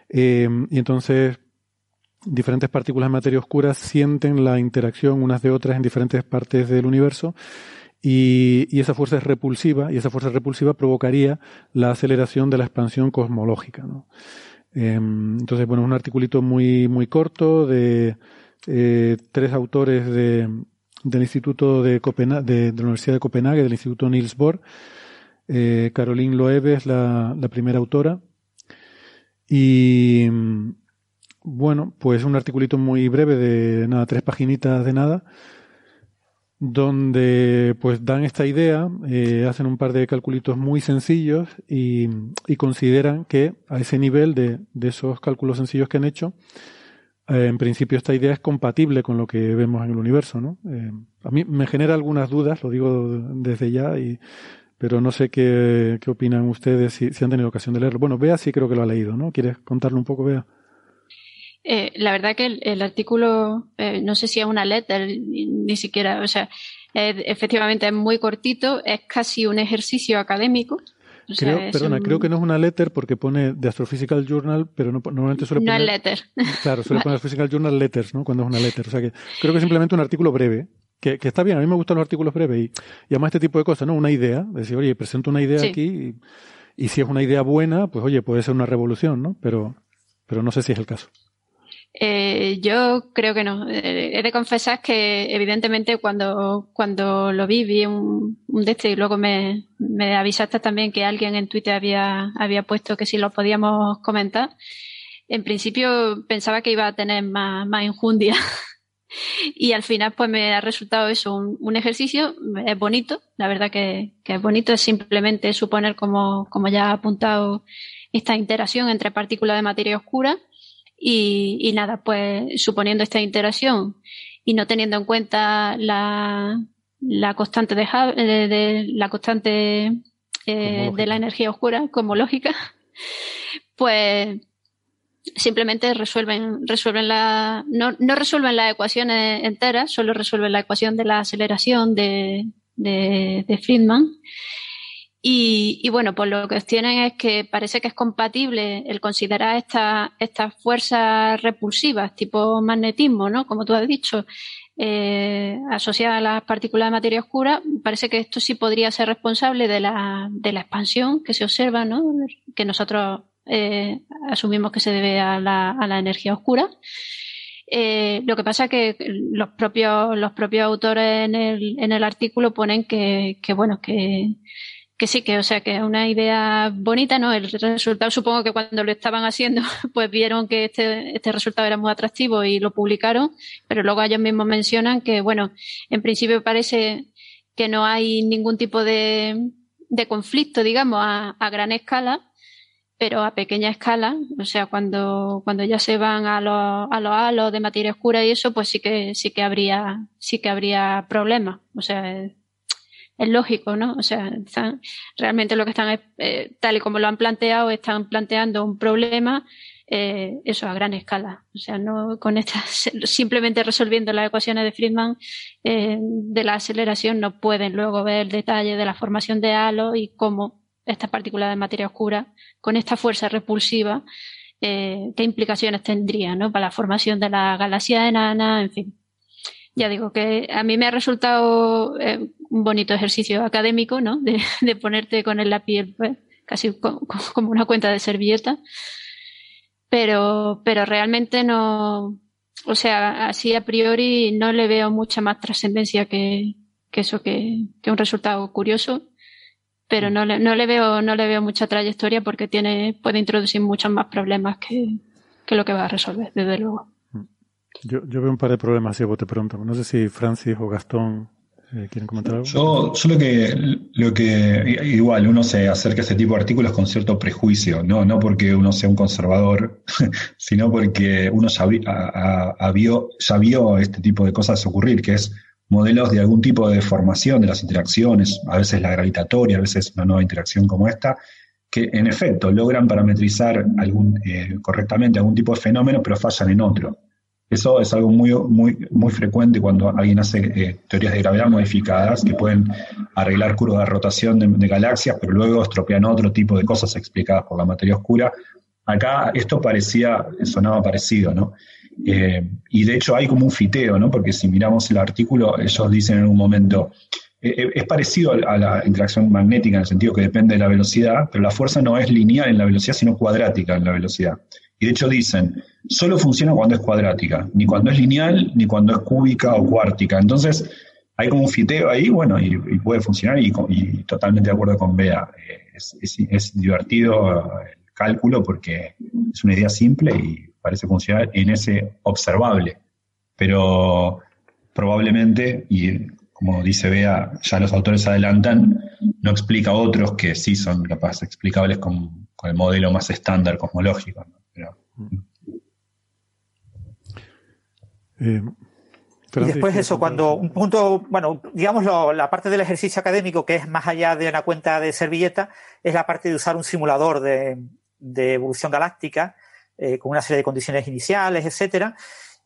Speaker 4: Eh, y entonces, diferentes partículas de materia oscura sienten la interacción unas de otras en diferentes partes del universo. Y, esa fuerza es repulsiva, y esa fuerza repulsiva provocaría la aceleración de la expansión cosmológica. Eh, entonces, bueno, un articulito muy, muy corto de eh, tres autores de, del Instituto de, de, la Universidad de Copenhague, del Instituto Niels Bohr. Eh, Caroline Loewe es la, primera autora. Y bueno, pues un articulito muy breve de nada, tres paginitas de nada, donde pues dan esta idea, eh, hacen un par de calculitos muy sencillos y, consideran que a ese nivel de, de esos cálculos sencillos que han hecho, eh, en principio esta idea es compatible con lo que vemos en el universo, ¿no? Eh, a mí me genera algunas dudas, lo digo desde ya, y, pero no sé qué, qué opinan ustedes si, han tenido ocasión de leerlo. Bueno, Bea sí creo que lo ha leído, ¿no? ¿Quieres contarlo un poco, Bea?
Speaker 9: Eh, la verdad que el, artículo, no sé si es una letra, ni, siquiera, o sea, efectivamente es muy cortito, es casi un ejercicio académico
Speaker 4: creo, perdona, creo que no es una letter porque pone The Astrophysical Journal, pero no, normalmente suele poner.
Speaker 9: No es letter.
Speaker 4: Claro, suele poner Astrophysical Journal letters, ¿no? Cuando es una letter. O sea que creo que es simplemente un artículo breve. Que, que está bien, a mí me gustan los artículos breves y, y además este tipo de cosas, ¿no? Una idea, decir, oye, presento una idea aquí y, y si es una idea buena, pues oye, puede ser una revolución, ¿no? Pero, pero no sé si es el caso.
Speaker 9: Eh, yo creo que no. Eh, he de confesar que evidentemente cuando, cuando lo vi, vi un, un de este y luego me, me avisaste también que alguien en Twitter había, había puesto que si lo podíamos comentar. En principio pensaba que iba a tener más, más injundia y al final pues me ha resultado eso un, un ejercicio. Es bonito, la verdad que, que, es bonito. Es simplemente suponer, como, como ya ha apuntado, esta interacción entre partículas de materia oscura y, nada, pues suponiendo esta interacción y no teniendo en cuenta la, la constante de, de, la constante eh, de la energía oscura como lógica, pues simplemente resuelven, resuelven la, no, no resuelven las ecuaciones enteras, solo resuelven la ecuación de la aceleración de, de, de Friedman y, bueno, pues lo que tienen es que parece que es compatible el considerar estas fuerzas repulsivas, tipo magnetismo, ¿no? Como tú has dicho, eh, asociadas a las partículas de materia oscura, parece que esto sí podría ser responsable de la, de la expansión que se observa, ¿no? Que nosotros eh, asumimos que se debe a la, a la energía oscura. Eh, lo que pasa es que los propios, autores en el, artículo ponen que bueno, que, que sí, que o sea que es una idea bonita, ¿no? El resultado supongo que cuando lo estaban haciendo, pues vieron que este, este resultado era muy atractivo y lo publicaron, pero luego ellos mismos mencionan que, bueno, en principio parece que no hay ningún tipo de, de conflicto, digamos, a, a, gran escala, pero a pequeña escala, o sea, cuando, cuando ya se van a los, a los halos de materia oscura y eso, pues sí que, sí que habría, sí que habría problemas. O sea, es lógico, ¿no? O sea, realmente lo que están, eh, tal y como lo han planteado, están planteando un problema, eh, eso a gran escala. O sea, no con esta, simplemente resolviendo las ecuaciones de Friedman eh, de la aceleración, no pueden luego ver el detalle de la formación de halo y cómo estas partículas de materia oscura, con esta fuerza repulsiva, qué implicaciones tendría, ¿no? Para la formación de la galaxia enana, en fin ya digo que a mí me ha resultado un bonito ejercicio académico, ¿no? De, de ponerte con el lápiz pues, casi como una cuenta de servilleta. Pero, pero realmente no, o sea, así a priori no le veo mucha más trascendencia que, que, eso, que, que, un resultado curioso. Pero no le, no le veo, no le veo mucha trayectoria porque tiene, puede introducir muchos más problemas que, que lo que va a resolver, desde luego.
Speaker 4: Yo, veo un par de problemas, si vos te pregunto. No sé si Francis o Gastón eh, ¿Quieren comentar algo?
Speaker 7: Yo, lo que, lo que, igual, uno se acerca a este tipo de artículos con cierto prejuicio, no, no porque uno sea un conservador, sino porque uno ya, vio, ya vio este tipo de cosas ocurrir, que es modelos de algún tipo de formación de las interacciones, a veces la gravitatoria, a veces una nueva interacción como esta, que en efecto logran parametrizar algún, eh, correctamente algún tipo de fenómeno, pero fallan en otro. Eso es algo muy, muy, muy frecuente cuando alguien hace eh, teorías de gravedad modificadas que pueden arreglar curvas de rotación de, galaxias, pero luego estropean otro tipo de cosas explicadas por la materia oscura. Acá esto parecía, sonaba parecido, ¿no? Eh, y de hecho hay como un fiteo, ¿no? Porque si miramos el artículo, ellos dicen en un momento, eh, es parecido a la interacción magnética en el sentido que depende de la velocidad, pero la fuerza no es lineal en la velocidad, sino cuadrática en la velocidad. Y de hecho dicen, solo funciona cuando es cuadrática, ni cuando es lineal, ni cuando es cúbica o cuártica. Entonces, hay como un fiteo ahí, bueno, y, puede funcionar, y, totalmente de acuerdo con Bea. Eh, es, divertido el cálculo porque es una idea simple y parece funcionar en ese observable. Pero probablemente, y como dice Bea, ya los autores adelantan, no explica otros que sí son capaces explicables con, con el modelo más estándar cosmológico.
Speaker 6: Eh, y después eso, cuando un punto, bueno, digamos la parte del ejercicio académico que es más allá de una cuenta de servilleta, es la parte de usar un simulador de, evolución galáctica eh, con una serie de condiciones iniciales, etcétera.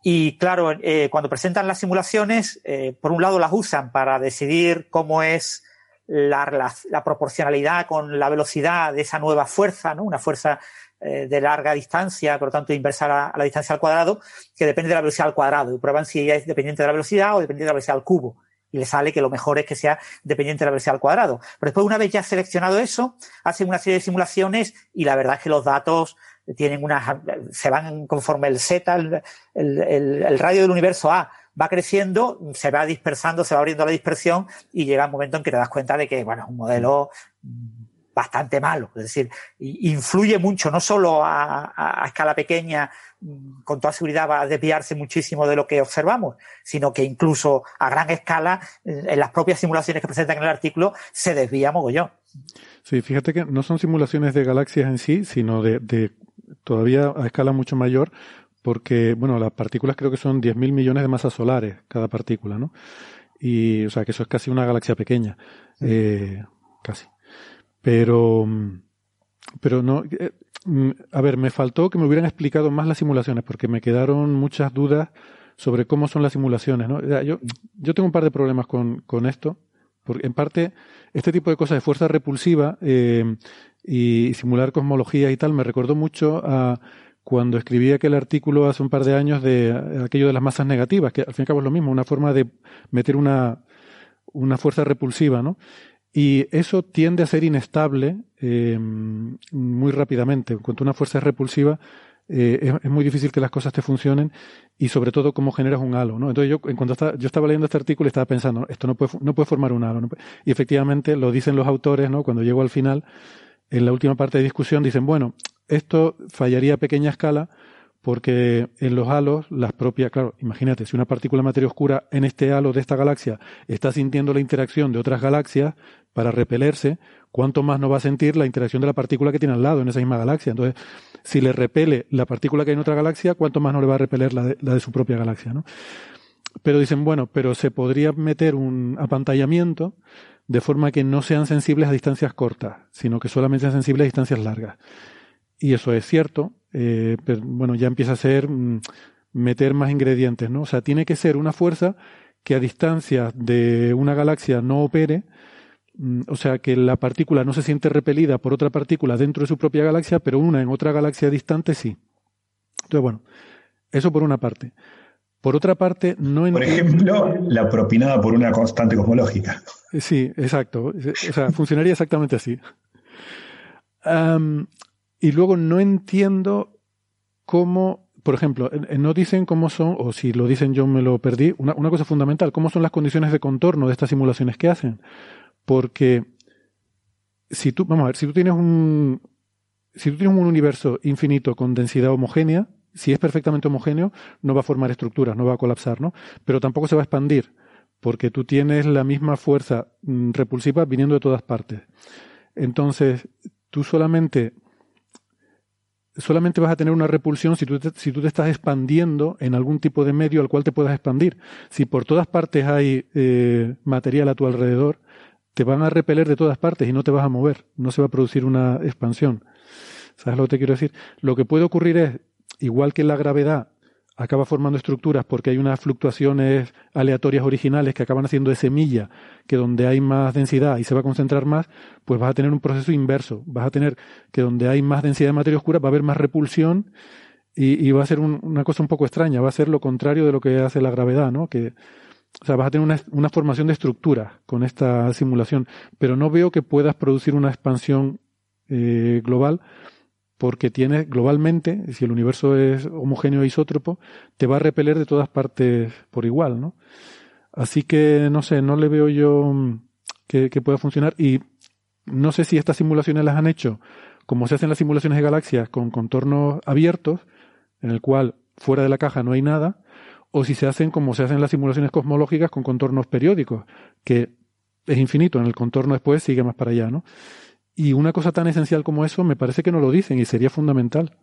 Speaker 6: Y claro, eh, cuando presentan las simulaciones, por un lado las usan para decidir cómo es la, la, proporcionalidad con la velocidad de esa nueva fuerza, ¿no? Una fuerza eh, de larga distancia, por lo tanto inversa a la, distancia al cuadrado, que depende de la velocidad al cuadrado. Y prueban si ella es dependiente de la velocidad o dependiente de la velocidad al cubo. Y le sale que lo mejor es que sea dependiente de la velocidad al cuadrado. Pero después, una vez ya seleccionado eso, hacen una serie de simulaciones y la verdad es que los datos tienen unas, se van conforme el Z, el, el, el radio del universo A va creciendo, se va dispersando, se va abriendo la dispersión y llega un momento en que te das cuenta de que, bueno, es un modelo bastante malo. Es decir, influye mucho, no solo a, escala pequeña, mm, con toda seguridad va a desviarse muchísimo de lo que observamos, sino que incluso a gran escala, en las propias simulaciones que presentan en el artículo, se desvía mogollón.
Speaker 4: Sí, fíjate que no son simulaciones de galaxias en sí, sino de, de todavía a escala mucho mayor, porque, bueno, las partículas creo que son 10.000 millones de masas solares cada partícula, ¿no? Y, o sea, que eso es casi una galaxia pequeña, eh, casi. Pero, pero no, eh, mm, a ver, me faltó que me hubieran explicado más las simulaciones, porque me quedaron muchas dudas sobre cómo son las simulaciones, ¿no? Yo, yo tengo un par de problemas con, con esto, porque en parte, este tipo de cosas de fuerza repulsiva eh, y simular cosmología y tal me recordó mucho a cuando escribí aquel artículo hace un par de años de aquello de las masas negativas, que al fin y al cabo es lo mismo, una forma de meter una, una fuerza repulsiva, ¿no? Y eso tiende a ser inestable eh, muy rápidamente. Cuando una fuerza es repulsiva, eh, es, muy difícil que las cosas te funcionen y sobre todo cómo generas un halo, ¿no? Entonces yo, en cuanto yo estaba leyendo este artículo estaba pensando, esto no puede, no puede formar un halo. Y efectivamente lo dicen los autores, ¿no? Cuando llego al final, en la última parte de discusión, dicen, bueno, esto fallaría a pequeña escala porque en los halos, las propias, claro, imagínate, si una partícula de materia oscura en este halo de esta galaxia está sintiendo la interacción de otras galaxias para repelerse, ¿cuánto más no va a sentir la interacción de la partícula que tiene al lado en esa misma galaxia? Entonces, si le repele la partícula que hay en otra galaxia, ¿cuánto más no le va a repeler la de, la de su propia galaxia? ¿no? pero dicen, bueno, pero se podría meter un apantallamiento de forma que no sean sensibles a distancias cortas, sino que solamente sean sensibles a distancias largas. Y eso es cierto, eh, pero bueno, ya empieza a ser mm, meter más ingredientes, ¿no? O sea, tiene que ser una fuerza que a distancia de una galaxia no opere, mm, o sea, que la partícula no se siente repelida por otra partícula dentro de su propia galaxia, pero una en otra galaxia distante sí. Entonces, bueno, eso por una parte. Por otra parte, no
Speaker 7: Por ejemplo, la propinada por una constante cosmológica.
Speaker 4: Sí, exacto. O sea, funcionaría exactamente así. Y luego no entiendo cómo, por ejemplo, no dicen cómo son, o si lo dicen yo me lo perdí, una, cosa fundamental, cómo son las condiciones de contorno de estas simulaciones que hacen. Porque si tú, vamos a ver, si tú tienes un, si tú tienes un universo infinito con densidad homogénea, si es perfectamente homogéneo, no va a formar estructuras, no va a colapsar, ¿no? Pero tampoco se va a expandir, porque tú tienes la misma fuerza mm, repulsiva viniendo de todas partes. Entonces, tú solamente, solamente vas a tener una repulsión si tú, te, si tú te estás expandiendo en algún tipo de medio al cual te puedas expandir. Si por todas partes hay eh, material a tu alrededor, te van a repeler de todas partes y no te vas a mover, no se va a producir una expansión. ¿Sabes lo que te quiero decir? Lo que puede ocurrir es igual que la gravedad acaba formando estructuras porque hay unas fluctuaciones aleatorias originales que acaban haciendo de semilla, que donde hay más densidad y se va a concentrar más, pues vas a tener un proceso inverso. Vas a tener que donde hay más densidad de materia oscura va a haber más repulsión y, va a ser una cosa un poco extraña, va a ser lo contrario de lo que hace la gravedad, ¿no? Que, o sea, vas a tener una, formación de estructuras con esta simulación, pero no veo que puedas producir una expansión eh, global porque tienes globalmente, si el universo es homogéneo e isótropo, te va a repeler de todas partes por igual, ¿no? Así que, no sé, no le veo yo mm, que, pueda funcionar y no sé si estas simulaciones las han hecho como se hacen las simulaciones de galaxias con contornos abiertos, en el cual fuera de la caja no hay nada, o si se hacen como se hacen las simulaciones cosmológicas con contornos periódicos, que es infinito, en el contorno después sigue más para allá, ¿no? Y una cosa tan esencial como eso me parece que no lo dicen y sería fundamental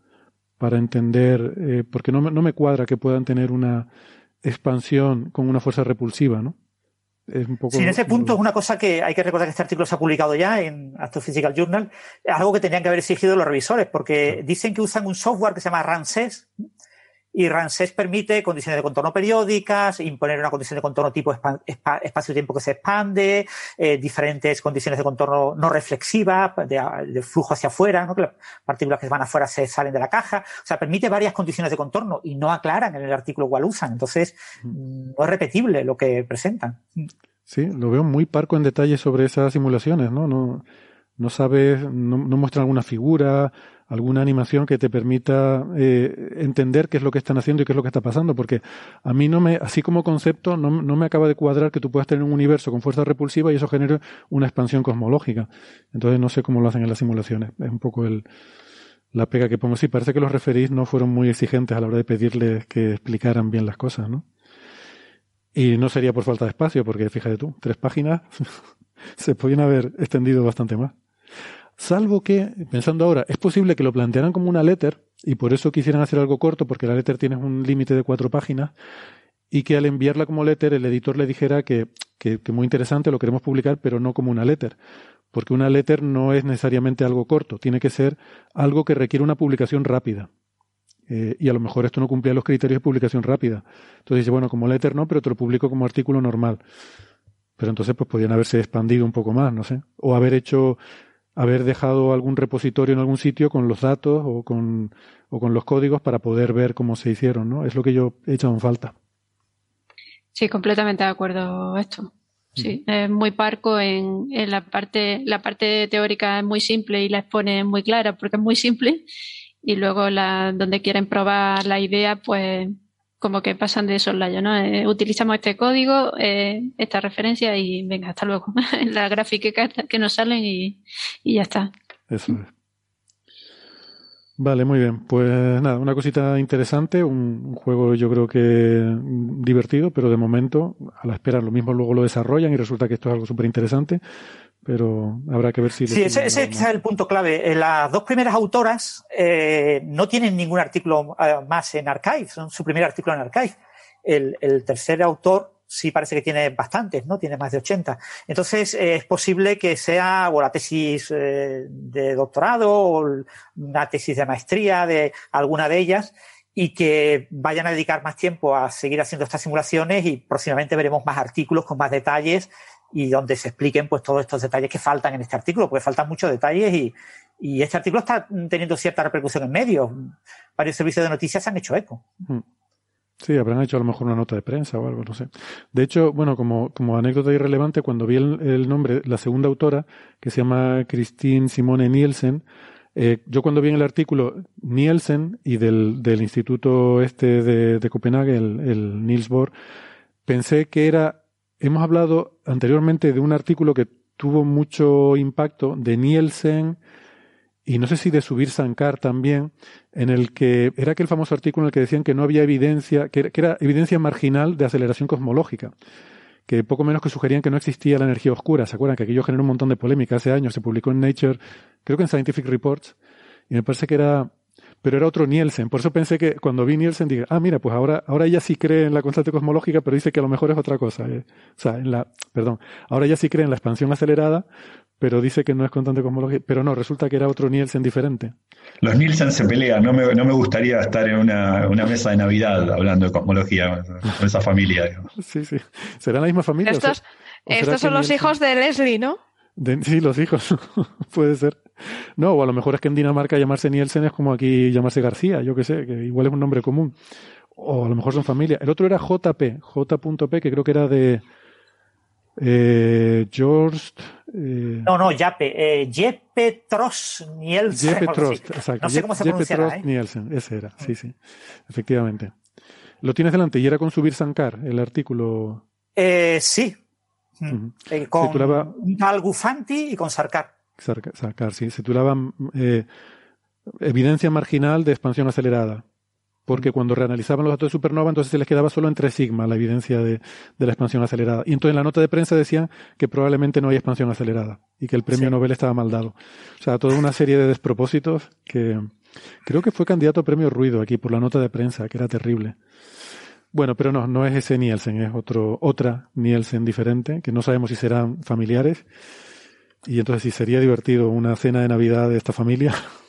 Speaker 4: para entender, eh, porque no, no me cuadra que puedan tener una expansión con una fuerza repulsiva, ¿no?
Speaker 6: Es un poco, sí, en ese punto es una cosa que hay que recordar que este artículo se ha publicado ya en Astrophysical Journal, algo que tenían que haber exigido los revisores, porque dicen que usan un software que se llama RANSES, y RANSES permite condiciones de contorno periódicas, imponer una condición de contorno tipo espacio-tiempo que se expande, eh, diferentes condiciones de contorno no reflexivas, de, flujo hacia afuera, ¿no? que las partículas que van afuera se salen de la caja. O sea, permite varias condiciones de contorno y no aclaran en el artículo cuál usan. Entonces, no es repetible lo que presentan.
Speaker 4: Sí, lo veo muy parco en detalle sobre esas simulaciones, ¿no? No, no sabes, no, no muestran alguna figura, alguna animación que te permita eh, entender qué es lo que están haciendo y qué es lo que está pasando, porque a mí no me, así como concepto, no, no, me acaba de cuadrar que tú puedas tener un universo con fuerza repulsiva y eso genere una expansión cosmológica. Entonces no sé cómo lo hacen en las simulaciones. Es un poco el, la pega que pongo. Sí, parece que los referís no fueron muy exigentes a la hora de pedirles que explicaran bien las cosas, ¿no? Y no sería por falta de espacio, porque fíjate tú, tres páginas se podían haber extendido bastante más. Salvo que, pensando ahora, es posible que lo plantearan como una letter y por eso quisieran hacer algo corto, porque la letter tiene un límite de cuatro páginas, y que al enviarla como letter el editor le dijera que, que, muy interesante, lo queremos publicar, pero no como una letter. Porque una letter no es necesariamente algo corto, tiene que ser algo que requiere una publicación rápida. Eh, y a lo mejor esto no cumplía los criterios de publicación rápida. Entonces dice, bueno, como letter no, pero te lo publico como artículo normal. Pero entonces pues podían haberse expandido un poco más, no sé. O haber hecho haber dejado algún repositorio en algún sitio con los datos o con, o con los códigos para poder ver cómo se hicieron, ¿no? Es lo que yo he echado en falta.
Speaker 9: Sí, completamente de acuerdo esto. Sí, es muy parco en, en, la parte, la parte teórica es muy simple y la expone muy clara porque es muy simple y luego la, donde quieren probar la idea, pues como que pasan de soslayo, ¿no? Eh, utilizamos este código, eh, esta referencia y venga, hasta luego. la gráfica que nos salen y, ya está.
Speaker 4: Eso es. Vale, muy bien. Pues nada, una cosita interesante, un, juego yo creo que divertido, pero de momento a la espera lo mismo luego lo desarrollan y resulta que esto es algo súper interesante pero habrá que ver si...
Speaker 6: Sí, ese, ese es el punto clave. Eh, las dos primeras autoras eh, no tienen ningún artículo eh, más en Archive, son su primer artículo en Archive. el, el tercer autor sí parece que tiene bastantes, ¿no? Tiene más de 80. Entonces, eh, es posible que sea o la tesis eh, de doctorado o una tesis de maestría de alguna de ellas y que vayan a dedicar más tiempo a seguir haciendo estas simulaciones y próximamente veremos más artículos con más detalles y donde se expliquen pues todos estos detalles que faltan en este artículo, porque faltan muchos detalles y, y este artículo está teniendo cierta repercusión en medios. Varios servicios de noticias han hecho eco.
Speaker 4: Mm. Sí, habrán hecho a lo mejor una nota de prensa o algo, no sé. De hecho, bueno, como, como anécdota irrelevante, cuando vi el, nombre, la segunda autora, que se llama Christine Simone Nielsen, eh, yo cuando vi en el artículo Nielsen y del, del instituto este de, de Copenhague, el, el Niels Bohr, pensé que era, hemos hablado anteriormente de un artículo que tuvo mucho impacto de Nielsen, y no sé si de subir Sankar también, en el que era aquel famoso artículo en el que decían que no había evidencia, que, era evidencia marginal de aceleración cosmológica, que poco menos que sugerían que no existía la energía oscura. ¿Se acuerdan que aquello generó un montón de polémica hace años? Se publicó en Nature, creo que en Scientific Reports, y me parece que era pero era otro Nielsen. Por eso pensé que cuando vi Nielsen dije, ah, mira, pues ahora, ahora ella sí cree en la constante cosmológica, pero dice que a lo mejor es otra cosa. Eh. O sea, en la, perdón, ahora ella sí cree en la expansión acelerada, pero dice que no es constante cosmológica. Pero no, resulta que era otro Nielsen diferente.
Speaker 7: Los Nielsen se pelean. No me, no me gustaría estar en una, una mesa de Navidad hablando de cosmología con esa familia.
Speaker 4: Sí, sí. ¿Será la misma familia?
Speaker 8: Estos, estos son los hijos de Leslie, ¿no?
Speaker 4: sí, los hijos. Puede ser. No, o a lo mejor es que en Dinamarca llamarse Nielsen es como aquí llamarse García, yo qué sé, que igual es un nombre común. O a lo mejor son familia. El otro era JP, J.P, que creo que era de eh, George.
Speaker 6: Eh, no, no, Jape, eh, Jeppe Trost Nielsen.
Speaker 4: Jeppe Trost, exacto.
Speaker 6: No sé cómo se Jeppe Trost ¿eh?
Speaker 4: Nielsen, ese era, sí, sí, efectivamente. Lo tienes delante y era con Subir Sankar, el artículo.
Speaker 6: Eh, sí. Eh, con titulaba, un tal Gufanti y con Sarkar.
Speaker 4: Sarkar, sí. Se titulaba eh, Evidencia marginal de expansión acelerada porque cuando reanalizaban los datos de supernova, entonces se les quedaba solo en 3 sigma la evidencia de, la expansión acelerada. Y entonces en la nota de prensa decían que probablemente no hay expansión acelerada y que el premio Nobel estaba mal dado. O sea, toda una serie de despropósitos que creo que fue candidato a premio Ruido aquí por la nota de prensa, que era terrible. Bueno, pero no, no es ese Nielsen, es otro, otra Nielsen diferente, que no sabemos si serán familiares. Y entonces si sería divertido una cena de Navidad de esta familia.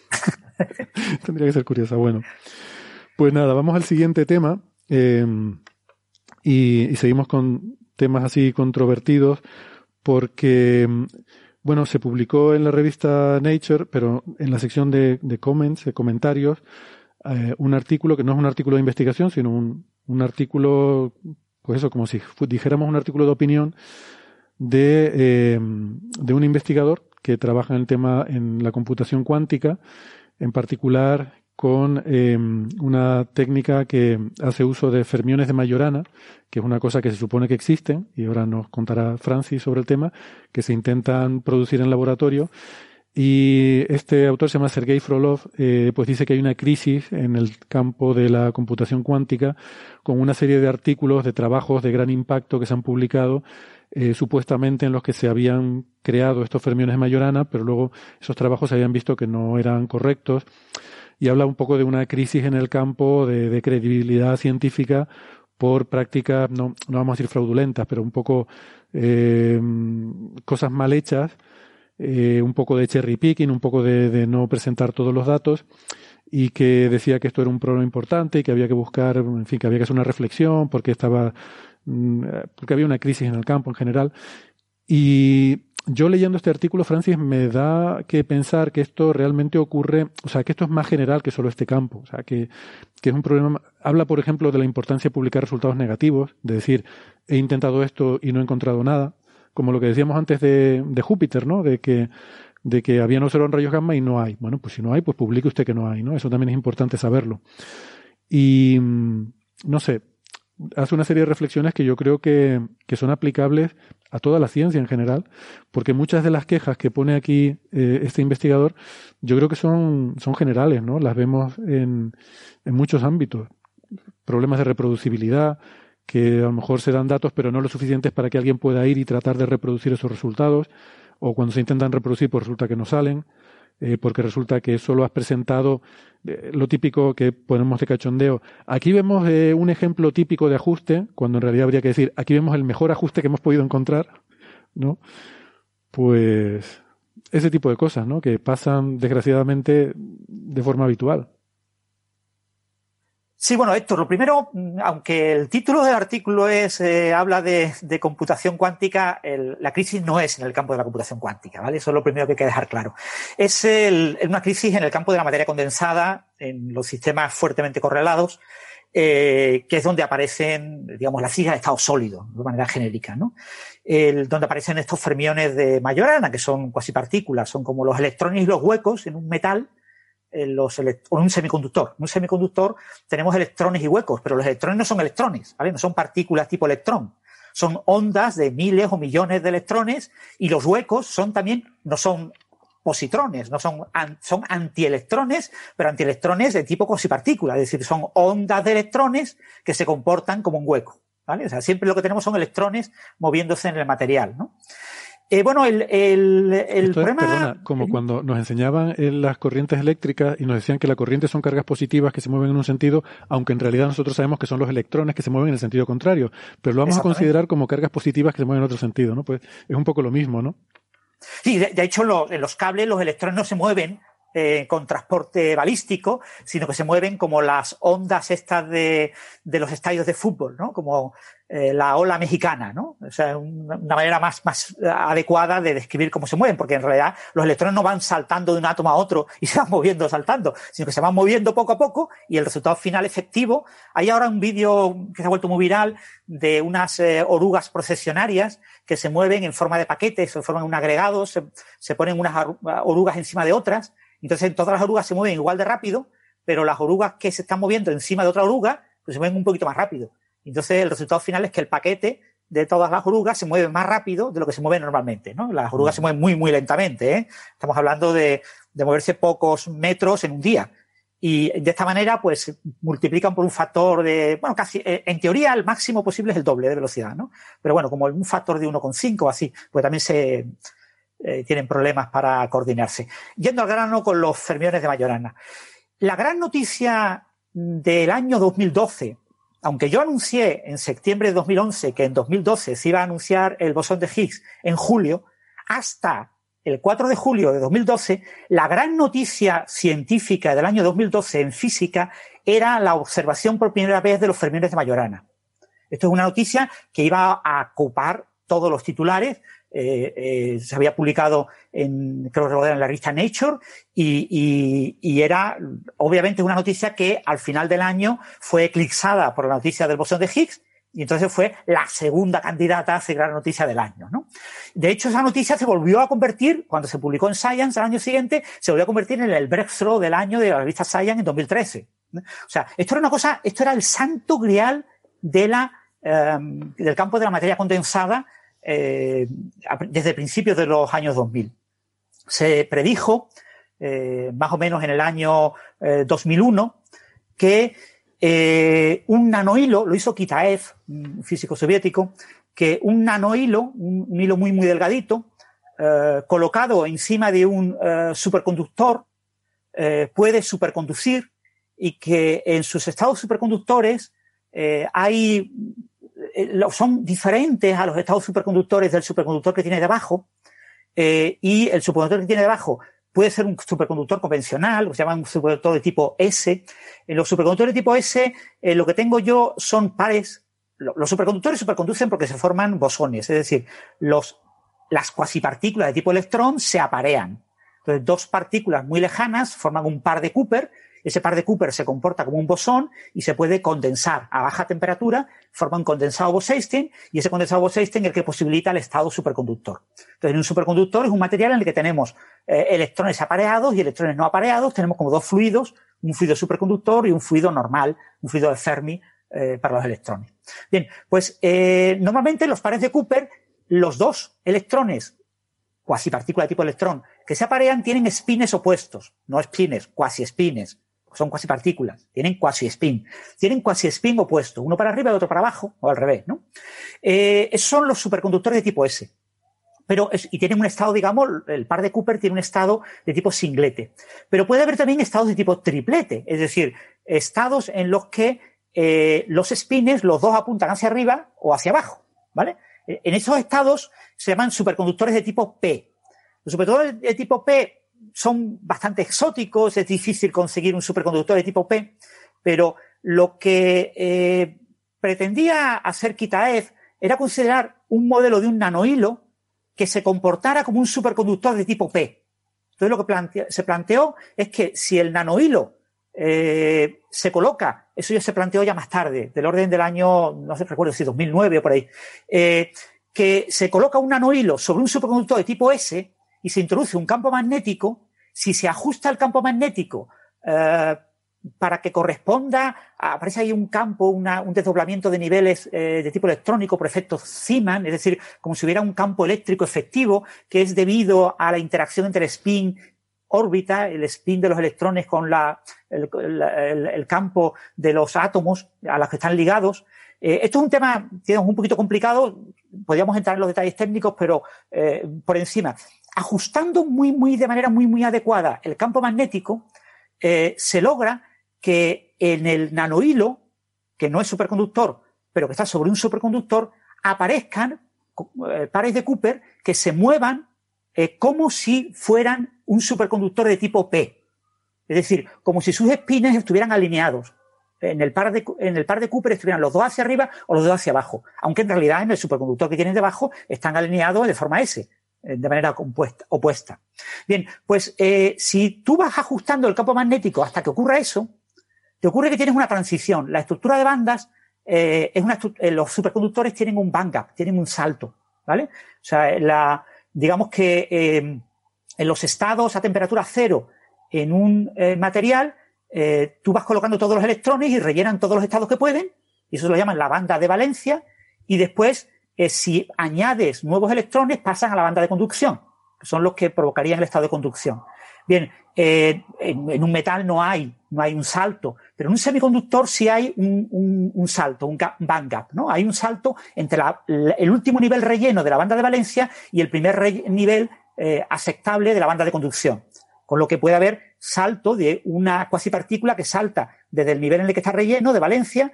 Speaker 4: Tendría que ser curiosa. Bueno. Pues nada, vamos al siguiente tema eh, y, seguimos con temas así controvertidos porque, bueno, se publicó en la revista Nature, pero en la sección de, comments, de comentarios, eh, un artículo que no es un artículo de investigación, sino un, un artículo, pues eso, como si dijéramos un artículo de opinión de, eh, de un investigador que trabaja en el tema en la computación cuántica, en particular con em, una técnica que hace uso de fermiones de Majorana, que es una cosa que se supone que existen, y ahora nos contará Francis sobre el tema, que se intentan producir en laboratorio. Y este autor se llama Sergei Frolov, eh, pues dice que hay una crisis en el campo de la computación cuántica, con una serie de artículos, de trabajos de gran impacto que se han publicado, eh, supuestamente en los que se habían creado estos fermiones de Majorana, pero luego esos trabajos se habían visto que no eran correctos. Y habla un poco de una crisis en el campo de, credibilidad científica por prácticas, no, no vamos a decir fraudulentas, pero un poco eh, cosas mal hechas, eh, un poco de cherry picking, un poco de, no presentar todos los datos y que decía que esto era un problema importante y que había que buscar, en fin, que había que hacer una reflexión porque estaba, mm, porque había una crisis en el campo en general. Y yo leyendo este artículo, Francis, me da que pensar que esto realmente ocurre, o sea, que esto es más general que solo este campo, o sea, que, que es un problema. Habla, por ejemplo, de la importancia de publicar resultados negativos, de decir, he intentado esto y no he encontrado nada, como lo que decíamos antes de, Júpiter, ¿no? De que, de que había no solo en rayos gamma y no hay. Bueno, pues si no hay, pues publique usted que no hay, ¿no? Eso también es importante saberlo. Y, mm, no sé, hace una serie de reflexiones que yo creo que, que, son aplicables a toda la ciencia en general, porque muchas de las quejas que pone aquí eh, este investigador, yo creo que son, son generales, ¿no? Las vemos en, en muchos ámbitos. Problemas de reproducibilidad, que a lo mejor se dan datos, pero no lo suficientes para que alguien pueda ir y tratar de reproducir esos resultados, o cuando se intentan reproducir, pues resulta que no salen. eh, porque resulta que solo has presentado eh, lo típico que ponemos de cachondeo. Aquí vemos eh, un ejemplo típico de ajuste, cuando en realidad habría que decir, aquí vemos el mejor ajuste que hemos podido encontrar, ¿no? Pues ese tipo de cosas, ¿no? Que pasan desgraciadamente de forma habitual.
Speaker 6: Sí, bueno, Héctor, lo primero, aunque el título del artículo es eh, habla de, computación cuántica, la crisis no es en el campo de la computación cuántica, ¿vale? Eso es lo primero que hay que dejar claro. Es una crisis en el campo de la materia condensada, en los sistemas fuertemente correlados, eh, que es donde aparecen, digamos, las hijas de estado sólido, de manera genérica, ¿no? El, donde aparecen estos fermiones de Majorana, que son cuasi partículas, son como los electrones y los huecos en un metal, los un semiconductor. En un semiconductor tenemos electrones y huecos, pero los electrones no son electrones, ¿vale? No son partículas tipo electrón. Son ondas de miles o millones de electrones y los huecos son también, no son positrones, no son, son antielectrones, pero antielectrones de tipo cuasipartícula, es decir, son ondas de electrones que se comportan como un hueco, ¿vale? O sea, siempre lo que tenemos son electrones moviéndose en el material, ¿no? Eh, bueno, el, el, el problema...
Speaker 4: perdona, como cuando nos enseñaban en las corrientes eléctricas y nos decían que la corriente son cargas positivas que se mueven en un sentido, aunque en realidad nosotros sabemos que son los electrones que se mueven en el sentido contrario, pero lo vamos a considerar como cargas positivas que se mueven en otro sentido, ¿no? Pues es un poco lo mismo, ¿no?
Speaker 6: Sí, de, hecho en los cables los electrones no se mueven eh, con transporte balístico, sino que se mueven como las ondas estas de, de los estadios de fútbol, ¿no? Como eh, la ola mexicana, ¿no? O sea, una, manera más, más adecuada de describir cómo se mueven, porque en realidad los electrones no van saltando de un átomo a otro y se van moviendo saltando, sino que se van moviendo poco a poco y el resultado final efectivo. Hay ahora un vídeo que se ha vuelto muy viral de unas eh, orugas procesionarias que se mueven en forma de paquetes, se forman un agregado, se, se ponen unas orugas encima de otras, entonces todas las orugas se mueven igual de rápido, pero las orugas que se están moviendo encima de otra oruga, pues se mueven un poquito más rápido. Entonces, el resultado final es que el paquete de todas las orugas se mueve más rápido de lo que se mueve normalmente, ¿no? Las orugas se mueven muy, muy lentamente, ¿eh? Estamos hablando de, de moverse pocos metros en un día. Y de esta manera, pues, multiplican por un factor de, bueno, casi, eh, en teoría, el máximo posible es el doble de velocidad, ¿no? Pero bueno, como un factor de 1,5 o así, pues también se, eh, tienen problemas para coordinarse. Yendo al grano con los fermiones de Majorana. La gran noticia del año 2012 aunque yo anuncié en septiembre de 2011 que en 2012 se iba a anunciar el bosón de Higgs en julio, hasta el 4 de julio de 2012, la gran noticia científica del año 2012 en física era la observación por primera vez de los fermiones de Majorana. Esto es una noticia que iba a ocupar todos los titulares, eh, eh, se había publicado en, creo que en la revista Nature y, y, era obviamente una noticia que al final del año fue eclipsada por la noticia del bosón de Higgs y entonces fue la segunda candidata a ser gran noticia del año, ¿no? De hecho, esa noticia se volvió a convertir, cuando se publicó en Science el año siguiente, se volvió a convertir en el breakthrough del año de la revista Science en 2013. O sea, esto era una cosa, esto era el santo grial de la, em, del campo de la materia condensada eh, desde principios de los años 2000. Se predijo, eh, más o menos en el año 2001, eh, que un nanohilo, lo hizo Kitaev, un físico soviético, que un nanohilo, un, hilo muy, muy delgadito, colocado encima de un superconductor, puede superconducir y que en sus estados superconductores hay son diferentes a los estados superconductores del superconductor que tiene debajo, eh, y el superconductor que tiene debajo puede ser un superconductor convencional, lo que se llama un superconductor de tipo S. En los superconductores de tipo S, eh, lo que tengo yo son pares. Los superconductores superconducen porque se forman bosones, es decir, los, las cuasipartículas de tipo electrón se aparean. Entonces, dos partículas muy lejanas forman un par de Cooper ese par de Cooper se comporta como un bosón y se puede condensar a baja temperatura, forma un condensado Bose-Einstein y ese condensado Bose-Einstein es el que posibilita el estado superconductor. Entonces, en un superconductor es un material en el que tenemos eh, electrones apareados y electrones no apareados, tenemos como dos fluidos, un fluido superconductor y un fluido normal, un fluido de Fermi eh, para los electrones. Bien, pues eh, normalmente los pares de Cooper, los dos electrones cuasi partícula de tipo electrón que se aparean tienen spines opuestos, no spines, cuasi spines son cuasi partículas, tienen cuasi spin, tienen cuasi spin opuesto, uno para arriba y otro para abajo, o al revés, ¿no? Eh, son los superconductores de tipo S. pero y tienen un estado, digamos, el par de Cooper tiene un estado de tipo singlete. Pero puede haber también estados de tipo triplete, es decir, estados en los que eh, los spines, los dos apuntan hacia arriba o hacia abajo, ¿vale? En esos estados se llaman superconductores de tipo P. Los superconductores de tipo P son bastante exóticos, es difícil conseguir un superconductor de tipo P, pero lo que eh, pretendía hacer Kitaev era considerar un modelo de un nanohilo que se comportara como un superconductor de tipo P. Entonces lo que se planteó es que si el nanohilo eh, se coloca, eso ya se planteó ya más tarde, del orden del año, no sé, recuerdo si 2009 o por ahí, eh, que se coloca un nanohilo sobre un superconductor de tipo S y se introduce un campo magnético, si se ajusta el campo magnético eh, para que corresponda, aparece ahí un campo, un desdoblamiento de niveles eh, de tipo electrónico por efecto Zeeman, es decir, como si hubiera un campo eléctrico efectivo que es debido a la interacción entre el spin órbita, el spin de los electrones con la, el, campo de los átomos a los que están ligados. Eh, esto es un tema, digamos, un poquito complicado, podríamos entrar en los detalles técnicos, pero por encima. Ajustando muy, muy, de manera muy, muy adecuada el campo magnético, se logra que en el nanohilo, que no es superconductor, pero que está sobre un superconductor, aparezcan eh, pares de Cooper que se muevan eh, como si fueran un superconductor de tipo P. Es decir, como si sus espines estuvieran alineados. En el, par de, en el par de Cooper estuvieran los dos hacia arriba o los dos hacia abajo. Aunque en realidad en el superconductor que tienen debajo están alineados de forma S, eh, de manera compuesta, opuesta. Bien, pues si tú vas ajustando el campo magnético hasta que ocurra eso, te ocurre que tienes una transición. La estructura de bandas, eh, es una eh, los superconductores tienen un band gap, tienen un salto, ¿vale? O sea, la, digamos que eh, en los estados a temperatura cero en un material, tú vas colocando todos los electrones y rellenan todos los estados que pueden, y eso lo llaman la banda de valencia, y después, si añades nuevos electrones, pasan a la banda de conducción, que son los que provocarían el estado de conducción. Bien, en, en, un metal no hay, no hay un salto, pero en un semiconductor sí hay un, salto, un band gap, ¿no? Hay un salto entre el último nivel relleno de la banda de valencia y el primer nivel eh, aceptable de la banda de conducción. Con lo que puede haber salto de una cuasipartícula que salta desde el nivel en el que está relleno de valencia,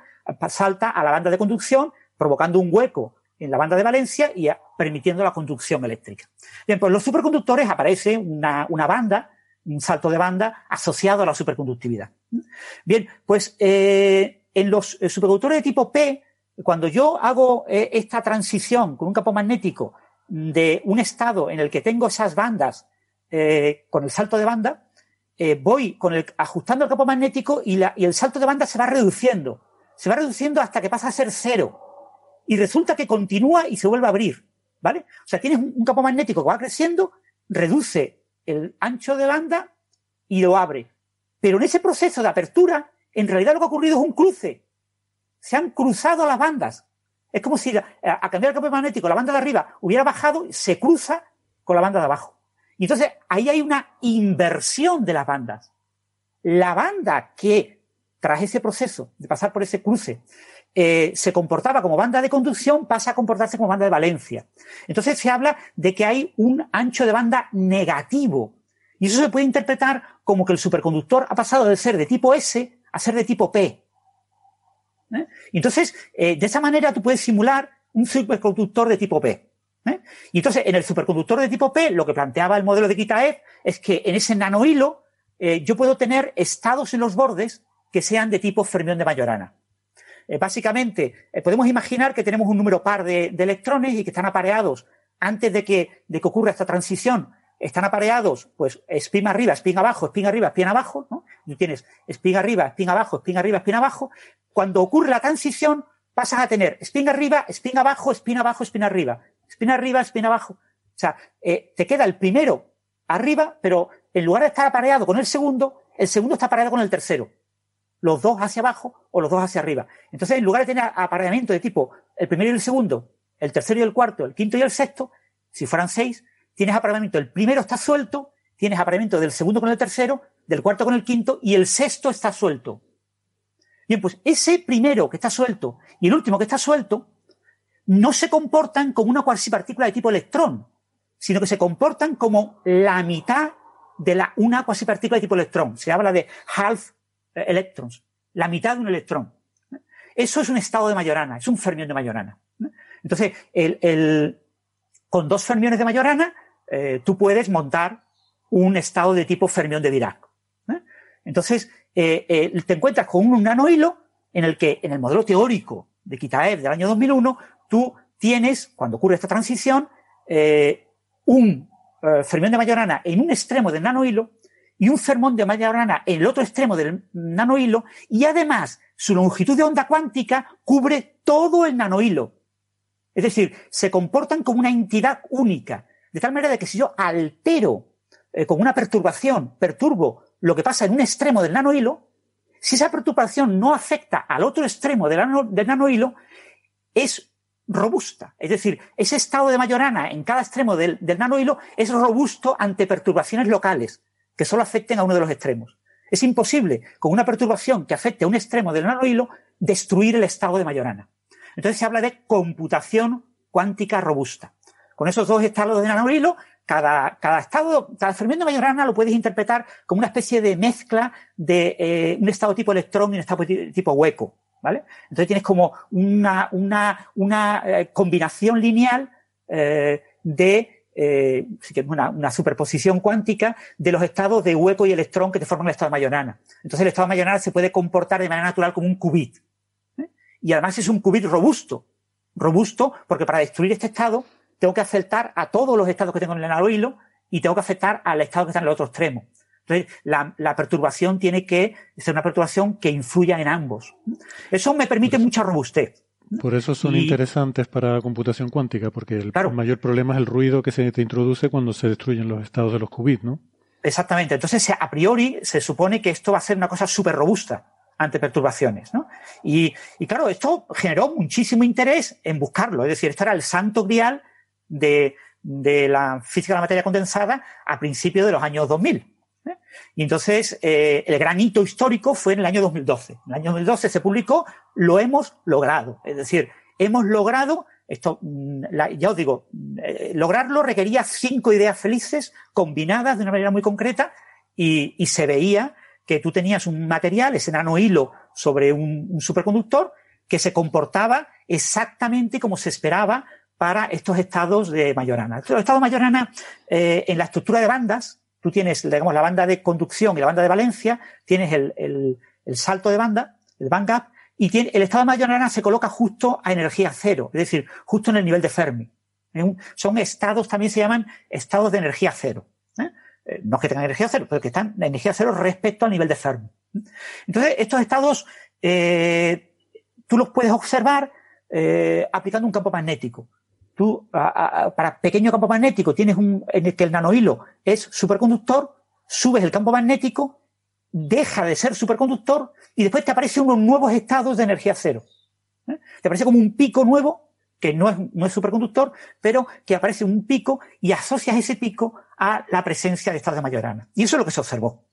Speaker 6: salta a la banda de conducción, provocando un hueco en la banda de valencia y permitiendo la conducción eléctrica. Bien, pues los superconductores aparece una, una banda un salto de banda asociado a la superconductividad. Bien, pues eh, en los eh, superconductores de tipo P, cuando yo hago eh, esta transición con un campo magnético de un estado en el que tengo esas bandas con el salto de banda, voy con el, ajustando el campo magnético y, la, y el salto de banda se va reduciendo. Se va reduciendo hasta que pasa a ser cero. Y resulta que continúa y se vuelve a abrir. ¿Vale? O sea, tienes un campo magnético que va creciendo, reduce el ancho de banda y lo abre. Pero en ese proceso de apertura, en realidad lo que ha ocurrido es un cruce. Se han cruzado las bandas. Es como si a cambiar el campo magnético la banda de arriba hubiera bajado, se cruza con la banda de abajo. Y entonces ahí hay una inversión de las bandas. La banda que, tras ese proceso de pasar por ese cruce, eh, se comportaba como banda de conducción, pasa a comportarse como banda de valencia. Entonces se habla de que hay un ancho de banda negativo. Y eso se puede interpretar como que el superconductor ha pasado de ser de tipo S a ser de tipo P. ¿Eh? Entonces, eh, de esa manera tú puedes simular un superconductor de tipo P. Y entonces, en el superconductor de tipo P, lo que planteaba el modelo de Kitaev es que en ese nanohilo yo puedo tener estados en los bordes que sean de tipo fermión de Majorana. Eh, básicamente, eh, podemos imaginar que tenemos un número par de, electrones y que están apareados antes de que, de que ocurra esta transición. Están apareados, pues, spin arriba, spin abajo, spin arriba, spin abajo, ¿no? Y tienes spin arriba, spin abajo, spin arriba, spin abajo. Cuando ocurre la transición, pasas a tener spin arriba, spin abajo, spin abajo, spin arriba. Spin arriba, spin abajo. O sea, eh, te queda el primero arriba, pero en lugar de estar apareado con el segundo, el segundo está apareado con el tercero los dos hacia abajo o los dos hacia arriba. Entonces, en lugar de tener apareamiento de tipo el primero y el segundo, el tercero y el cuarto, el quinto y el sexto, si fueran seis, tienes apareamiento, el primero está suelto, tienes apareamiento del segundo con el tercero, del cuarto con el quinto y el sexto está suelto. Bien, pues ese primero que está suelto y el último que está suelto no se comportan como una cuasipartícula de tipo electrón, sino que se comportan como la mitad de la, una cuasipartícula de tipo electrón. Se habla de half electrons, la mitad de un electrón. Eso es un estado de Majorana, es un fermión de Majorana. Entonces, el, con dos fermiones de Majorana, eh, tú puedes montar un estado de tipo fermión de Dirac. Entonces, eh, te encuentras con un nanohilo en el que, en el modelo teórico de Kitaev del año 2001, tú tienes, cuando ocurre esta transición, eh, un eh, fermión de Majorana en un extremo del nanohilo y un fermón de Majorana en el otro extremo del nanohilo y además su longitud de onda cuántica cubre todo el nanohilo. Es decir, se comportan como una entidad única. De tal manera de que si yo altero eh, con una perturbación, perturbo lo que pasa en un extremo del nanohilo, si esa perturbación no afecta al otro extremo del, del nanohilo, es robusta. Es decir, ese estado de Majorana en cada extremo del, del nanohilo es robusto ante perturbaciones locales que solo afecten a uno de los extremos. Es imposible, con una perturbación que afecte a un extremo del nanohilo, destruir el estado de Majorana. Entonces se habla de computación cuántica robusta. Con esos dos estados de nanohilo, cada, cada estado, cada fermento de Majorana lo puedes interpretar como una especie de mezcla de eh, un estado tipo electrón y un estado tipo hueco. ¿vale? Entonces tienes como una, una, una eh, combinación lineal eh, de eh, una, una, superposición cuántica de los estados de hueco y electrón que te forman el estado de Majorana. Entonces el estado de Majorana se puede comportar de manera natural como un qubit. ¿eh? Y además es un qubit robusto. Robusto porque para destruir este estado tengo que afectar a todos los estados que tengo en el hilo y tengo que afectar al estado que está en el otro extremo. Entonces, la, perturbación tiene que ser una perturbación que influya en ambos. Eso me permite mucha robustez.
Speaker 4: Por eso son interesantes para computación cuántica, porque el mayor problema es el ruido que se te introduce cuando se destruyen los estados de los qubits, ¿no?
Speaker 6: Exactamente. Entonces, a priori, se supone que esto va a ser una cosa súper robusta ante perturbaciones, ¿no? Y, y, claro, esto generó muchísimo interés en buscarlo. Es decir, esto era el santo grial de, de la física de la materia condensada a principios de los años 2000. Y entonces eh, el gran hito histórico fue en el año 2012. En el año 2012 se publicó, lo hemos logrado. Es decir, hemos logrado, esto, mm, ya os digo, eh, lograrlo requería cinco ideas felices combinadas de una manera muy concreta y, y se veía que tú tenías un material, ese nano hilo sobre un, superconductor que se comportaba exactamente como se esperaba para estos estados de Majorana. Los estados de Majorana, eh, en la estructura de bandas, tú tienes, digamos, la banda de conducción y la banda de valencia, tienes el, salto de banda, el band gap, y el estado de Majorana se coloca justo a energía cero, es decir, justo en el nivel de Fermi. son estados, también se llaman estados de energía cero. ¿eh? Eh, no que tengan energía cero, pero que están en energía cero respecto al nivel de Fermi. Entonces, estos estados, eh, tú los puedes observar aplicando un campo magnético tú para pequeño campo magnético tienes un en el que el nanohilo es superconductor, subes el campo magnético, deja de ser superconductor y después te aparecen unos nuevos estados de energía cero. ¿eh? Te aparece como un pico nuevo que no es, no es superconductor, pero que aparece un pico y asocias ese pico a la presencia de estados de Majorana. Y eso es lo que se observó.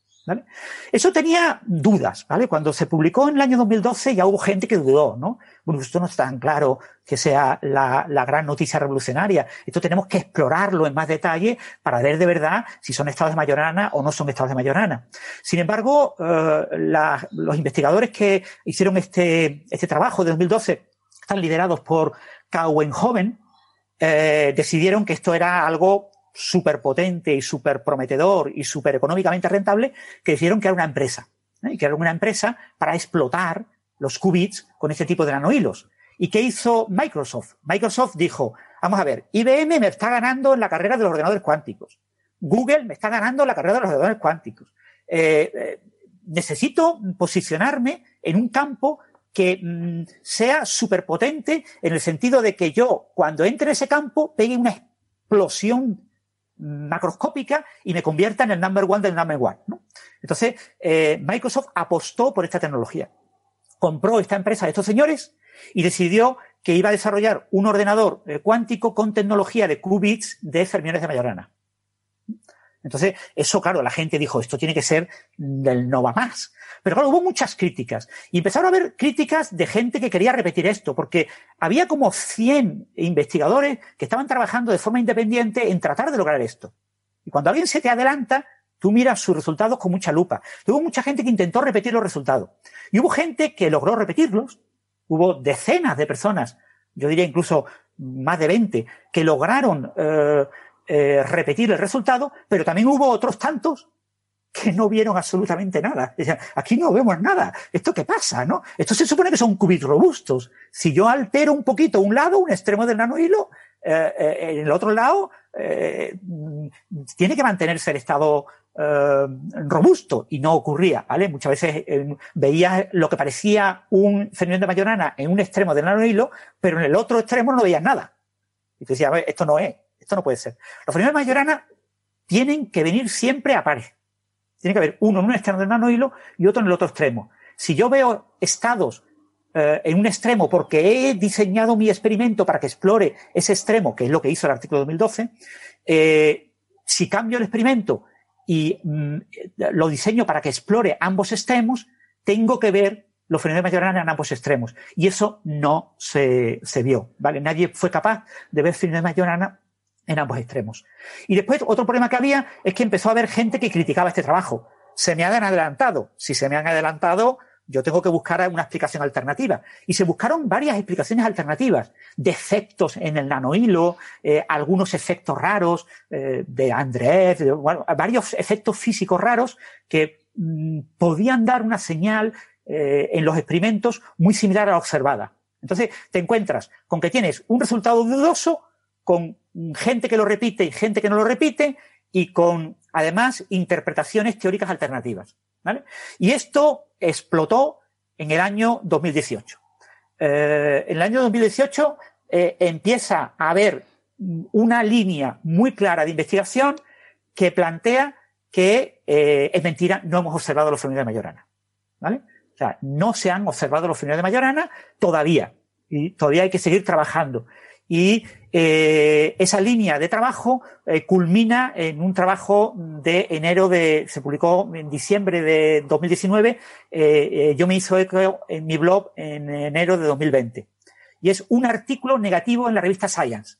Speaker 6: Eso tenía dudas, ¿vale? Cuando se publicó en el año 2012 ya hubo gente que dudó, ¿no? Bueno, esto no es tan claro que sea la, gran noticia revolucionaria. Esto tenemos que explorarlo en más detalle para ver de verdad si son estados de Majorana o no son estados de Majorana. Sin embargo, eh, los investigadores que hicieron este, este trabajo de 2012 están liderados por Cowen Joven, eh, decidieron que esto era algo súper potente y súper prometedor y súper económicamente rentable que decidieron crear una empresa. ¿eh? Y crearon una empresa para explotar los qubits con este tipo de nanohilos. ¿Y qué hizo Microsoft? Microsoft dijo, vamos a ver, IBM me está ganando en la carrera de los ordenadores cuánticos. Google me está ganando en la carrera de los ordenadores cuánticos. Eh, eh, necesito posicionarme en un campo que mm, sea súper potente en el sentido de que yo, cuando entre en ese campo, pegue una explosión macroscópica y me convierta en el number one del number one. Entonces, eh, Microsoft apostó por esta tecnología. Compró esta empresa de estos señores y decidió que iba a desarrollar un ordenador eh, cuántico con tecnología de qubits de fermiones de Majorana. Entonces, eso, claro, la gente dijo, esto tiene que ser del no va más. Pero claro, hubo muchas críticas. Y empezaron a haber críticas de gente que quería repetir esto, porque había como 100 investigadores que estaban trabajando de forma independiente en tratar de lograr esto. Y cuando alguien se te adelanta, tú miras sus resultados con mucha lupa. hubo mucha gente que intentó repetir los resultados. Y hubo gente que logró repetirlos. Hubo decenas de personas, yo diría incluso más de 20, que lograron eh, eh, repetir el resultado, pero también hubo otros tantos que no vieron absolutamente nada. Aquí no vemos nada. ¿Esto qué pasa? ¿no? Esto se supone que son qubits robustos. Si yo altero un poquito un lado, un extremo del nanohilo, eh, eh, en el otro lado eh, tiene que mantenerse el estado eh, robusto y no ocurría, ¿vale? Muchas veces eh, veías lo que parecía un fermión de Majorana en un extremo del nanohilo, pero en el otro extremo no veías nada. Y tú decías, esto no es, esto no puede ser. Los fermiones de Majorana tienen que venir siempre a pares. Tiene que haber uno en un extremo del nanohilo y otro en el otro extremo. Si yo veo estados eh, en un extremo porque he diseñado mi experimento para que explore ese extremo, que es lo que hizo el artículo 2012, eh, si cambio el experimento y mm, lo diseño para que explore ambos extremos, tengo que ver los fenómenos de Majorana en ambos extremos. Y eso no se, se vio, ¿vale? Nadie fue capaz de ver fenómenos de Majorana en ambos extremos. Y después, otro problema que había es que empezó a haber gente que criticaba este trabajo. Se me han adelantado. Si se me han adelantado, yo tengo que buscar una explicación alternativa. Y se buscaron varias explicaciones alternativas. Defectos en el nanohilo, eh, algunos efectos raros eh, de Andrés, varios efectos físicos raros que mm, podían dar una señal eh, en los experimentos muy similar a la observada. Entonces, te encuentras con que tienes un resultado dudoso con gente que lo repite y gente que no lo repite y con, además, interpretaciones teóricas alternativas. ¿vale? Y esto explotó en el año 2018. Eh, en el año 2018 eh, empieza a haber una línea muy clara de investigación que plantea que eh, es mentira, no hemos observado los fenómenos de Majorana. ¿Vale? O sea, no se han observado los fenómenos de Majorana todavía. Y todavía hay que seguir trabajando y eh, esa línea de trabajo eh, culmina en un trabajo de enero de, se publicó en diciembre de 2019, eh, yo me hizo eco en mi blog en enero de 2020. Y es un artículo negativo en la revista Science.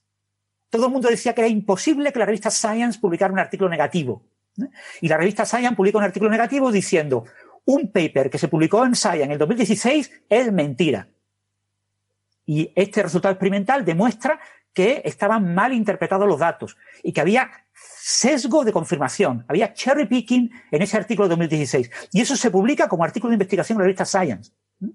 Speaker 6: Todo el mundo decía que era imposible que la revista Science publicara un artículo negativo. Y la revista Science publica un artículo negativo diciendo, un paper que se publicó en Science en el 2016 es mentira. Y este resultado experimental demuestra que estaban mal interpretados los datos y que había sesgo de confirmación, había cherry picking en ese artículo de 2016. Y eso se publica como artículo de investigación en la revista Science. ¿Mm?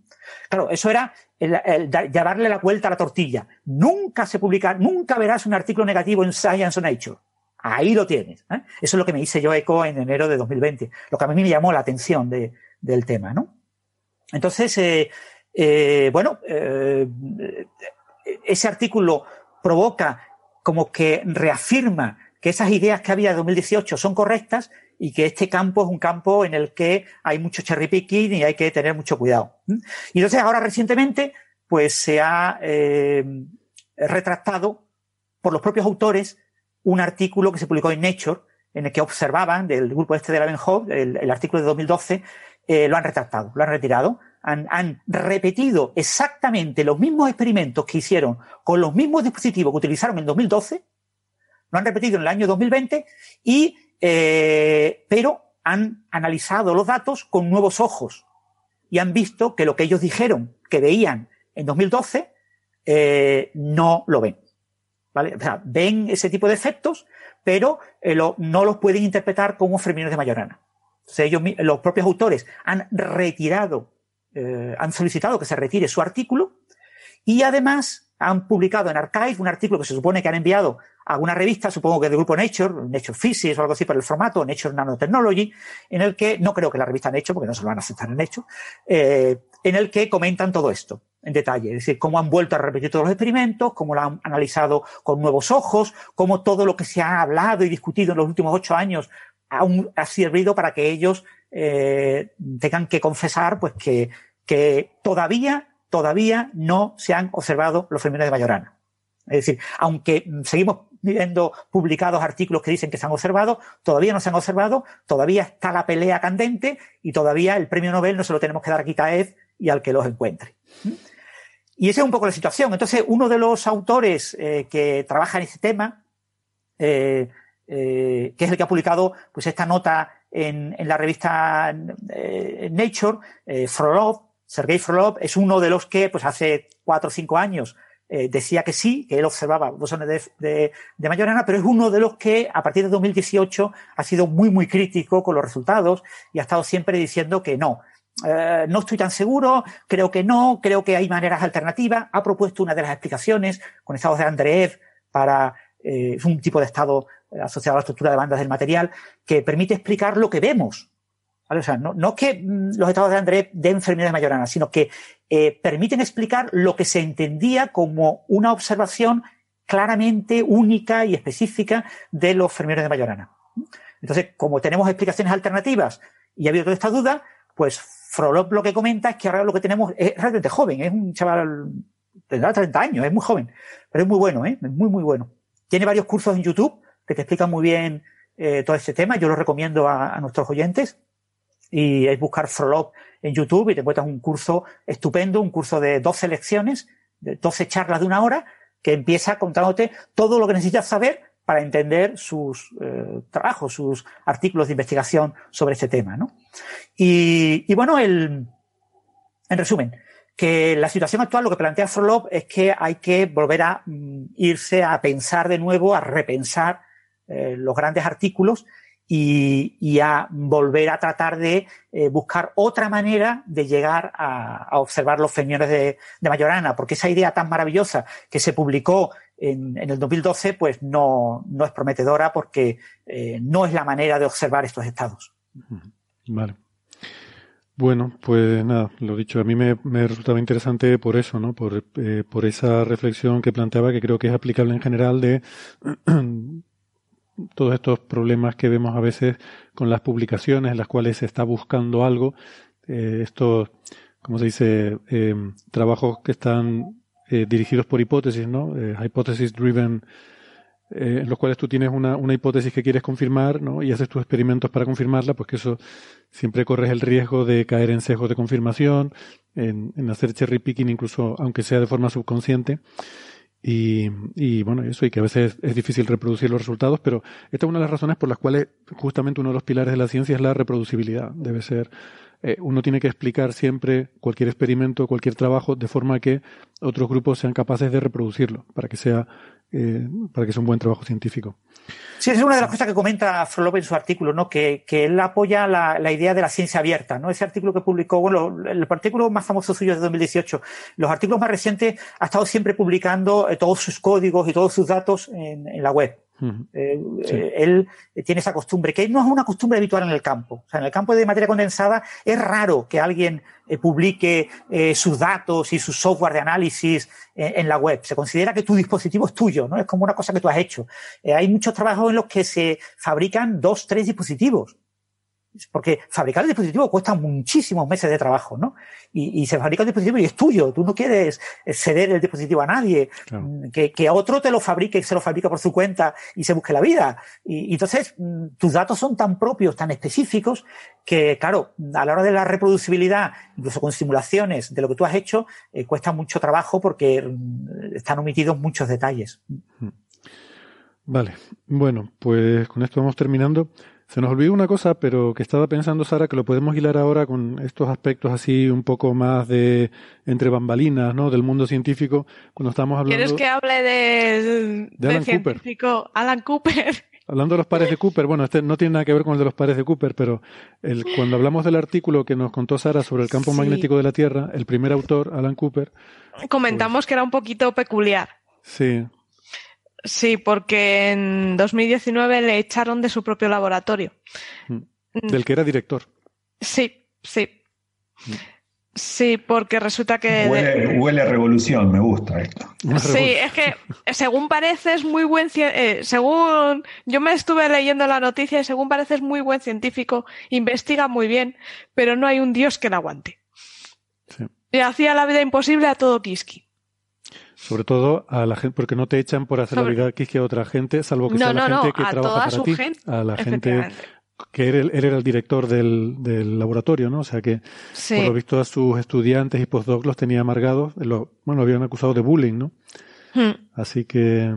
Speaker 6: Claro, eso era el, llevarle la vuelta a la tortilla. Nunca se publica, nunca verás un artículo negativo en Science o Nature. Ahí lo tienes. ¿eh? Eso es lo que me hice yo eco en enero de 2020. Lo que a mí me llamó la atención de, del tema, ¿no? Entonces, eh, eh, bueno, eh, ese artículo provoca como que reafirma que esas ideas que había de 2018 son correctas y que este campo es un campo en el que hay mucho cherry picking y hay que tener mucho cuidado. Y entonces ahora recientemente, pues se ha eh, retractado por los propios autores un artículo que se publicó en Nature en el que observaban del grupo este de la el, el artículo de 2012, lo han retractado, lo han retirado han, repetido exactamente los mismos experimentos que hicieron con los mismos dispositivos que utilizaron en 2012, lo han repetido en el año 2020 y, eh, pero han analizado los datos con nuevos ojos y han visto que lo que ellos dijeron que veían en 2012 eh, no lo ven. ¿Vale? O sea, ven ese tipo de efectos, pero eh, no los pueden interpretar como fermiones de Majorana. O ellos, los propios autores han retirado eh, han solicitado que se retire su artículo y además han publicado en Archive un artículo que se supone que han enviado a una revista, supongo que del grupo Nature, Nature Physics o algo así por el formato, Nature Nanotechnology, en el que, no creo que la revista hecho, porque no se lo van a aceptar en hecho, eh, en el que comentan todo esto en detalle, es decir, cómo han vuelto a repetir todos los experimentos, cómo lo han analizado con nuevos ojos, cómo todo lo que se ha hablado y discutido en los últimos ocho años ha servido para que ellos eh, tengan que confesar pues que, que todavía, todavía no se han observado los fenómenos de Majorana. Es decir, aunque seguimos viendo publicados artículos que dicen que se han observado, todavía no se han observado, todavía está la pelea candente y todavía el premio Nobel no se lo tenemos que dar a Kitaev y al que los encuentre. Y esa es un poco la situación. Entonces, uno de los autores eh, que trabaja en este tema, eh, eh, que es el que ha publicado pues esta nota en, en la revista Nature, Frolov, Sergei Frolov, es uno de los que pues hace cuatro o cinco años decía que sí, que él observaba bosones de, de, de, Majorana, pero es uno de los que a partir de 2018 ha sido muy, muy crítico con los resultados y ha estado siempre diciendo que no, eh, no estoy tan seguro, creo que no, creo que hay maneras alternativas. Ha propuesto una de las explicaciones con estados de Andreev para eh, un tipo de estado asociado a la estructura de bandas del material que permite explicar lo que vemos. O sea, no, no que mm, los estados de Andreev den enfermedades mayoranas, sino que eh, permiten explicar lo que se entendía como una observación claramente única y específica de los fermiones de Majorana. Entonces, como tenemos explicaciones alternativas y ha habido toda esta duda, pues Frolov lo que comenta es que ahora lo que tenemos es realmente joven, es un chaval, tendrá 30 años, es muy joven, pero es muy bueno, ¿eh? es muy, muy bueno. Tiene varios cursos en YouTube que te explican muy bien eh, todo este tema, yo lo recomiendo a, nuestros oyentes. Y es buscar Frolov en YouTube y te encuentras un curso estupendo, un curso de 12 lecciones, de 12 charlas de una hora, que empieza contándote todo lo que necesitas saber para entender sus eh, trabajos, sus artículos de investigación sobre este tema. ¿no? Y, y, bueno, el, en resumen, que la situación actual lo que plantea Frolov es que hay que volver a mm, irse a pensar de nuevo, a repensar eh, los grandes artículos y, a volver a tratar de eh, buscar otra manera de llegar a, observar los fermiones de, de, Majorana, porque esa idea tan maravillosa que se publicó en, en el 2012, pues no, no es prometedora porque eh, no es la manera de observar estos estados.
Speaker 4: Vale. Bueno, pues nada, lo dicho, a mí me, me resultaba interesante por eso, ¿no? Por, eh, por esa reflexión que planteaba, que creo que es aplicable en general de todos estos problemas que vemos a veces con las publicaciones en las cuales se está buscando algo, eh, estos, como se dice, eh, trabajos que están eh, dirigidos por hipótesis, ¿no? Eh, hypothesis driven, eh, en los cuales tú tienes una, una hipótesis que quieres confirmar, ¿no? Y haces tus experimentos para confirmarla, pues que eso siempre corres el riesgo de caer en sesgos de confirmación, en, en hacer cherry picking, incluso aunque sea de forma subconsciente. Y, y, bueno, eso, y que a veces es difícil reproducir los resultados, pero esta es una de las razones por las cuales justamente uno de los pilares de la ciencia es la reproducibilidad. Debe ser, eh, uno tiene que explicar siempre cualquier experimento, cualquier trabajo, de forma que otros grupos sean capaces de reproducirlo, para que sea, eh, para que sea un buen trabajo científico.
Speaker 6: Sí, es una de las cosas que comenta Frolov en su artículo, ¿no? Que, que él apoya la, la, idea de la ciencia abierta, ¿no? Ese artículo que publicó, bueno, el artículo más famoso suyo es de 2018. Los artículos más recientes ha estado siempre publicando eh, todos sus códigos y todos sus datos en, en la web. Uh -huh. eh, sí. eh, él tiene esa costumbre, que no es una costumbre habitual en el campo. O sea, en el campo de materia condensada es raro que alguien eh, publique eh, sus datos y su software de análisis eh, en la web. Se considera que tu dispositivo es tuyo, ¿no? Es como una cosa que tú has hecho. hay muchos trabajos en los que se fabrican dos, tres dispositivos porque fabricar el dispositivo cuesta muchísimos meses de trabajo, ¿no? Y, y, se fabrica el dispositivo y es tuyo. Tú no quieres ceder el dispositivo a nadie. Claro. Mm, que, que, otro te lo fabrique y se lo fabrica por su cuenta y se busque la vida. Y, y, entonces, mm, tus datos son tan propios, tan específicos, que, claro, a la hora de la reproducibilidad, incluso con simulaciones de lo que tú has hecho, eh, cuesta mucho trabajo porque mm, están omitidos muchos detalles.
Speaker 4: Vale. Bueno, pues con esto vamos terminando. Se nos olvidó una cosa, pero que estaba pensando Sara que lo podemos hilar ahora con estos aspectos así un poco más de entre bambalinas, ¿no? Del mundo científico, cuando estamos hablando.
Speaker 8: ¿Quieres que hable de,
Speaker 4: de Alan
Speaker 8: científico
Speaker 4: Cooper.
Speaker 8: Alan Cooper?
Speaker 4: Hablando de los pares de Cooper, bueno, este no tiene nada que ver con el de los pares de Cooper, pero el, cuando hablamos del artículo que nos contó Sara sobre el campo sí. magnético de la Tierra, el primer autor, Alan Cooper.
Speaker 8: Comentamos pues, que era un poquito peculiar.
Speaker 4: Sí,
Speaker 8: Sí, porque en 2019 le echaron de su propio laboratorio.
Speaker 4: Mm. Del que era director.
Speaker 8: Sí, sí. Mm. Sí, porque resulta que...
Speaker 7: Huele, huele, a revolución, me gusta esto.
Speaker 8: Sí, es que según parece es muy buen... Eh, según yo me estuve leyendo la noticia y según parece es muy buen científico, investiga muy bien, pero no hay un dios que la aguante. Sí. Y hacía la vida imposible a todo Kiski.
Speaker 4: Sobre todo a la gente, porque no te echan por hacer la vida que a otra gente, salvo que sea la gente que trabaja para ti. a la gente que él, era el director del, del, laboratorio, ¿no? O sea que, por lo visto, a sus estudiantes y postdocs los tenía amargados. Lo, bueno, lo habían acusado de bullying, ¿no? Hmm. Así que.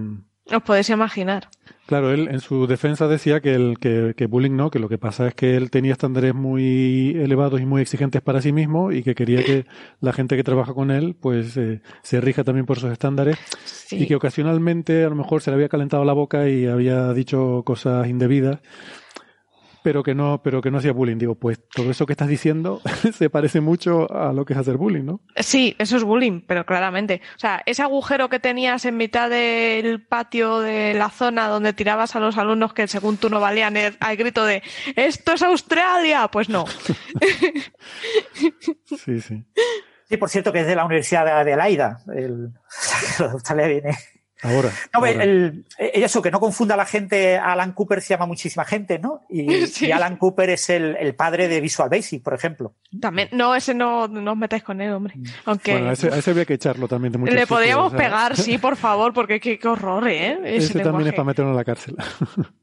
Speaker 8: Os podéis imaginar.
Speaker 4: Claro, él en su defensa decía que, el, que, que, bullying no, que lo que pasa es que él tenía estándares muy elevados y muy exigentes para sí mismo y que quería que la gente que trabaja con él pues eh, se rija también por esos estándares y que ocasionalmente a lo mejor se le había calentado la boca y había dicho cosas indebidas pero que no, pero que no hacía bullying. Digo, pues todo eso que estás diciendo se parece mucho a lo que es hacer bullying, ¿no?
Speaker 8: Sí, eso es bullying, pero claramente. O sea, ese agujero que tenías en mitad del patio de la zona donde tirabas a los alumnos que según tú no valían al grito de ¡Esto es Australia! Pues no.
Speaker 4: sí, sí.
Speaker 6: Sí, por cierto, que es de la Universidad de Adelaida. El... Australia viene
Speaker 4: Ahora.
Speaker 6: No, El, eso, que no confunda a la gente, Alan Cooper se llama muchísima gente, ¿no? Y, Alan Cooper es el, padre de Visual Basic, por ejemplo.
Speaker 8: También, no, ese no, no os metáis con él, hombre. Aunque.
Speaker 4: Bueno, a ese, había que echarlo también de
Speaker 8: Le podríamos pegar, sí, por favor, porque qué, horror, ¿eh?
Speaker 4: Ese, también es para meterlo en la cárcel.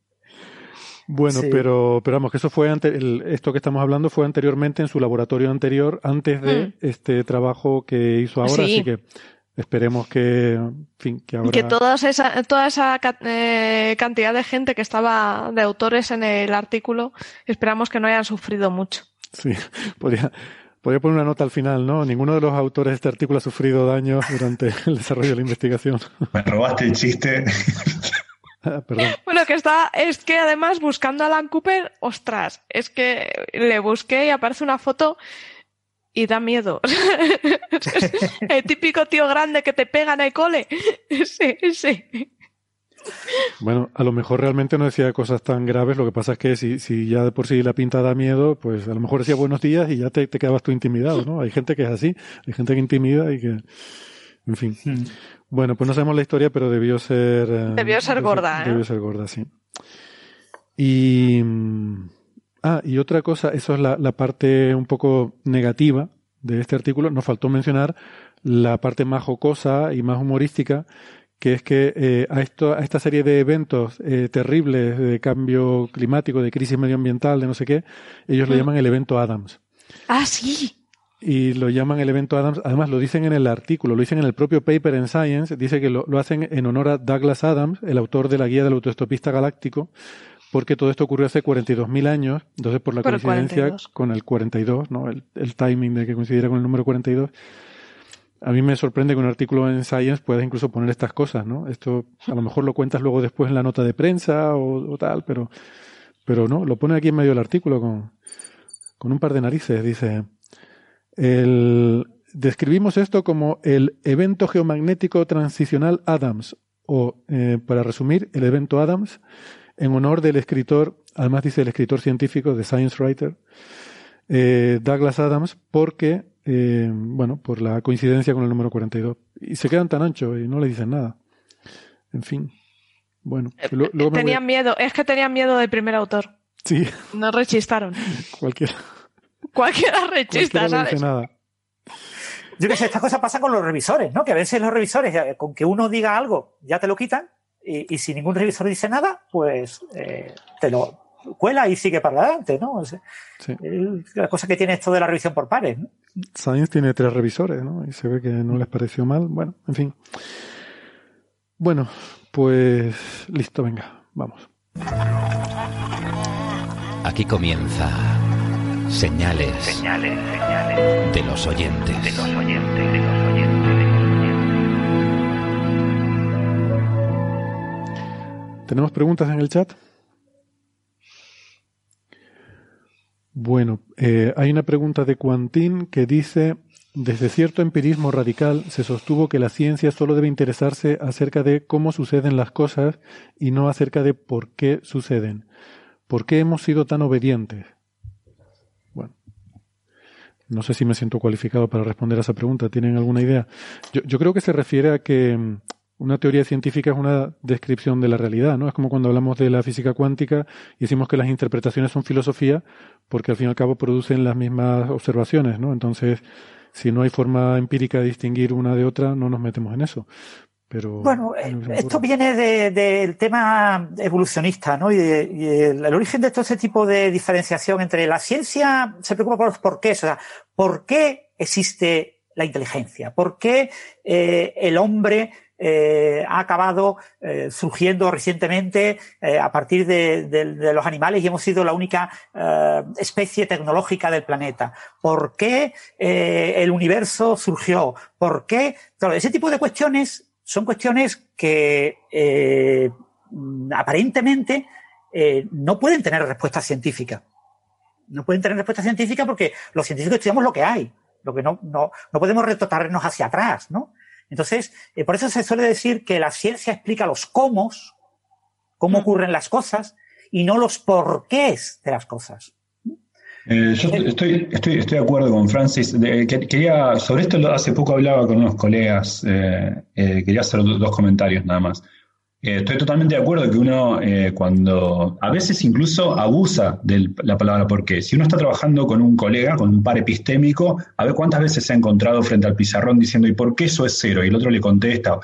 Speaker 4: Bueno, pero, pero vamos, que eso fue ante, esto que estamos hablando fue anteriormente en su laboratorio anterior, antes de mm. este trabajo que hizo ahora, así que esperemos que, en fin, que ahora...
Speaker 8: Que toda esa, toda esa eh, cantidad de gente que estaba, de autores en el artículo, esperamos que no hayan sufrido mucho.
Speaker 4: Sí, podría, podría poner una nota al final, ¿no? Ninguno de los autores de este artículo ha sufrido daños durante el desarrollo de la investigación.
Speaker 7: Me robaste el chiste.
Speaker 4: Ah, perdón.
Speaker 8: Bueno, que está, es que además buscando a Alan Cooper, ostras, es que le busqué y aparece una foto y da miedo. el típico tío grande que te pega en el cole. Sí, sí.
Speaker 4: Bueno, a lo mejor realmente no decía cosas tan graves, lo que pasa es que si, si ya de por sí la pinta da miedo, pues a lo mejor decía buenos días y ya te, te quedabas tú intimidado, ¿no? Hay gente que es así, hay gente que intimida y que, en fin. Bueno, pues no sabemos la historia, pero debió ser...
Speaker 8: Eh, debió ser gorda,
Speaker 4: ¿eh? Debió ser gorda, sí. Y... Ah, y otra cosa, eso es la, la, parte un poco negativa de este artículo. Nos faltó mencionar la parte más jocosa y más humorística, que es que eh, a, esto, a esta serie de eventos eh, terribles de cambio climático, de crisis medioambiental, de no sé qué, ellos lo mm. llaman el evento Adams.
Speaker 8: Ah, sí.
Speaker 4: Y lo llaman el evento Adams. Además, lo dicen en el artículo, lo dicen en el propio paper en Science. Dice que lo, lo hacen en honor a Douglas Adams, el autor de la guía del autoestopista galáctico, porque todo esto ocurrió hace 42.000 años, entonces por la coincidencia con el 42, ¿no? El, el, timing de que coincidiera con el número 42. A mí me sorprende que un artículo en Science pueda incluso poner estas cosas, ¿no? Esto a lo mejor lo cuentas luego después en la nota de prensa o, tal, pero, pero no, lo pone aquí en medio del artículo con, con un par de narices. Dice, el, describimos esto como el evento geomagnético transicional Adams, o eh, para resumir, el evento Adams en honor del escritor, además dice el escritor científico, de Science Writer, eh, Douglas Adams, porque, eh, bueno, por la coincidencia con el número 42. Y se quedan tan anchos y no le dicen nada. En fin. Bueno.
Speaker 8: Eh, tenían miedo, es que tenían miedo del primer autor.
Speaker 4: Sí.
Speaker 8: No rechistaron.
Speaker 4: Cualquiera.
Speaker 8: Cualquiera rechista,
Speaker 4: Cualquiera ¿sabes? nada.
Speaker 6: Yo que sé, estas cosas pasan con los revisores, ¿no? Que a veces los revisores, con que uno diga algo, ya te lo quitan y, si ningún revisor dice nada, pues eh, te lo cuela y sigue para adelante, ¿no? Es, la cosa que tiene esto de la revisión por pares, ¿no?
Speaker 4: Science tiene tres revisores, ¿no? Y se ve que no les pareció mal. Bueno, en fin. Bueno, pues listo, venga, vamos.
Speaker 3: Aquí comienza señales, señales, señales de los oyentes. De los oyentes, de los oyentes.
Speaker 4: ¿Tenemos preguntas en el chat? Bueno, eh, hay una pregunta de Quantín que dice, desde cierto empirismo radical se sostuvo que la ciencia solo debe interesarse acerca de cómo suceden las cosas y no acerca de por qué suceden. ¿Por qué hemos sido tan obedientes? Bueno, no sé si me siento cualificado para responder a esa pregunta. ¿Tienen alguna idea? Yo, yo creo que se refiere a que una teoría científica es una descripción de la realidad, ¿no? Es como cuando hablamos de la física cuántica y decimos que las interpretaciones son filosofía porque al fin y al cabo producen las mismas observaciones, ¿no? Entonces, si no hay forma empírica de distinguir una de otra, no nos metemos en eso. Pero
Speaker 6: bueno, esto viene del tema evolucionista, ¿no? Y, el, origen de todo este tipo de diferenciación entre la ciencia se preocupa por los porqués, o sea, ¿por qué existe la inteligencia? ¿Por qué eh, el hombre eh, ha acabado eh, surgiendo recientemente eh, a partir de, los animales y hemos sido la única especie tecnológica del planeta. ¿Por qué el universo surgió? ¿Por qué? Claro, ese tipo de cuestiones son cuestiones que aparentemente no pueden tener respuesta científica. No pueden tener respuesta científica porque los científicos estudiamos lo que hay, lo que no, no, no podemos retrotarnos hacia atrás, ¿no? Entonces, eh, por eso se suele decir que la ciencia explica los cómo, cómo mm. ocurren las cosas, y no los porqués de las cosas.
Speaker 7: Eh, yo estoy, estoy, estoy de acuerdo con Francis. quería, sobre esto hace poco hablaba con unos colegas, eh, quería hacer dos comentarios nada más. Eh, estoy totalmente de acuerdo que uno eh, cuando a veces incluso abusa de la palabra por qué. Si uno está trabajando con un colega, con un par epistémico, a ver cuántas veces se ha encontrado frente al pizarrón diciendo ¿y por qué eso es cero? Y el otro le contesta.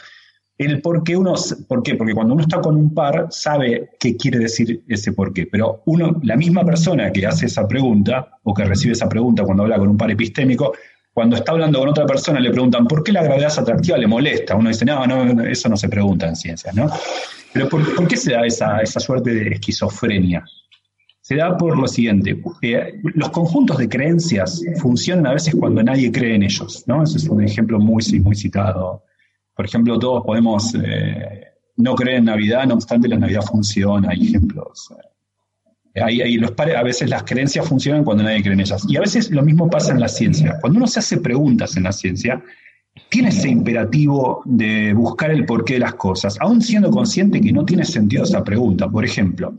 Speaker 7: El por qué uno, ¿por qué? Porque cuando uno está con un par sabe qué quiere decir ese por qué. Pero uno, la misma persona que hace esa pregunta o que recibe esa pregunta cuando habla con un par epistémico, cuando está hablando con otra persona le preguntan por qué la gravedad es atractiva, le molesta. Uno dice, no, no, eso no se pregunta en ciencias, ¿no? Pero ¿por, qué se da esa, esa, suerte de esquizofrenia? Se da por lo siguiente, los conjuntos de creencias funcionan a veces cuando nadie cree en ellos, ¿no? Ese es un ejemplo muy, muy citado. Por ejemplo, todos podemos eh, no creer en Navidad, no obstante la Navidad funciona, hay ejemplos. Eh, los a veces las creencias funcionan cuando nadie cree en ellas. Y a veces lo mismo pasa en la ciencia. Cuando uno se hace preguntas en la ciencia, tiene ese imperativo de buscar el porqué de las cosas, aún siendo consciente que no tiene sentido esa pregunta. Por ejemplo,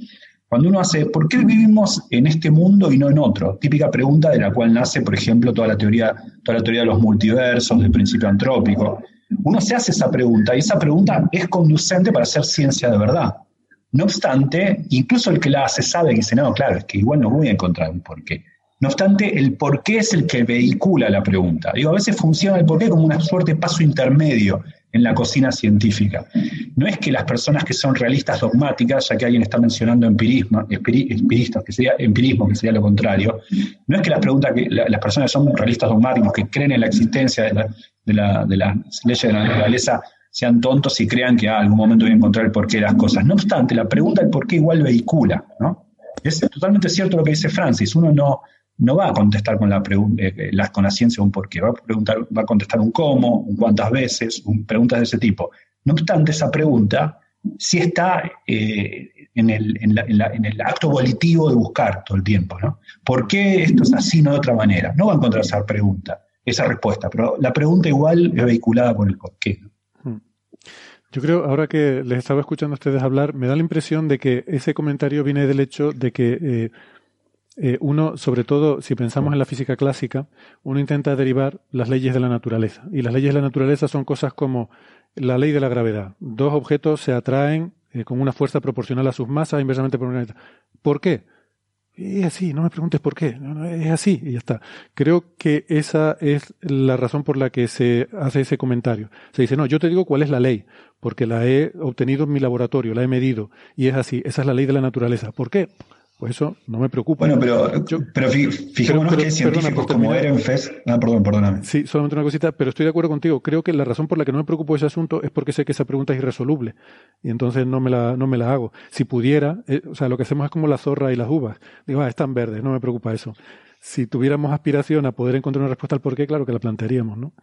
Speaker 7: cuando uno hace, ¿por qué vivimos en este mundo y no en otro? Típica pregunta de la cual nace, por ejemplo, toda la teoría, toda la teoría de los multiversos, del principio antrópico. Uno se hace esa pregunta y esa pregunta es conducente para hacer ciencia de verdad. No obstante, incluso el que la hace sabe que dice, no, claro, es que igual no voy a encontrar un porqué. No obstante, el porqué es el que vehicula la pregunta. Digo, a veces funciona el porqué como una suerte de paso intermedio en la cocina científica. No es que las personas que son realistas dogmáticas, ya que alguien está mencionando empirismo, empiristas, que sería empirismo, que sería lo contrario, no es que las preguntas que las personas que son realistas dogmáticos, que creen en la existencia de, la, de las leyes de la naturaleza, sean tontos y crean que a algún momento voy a encontrar el porqué de las cosas. No obstante, la pregunta del porqué igual vehicula, ¿no? Es totalmente cierto lo que dice Francis. Uno no, no va a contestar con la, eh, eh, la, con la ciencia un porqué, va a, preguntar, va a contestar un cómo, un cuántas veces, preguntas de ese tipo. No obstante, esa pregunta sí está eh, en, el, en, el, acto volitivo de buscar todo el tiempo, ¿no? ¿Por qué esto es así, no de otra manera? No va a encontrar esa pregunta, esa respuesta, pero la pregunta igual es vehiculada por el porqué.
Speaker 4: Yo creo, ahora que les estaba escuchando a ustedes hablar, me da la impresión de que ese comentario viene del hecho de que eh, eh, uno, sobre todo si pensamos en la física clásica, uno intenta derivar las leyes de la naturaleza. Y las leyes de la naturaleza son cosas como la ley de la gravedad. Dos objetos se atraen eh, con una fuerza proporcional a sus masas inversamente proporcional. ¿Por qué? Es así, no me preguntes por qué, es así y ya está. Creo que esa es la razón por la que se hace ese comentario. Se dice, no, yo te digo cuál es la ley, porque la he obtenido en mi laboratorio, la he medido y es así, esa es la ley de la naturaleza. ¿Por qué? Pues eso no me preocupa.
Speaker 7: Bueno, pero, pero fijémonos que hay científicos como Ehrenfest. Ah, perdón, perdóname.
Speaker 4: Sí, solamente una cosita, pero estoy de acuerdo contigo. Creo que la razón por la que no me preocupo ese asunto es porque sé que esa pregunta es irresoluble. Y entonces no me la, no me la hago. Si pudiera, eh, o sea, lo que hacemos es como la zorra y las uvas. Digo, ah, están verdes, no me preocupa eso. Si tuviéramos aspiración a poder encontrar una respuesta al por qué, claro que la plantearíamos, ¿no?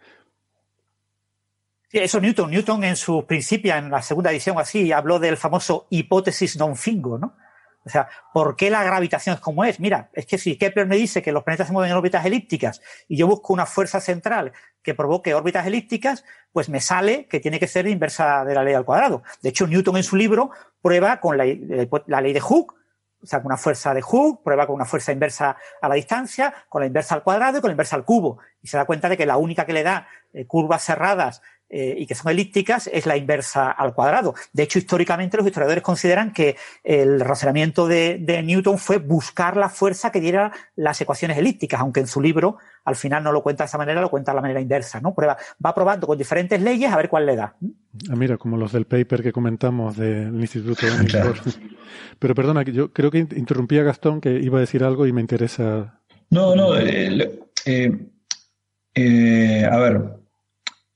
Speaker 6: Sí, eso Newton. Newton en su principio, en la segunda edición así, habló del famoso hipótesis non fingo, ¿no? O sea, ¿por qué la gravitación es como es? Mira, es que si Kepler me dice que los planetas se mueven en órbitas elípticas y yo busco una fuerza central que provoque órbitas elípticas, pues me sale que tiene que ser inversa de la ley al cuadrado. De hecho, Newton en su libro prueba con la, ley de Hooke, o sea, con una fuerza de Hooke, prueba con una fuerza inversa a la distancia, con la inversa al cuadrado y con la inversa al cubo. Y se da cuenta de que la única que le da eh, curvas cerradas eh, y que son elípticas es la inversa al cuadrado. De hecho, históricamente los historiadores consideran que el razonamiento de, Newton fue buscar la fuerza que diera las ecuaciones elípticas, aunque en su libro al final no lo cuenta de esa manera, lo cuenta de la manera inversa. ¿no? Prueba, va probando con diferentes leyes a ver cuál le da.
Speaker 4: Ah, mira, como los del paper que comentamos del Instituto de Pero perdona, yo creo que interrumpí a Gastón que iba a decir algo y me interesa.
Speaker 7: No, no, eh, eh, a ver,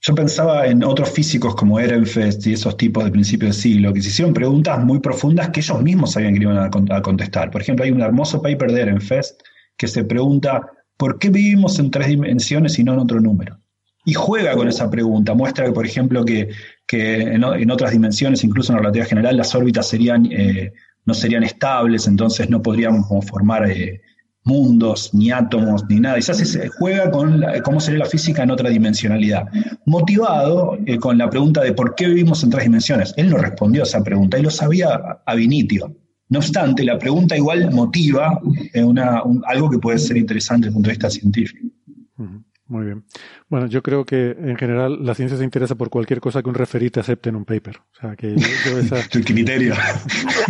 Speaker 7: yo pensaba en otros físicos como Ehrenfest y esos tipos de principios del siglo que se hicieron preguntas muy profundas que ellos mismos sabían que iban a, contestar. Por ejemplo, hay un hermoso paper de Ehrenfest que se pregunta ¿por qué vivimos en tres dimensiones y no en otro número? Y juega con esa pregunta. Muestra que, por ejemplo, que, en, otras dimensiones, incluso en la relatividad general, las órbitas serían, eh, no serían estables, entonces no podríamos formar eh, mundos, ni átomos, ni nada. Y se juega con cómo sería la física en otra dimensionalidad. Motivado eh, con la pregunta de por qué vivimos en tres dimensiones. Él no respondió a esa pregunta y lo sabía a vinitio. No obstante, la pregunta igual motiva eh, una, algo que puede ser interesante desde el punto de vista científico.
Speaker 4: Muy bien. Bueno, yo creo que en general la ciencia se interesa por cualquier cosa que un referite acepte en un paper. O sea, que yo, esa...
Speaker 7: criterio.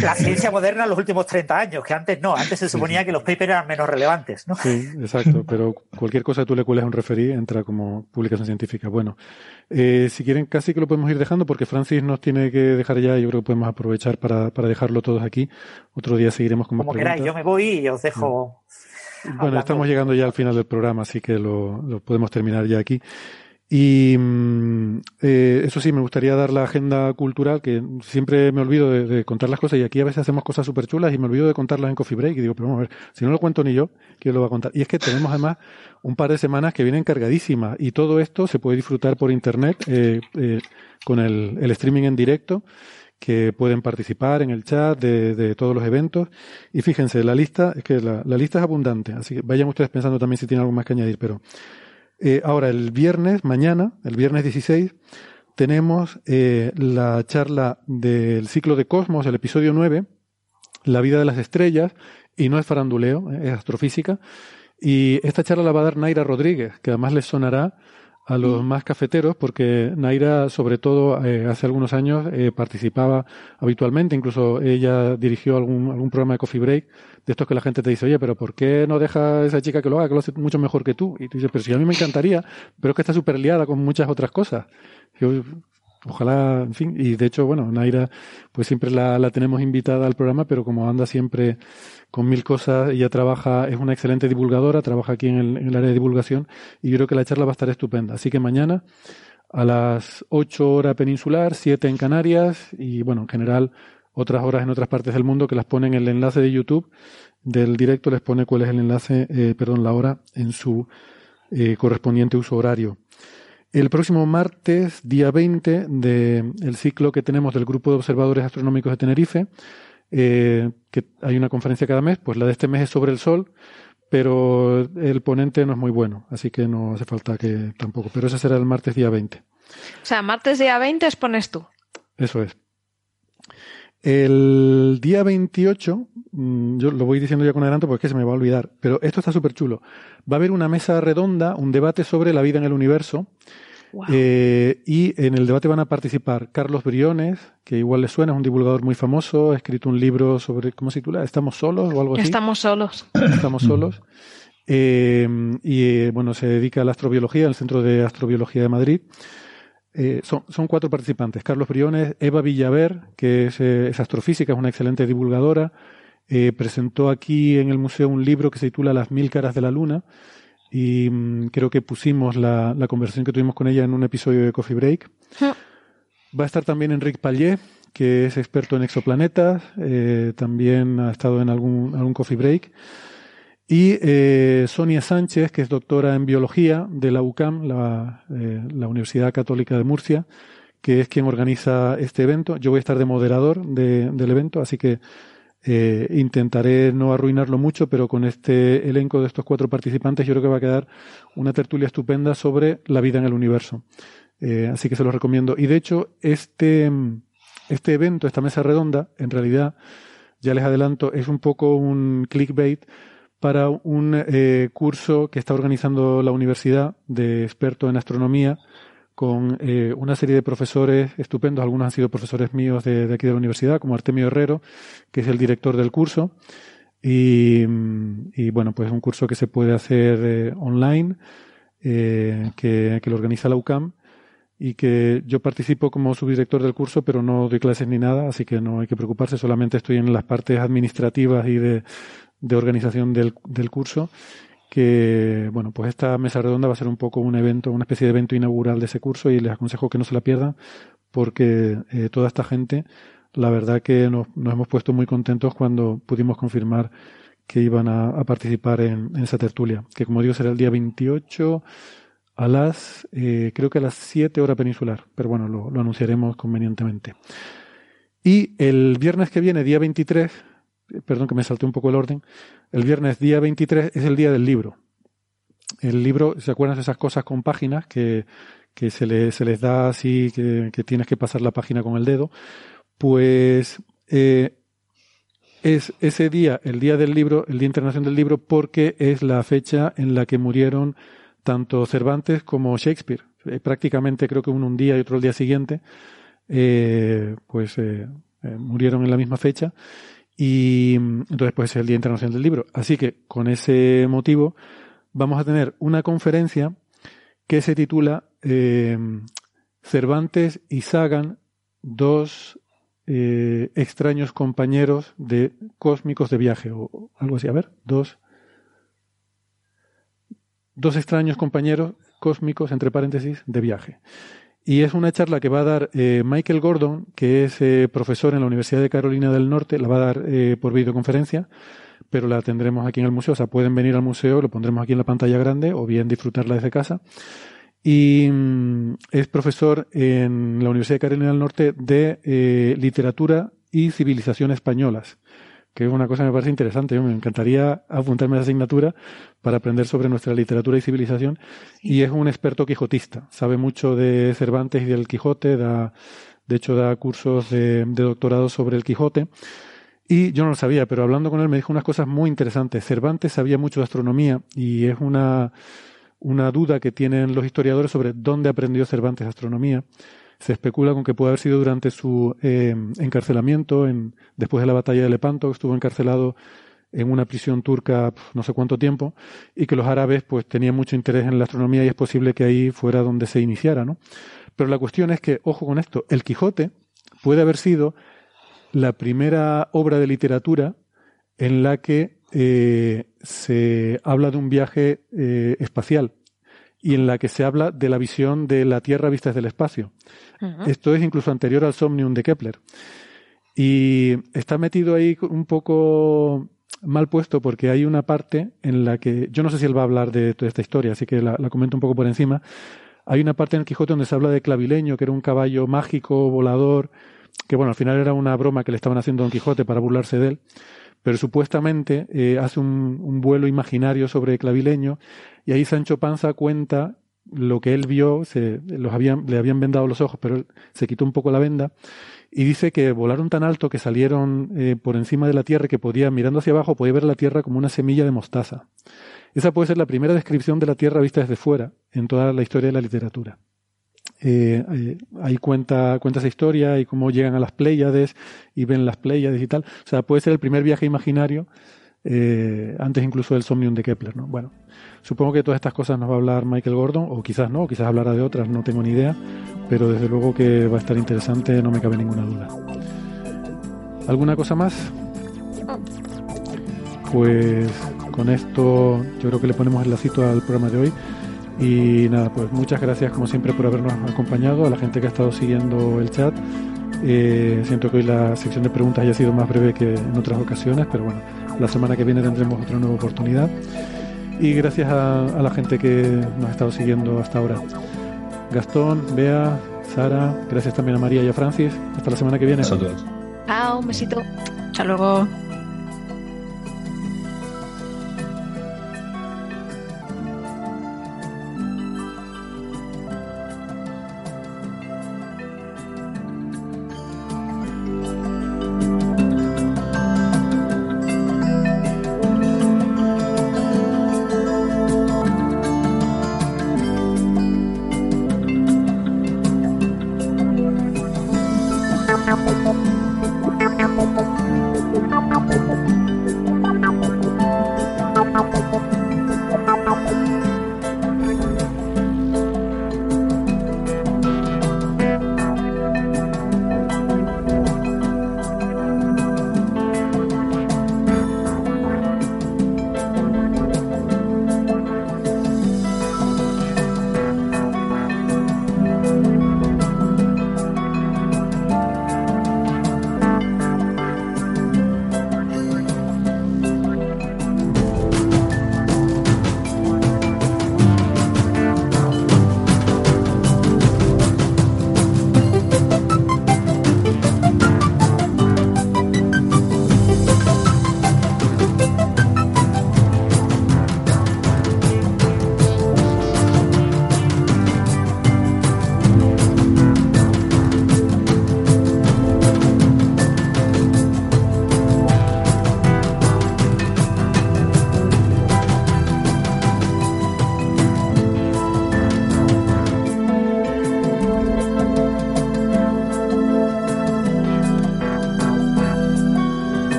Speaker 6: La, ciencia moderna en los últimos 30 años, que antes no, antes se suponía que los papers eran menos relevantes, ¿no?
Speaker 4: Sí, exacto, pero cualquier cosa que tú le cueles a un referí entra como publicación científica. Bueno, eh, si quieren casi que lo podemos ir dejando porque Francis nos tiene que dejar ya, yo creo que podemos aprovechar para, para dejarlo todos aquí. Otro día seguiremos con más
Speaker 6: Como queráis, yo me voy y os dejo...
Speaker 4: Bueno, estamos llegando ya al final del programa, así que lo, podemos terminar ya aquí. Y mm, eh, eso sí, me gustaría dar la agenda cultural, que siempre me olvido de, contar las cosas y aquí a veces hacemos cosas súper chulas y me olvido de contarlas en Coffee Break y digo, pero vamos a ver, si no lo cuento ni yo, ¿quién lo va a contar? Y es que tenemos además un par de semanas que vienen cargadísimas y todo esto se puede disfrutar por internet eh, eh, con el, el streaming en directo que pueden participar en el chat de, todos los eventos. Y fíjense, la lista, es que la, lista es abundante, así que vayan ustedes pensando también si tienen algo más que añadir. Pero eh, ahora, el viernes, mañana, el viernes 16, tenemos eh, la charla del ciclo de Cosmos, el episodio 9, La vida de las estrellas, y no es faranduleo, eh, es astrofísica. Y esta charla la va a dar Naira Rodríguez, que además les sonará a los más cafeteros, porque Naira, sobre todo eh, hace algunos años, eh, participaba habitualmente, incluso ella dirigió algún, algún programa de Coffee Break, de estos que la gente te dice, oye, pero ¿por qué no deja a esa chica que lo haga, que lo hace mucho mejor que tú? Y tú dices, pero si a mí me encantaría, pero es que está súper liada con muchas otras cosas. Ojalá, en fin, y de hecho, bueno, Naira, pues siempre la, la tenemos invitada al programa, pero como anda siempre con mil cosas, ella trabaja, es una excelente divulgadora, trabaja aquí en el, en el área de divulgación, y yo creo que la charla va a estar estupenda. Así que mañana, a las 8 horas peninsular, 7 en Canarias, y bueno, en general, otras horas en otras partes del mundo que las ponen en el enlace de YouTube del directo, les pone cuál es el enlace, eh, perdón, la hora en su eh, correspondiente uso horario. El próximo martes, día 20, del ciclo que tenemos del Grupo de Observadores Astronómicos de Tenerife, eh, que hay una conferencia cada mes, pues la de este mes es sobre el Sol, pero el ponente no es muy bueno, así que no hace falta que tampoco. Pero ese será el martes día 20. O
Speaker 8: sea, martes día 20 expones tú.
Speaker 4: Eso es. El día 28, mm, yo lo voy diciendo ya con adelanto porque es que se me va a olvidar, pero esto está súper chulo. Va a haber una mesa redonda, un debate sobre la vida en el universo, eh, y en el debate van a participar Carlos Briones, que igual le suena, es un divulgador muy famoso, ha escrito un libro sobre, ¿cómo se titula? ¿Estamos solos o algo así?
Speaker 8: Estamos solos.
Speaker 4: Estamos solos. Eh, y bueno, se dedica a la astrobiología, al Centro de Astrobiología de Madrid. Eh, son, son, cuatro participantes. Carlos Briones, Eva Villaver, que es, es astrofísica, es una excelente divulgadora. presentó aquí en el museo un libro que se titula Las mil caras de la luna y mm, creo que pusimos la, la, conversación que tuvimos con ella en un episodio de Coffee Break. Va a estar también Enrique Pallé, que es experto en exoplanetas, eh, también ha estado en algún, algún Coffee Break. Y eh, Sonia Sánchez, que es doctora en biología de la UCAM, la, eh, la Universidad Católica de Murcia, que es quien organiza este evento. Yo voy a estar de moderador de, del evento, así que eh, intentaré no arruinarlo mucho, pero con este elenco de estos cuatro participantes yo creo que va a quedar una tertulia estupenda sobre la vida en el universo. Eh, así que se los recomiendo. Y de hecho, este, este evento, esta mesa redonda, en realidad, ya les adelanto, es un poco un clickbait para un eh, curso que está organizando la universidad de experto en astronomía con eh, una serie de profesores estupendos. Algunos han sido profesores míos de, aquí de la universidad, como Artemio Herrero, que es el director del curso. Y, bueno, pues es un curso que se puede hacer eh, online, que, lo organiza la UCAM y que yo participo como subdirector del curso, pero no doy clases ni nada, así que no hay que preocuparse, solamente estoy en las partes administrativas y de, de organización del, del curso que, bueno, pues esta mesa redonda va a ser un poco un evento, una especie de evento inaugural de ese curso y les aconsejo que no se la pierdan porque eh, toda esta gente, la verdad que nos, hemos puesto muy contentos cuando pudimos confirmar que iban a, participar en, esa tertulia, que como digo será el día 28 a las, eh, creo que a las 7 horas peninsular, pero bueno, lo, lo anunciaremos convenientemente. Y el viernes que viene, día 23, perdón que me salté un poco el orden, el viernes día 23 es el día del libro. El libro, ¿se acuerdan de esas cosas con páginas que, que se, se les da así, que, tienes que pasar la página con el dedo? Pues eh, es ese día, el día del libro, el Día Internacional del Libro, porque es la fecha en la que murieron tanto Cervantes como Shakespeare. Eh, prácticamente creo que uno un día y otro el día siguiente, eh, pues murieron en la misma fecha. Y entonces pues es el Día Internacional del Libro. Así que con ese motivo vamos a tener una conferencia que se titula eh, Cervantes y Sagan, dos eh, extraños compañeros de cósmicos de viaje o algo así. A ver, dos, dos extraños compañeros cósmicos, entre paréntesis, de viaje. Y es una charla que va a dar eh, Michael Gordon, que es eh, profesor en la Universidad de Carolina del Norte, la va a dar eh, por videoconferencia, pero la tendremos aquí en el museo. O sea, pueden venir al museo, lo pondremos aquí en la pantalla grande o bien disfrutarla desde casa. Y mm, es profesor en la Universidad de Carolina del Norte de literatura y civilización españolas que es una cosa que me parece interesante. me encantaría apuntarme a esa asignatura para aprender sobre nuestra literatura y civilización. Y es un experto quijotista. Sabe mucho de Cervantes y del Quijote. Da, de hecho, da cursos de, doctorado sobre el Quijote. Y yo no lo sabía, pero hablando con él me dijo unas cosas muy interesantes. Cervantes sabía mucho de astronomía y es una, una duda que tienen los historiadores sobre dónde aprendió Cervantes astronomía. Se especula con que puede haber sido durante su eh, encarcelamiento, en, después de la batalla de Lepanto, que estuvo encarcelado en una prisión turca no sé cuánto tiempo, y que los árabes pues tenían mucho interés en la astronomía y es posible que ahí fuera donde se iniciara, ¿no? Pero la cuestión es que, ojo con esto, el Quijote puede haber sido la primera obra de literatura en la que eh, se habla de un viaje eh, espacial y en la que se habla de la visión de la Tierra vista desde el espacio. Esto es incluso anterior al Somnium de Kepler. Y está metido ahí un poco mal puesto porque hay una parte en la que, yo no sé si él va a hablar de toda esta historia, así que la, comento un poco por encima. Hay una parte en el Quijote donde se habla de Clavileño, que era un caballo mágico, volador, que bueno, al final era una broma que le estaban haciendo a Don Quijote para burlarse de él pero supuestamente eh, hace un, un, vuelo imaginario sobre Clavileño y ahí Sancho Panza cuenta lo que él vio, se, los habían, le habían vendado los ojos, pero él se quitó un poco la venda y dice que volaron tan alto que salieron eh, por encima de la tierra que podía, mirando hacia abajo, podía ver la tierra como una semilla de mostaza. Esa puede ser la primera descripción de la tierra vista desde fuera en toda la historia de la literatura. Eh, eh, ahí cuenta, cuenta esa historia y cómo llegan a las Pléyades y ven las Pléyades y tal. O sea, puede ser el primer viaje imaginario, eh, antes incluso del Somnium de Kepler, ¿no? Bueno, supongo que todas estas cosas nos va a hablar Michael Gordon, o quizás no, quizás hablará de otras, no tengo ni idea, pero desde luego que va a estar interesante, no me cabe ninguna duda. ¿Alguna cosa más? Pues con esto yo creo que le ponemos el lacito al programa de hoy. Y nada, pues muchas gracias como siempre por habernos acompañado, a la gente que ha estado siguiendo el chat. Eh, siento que hoy la sección de preguntas haya sido más breve que en otras ocasiones, pero bueno, la semana que viene tendremos otra nueva oportunidad. Y gracias a, la gente que nos ha estado siguiendo hasta ahora. Gastón, Bea, Sara, gracias también a María y a Francis. Hasta la semana que viene.
Speaker 8: Chao, un besito. Hasta luego.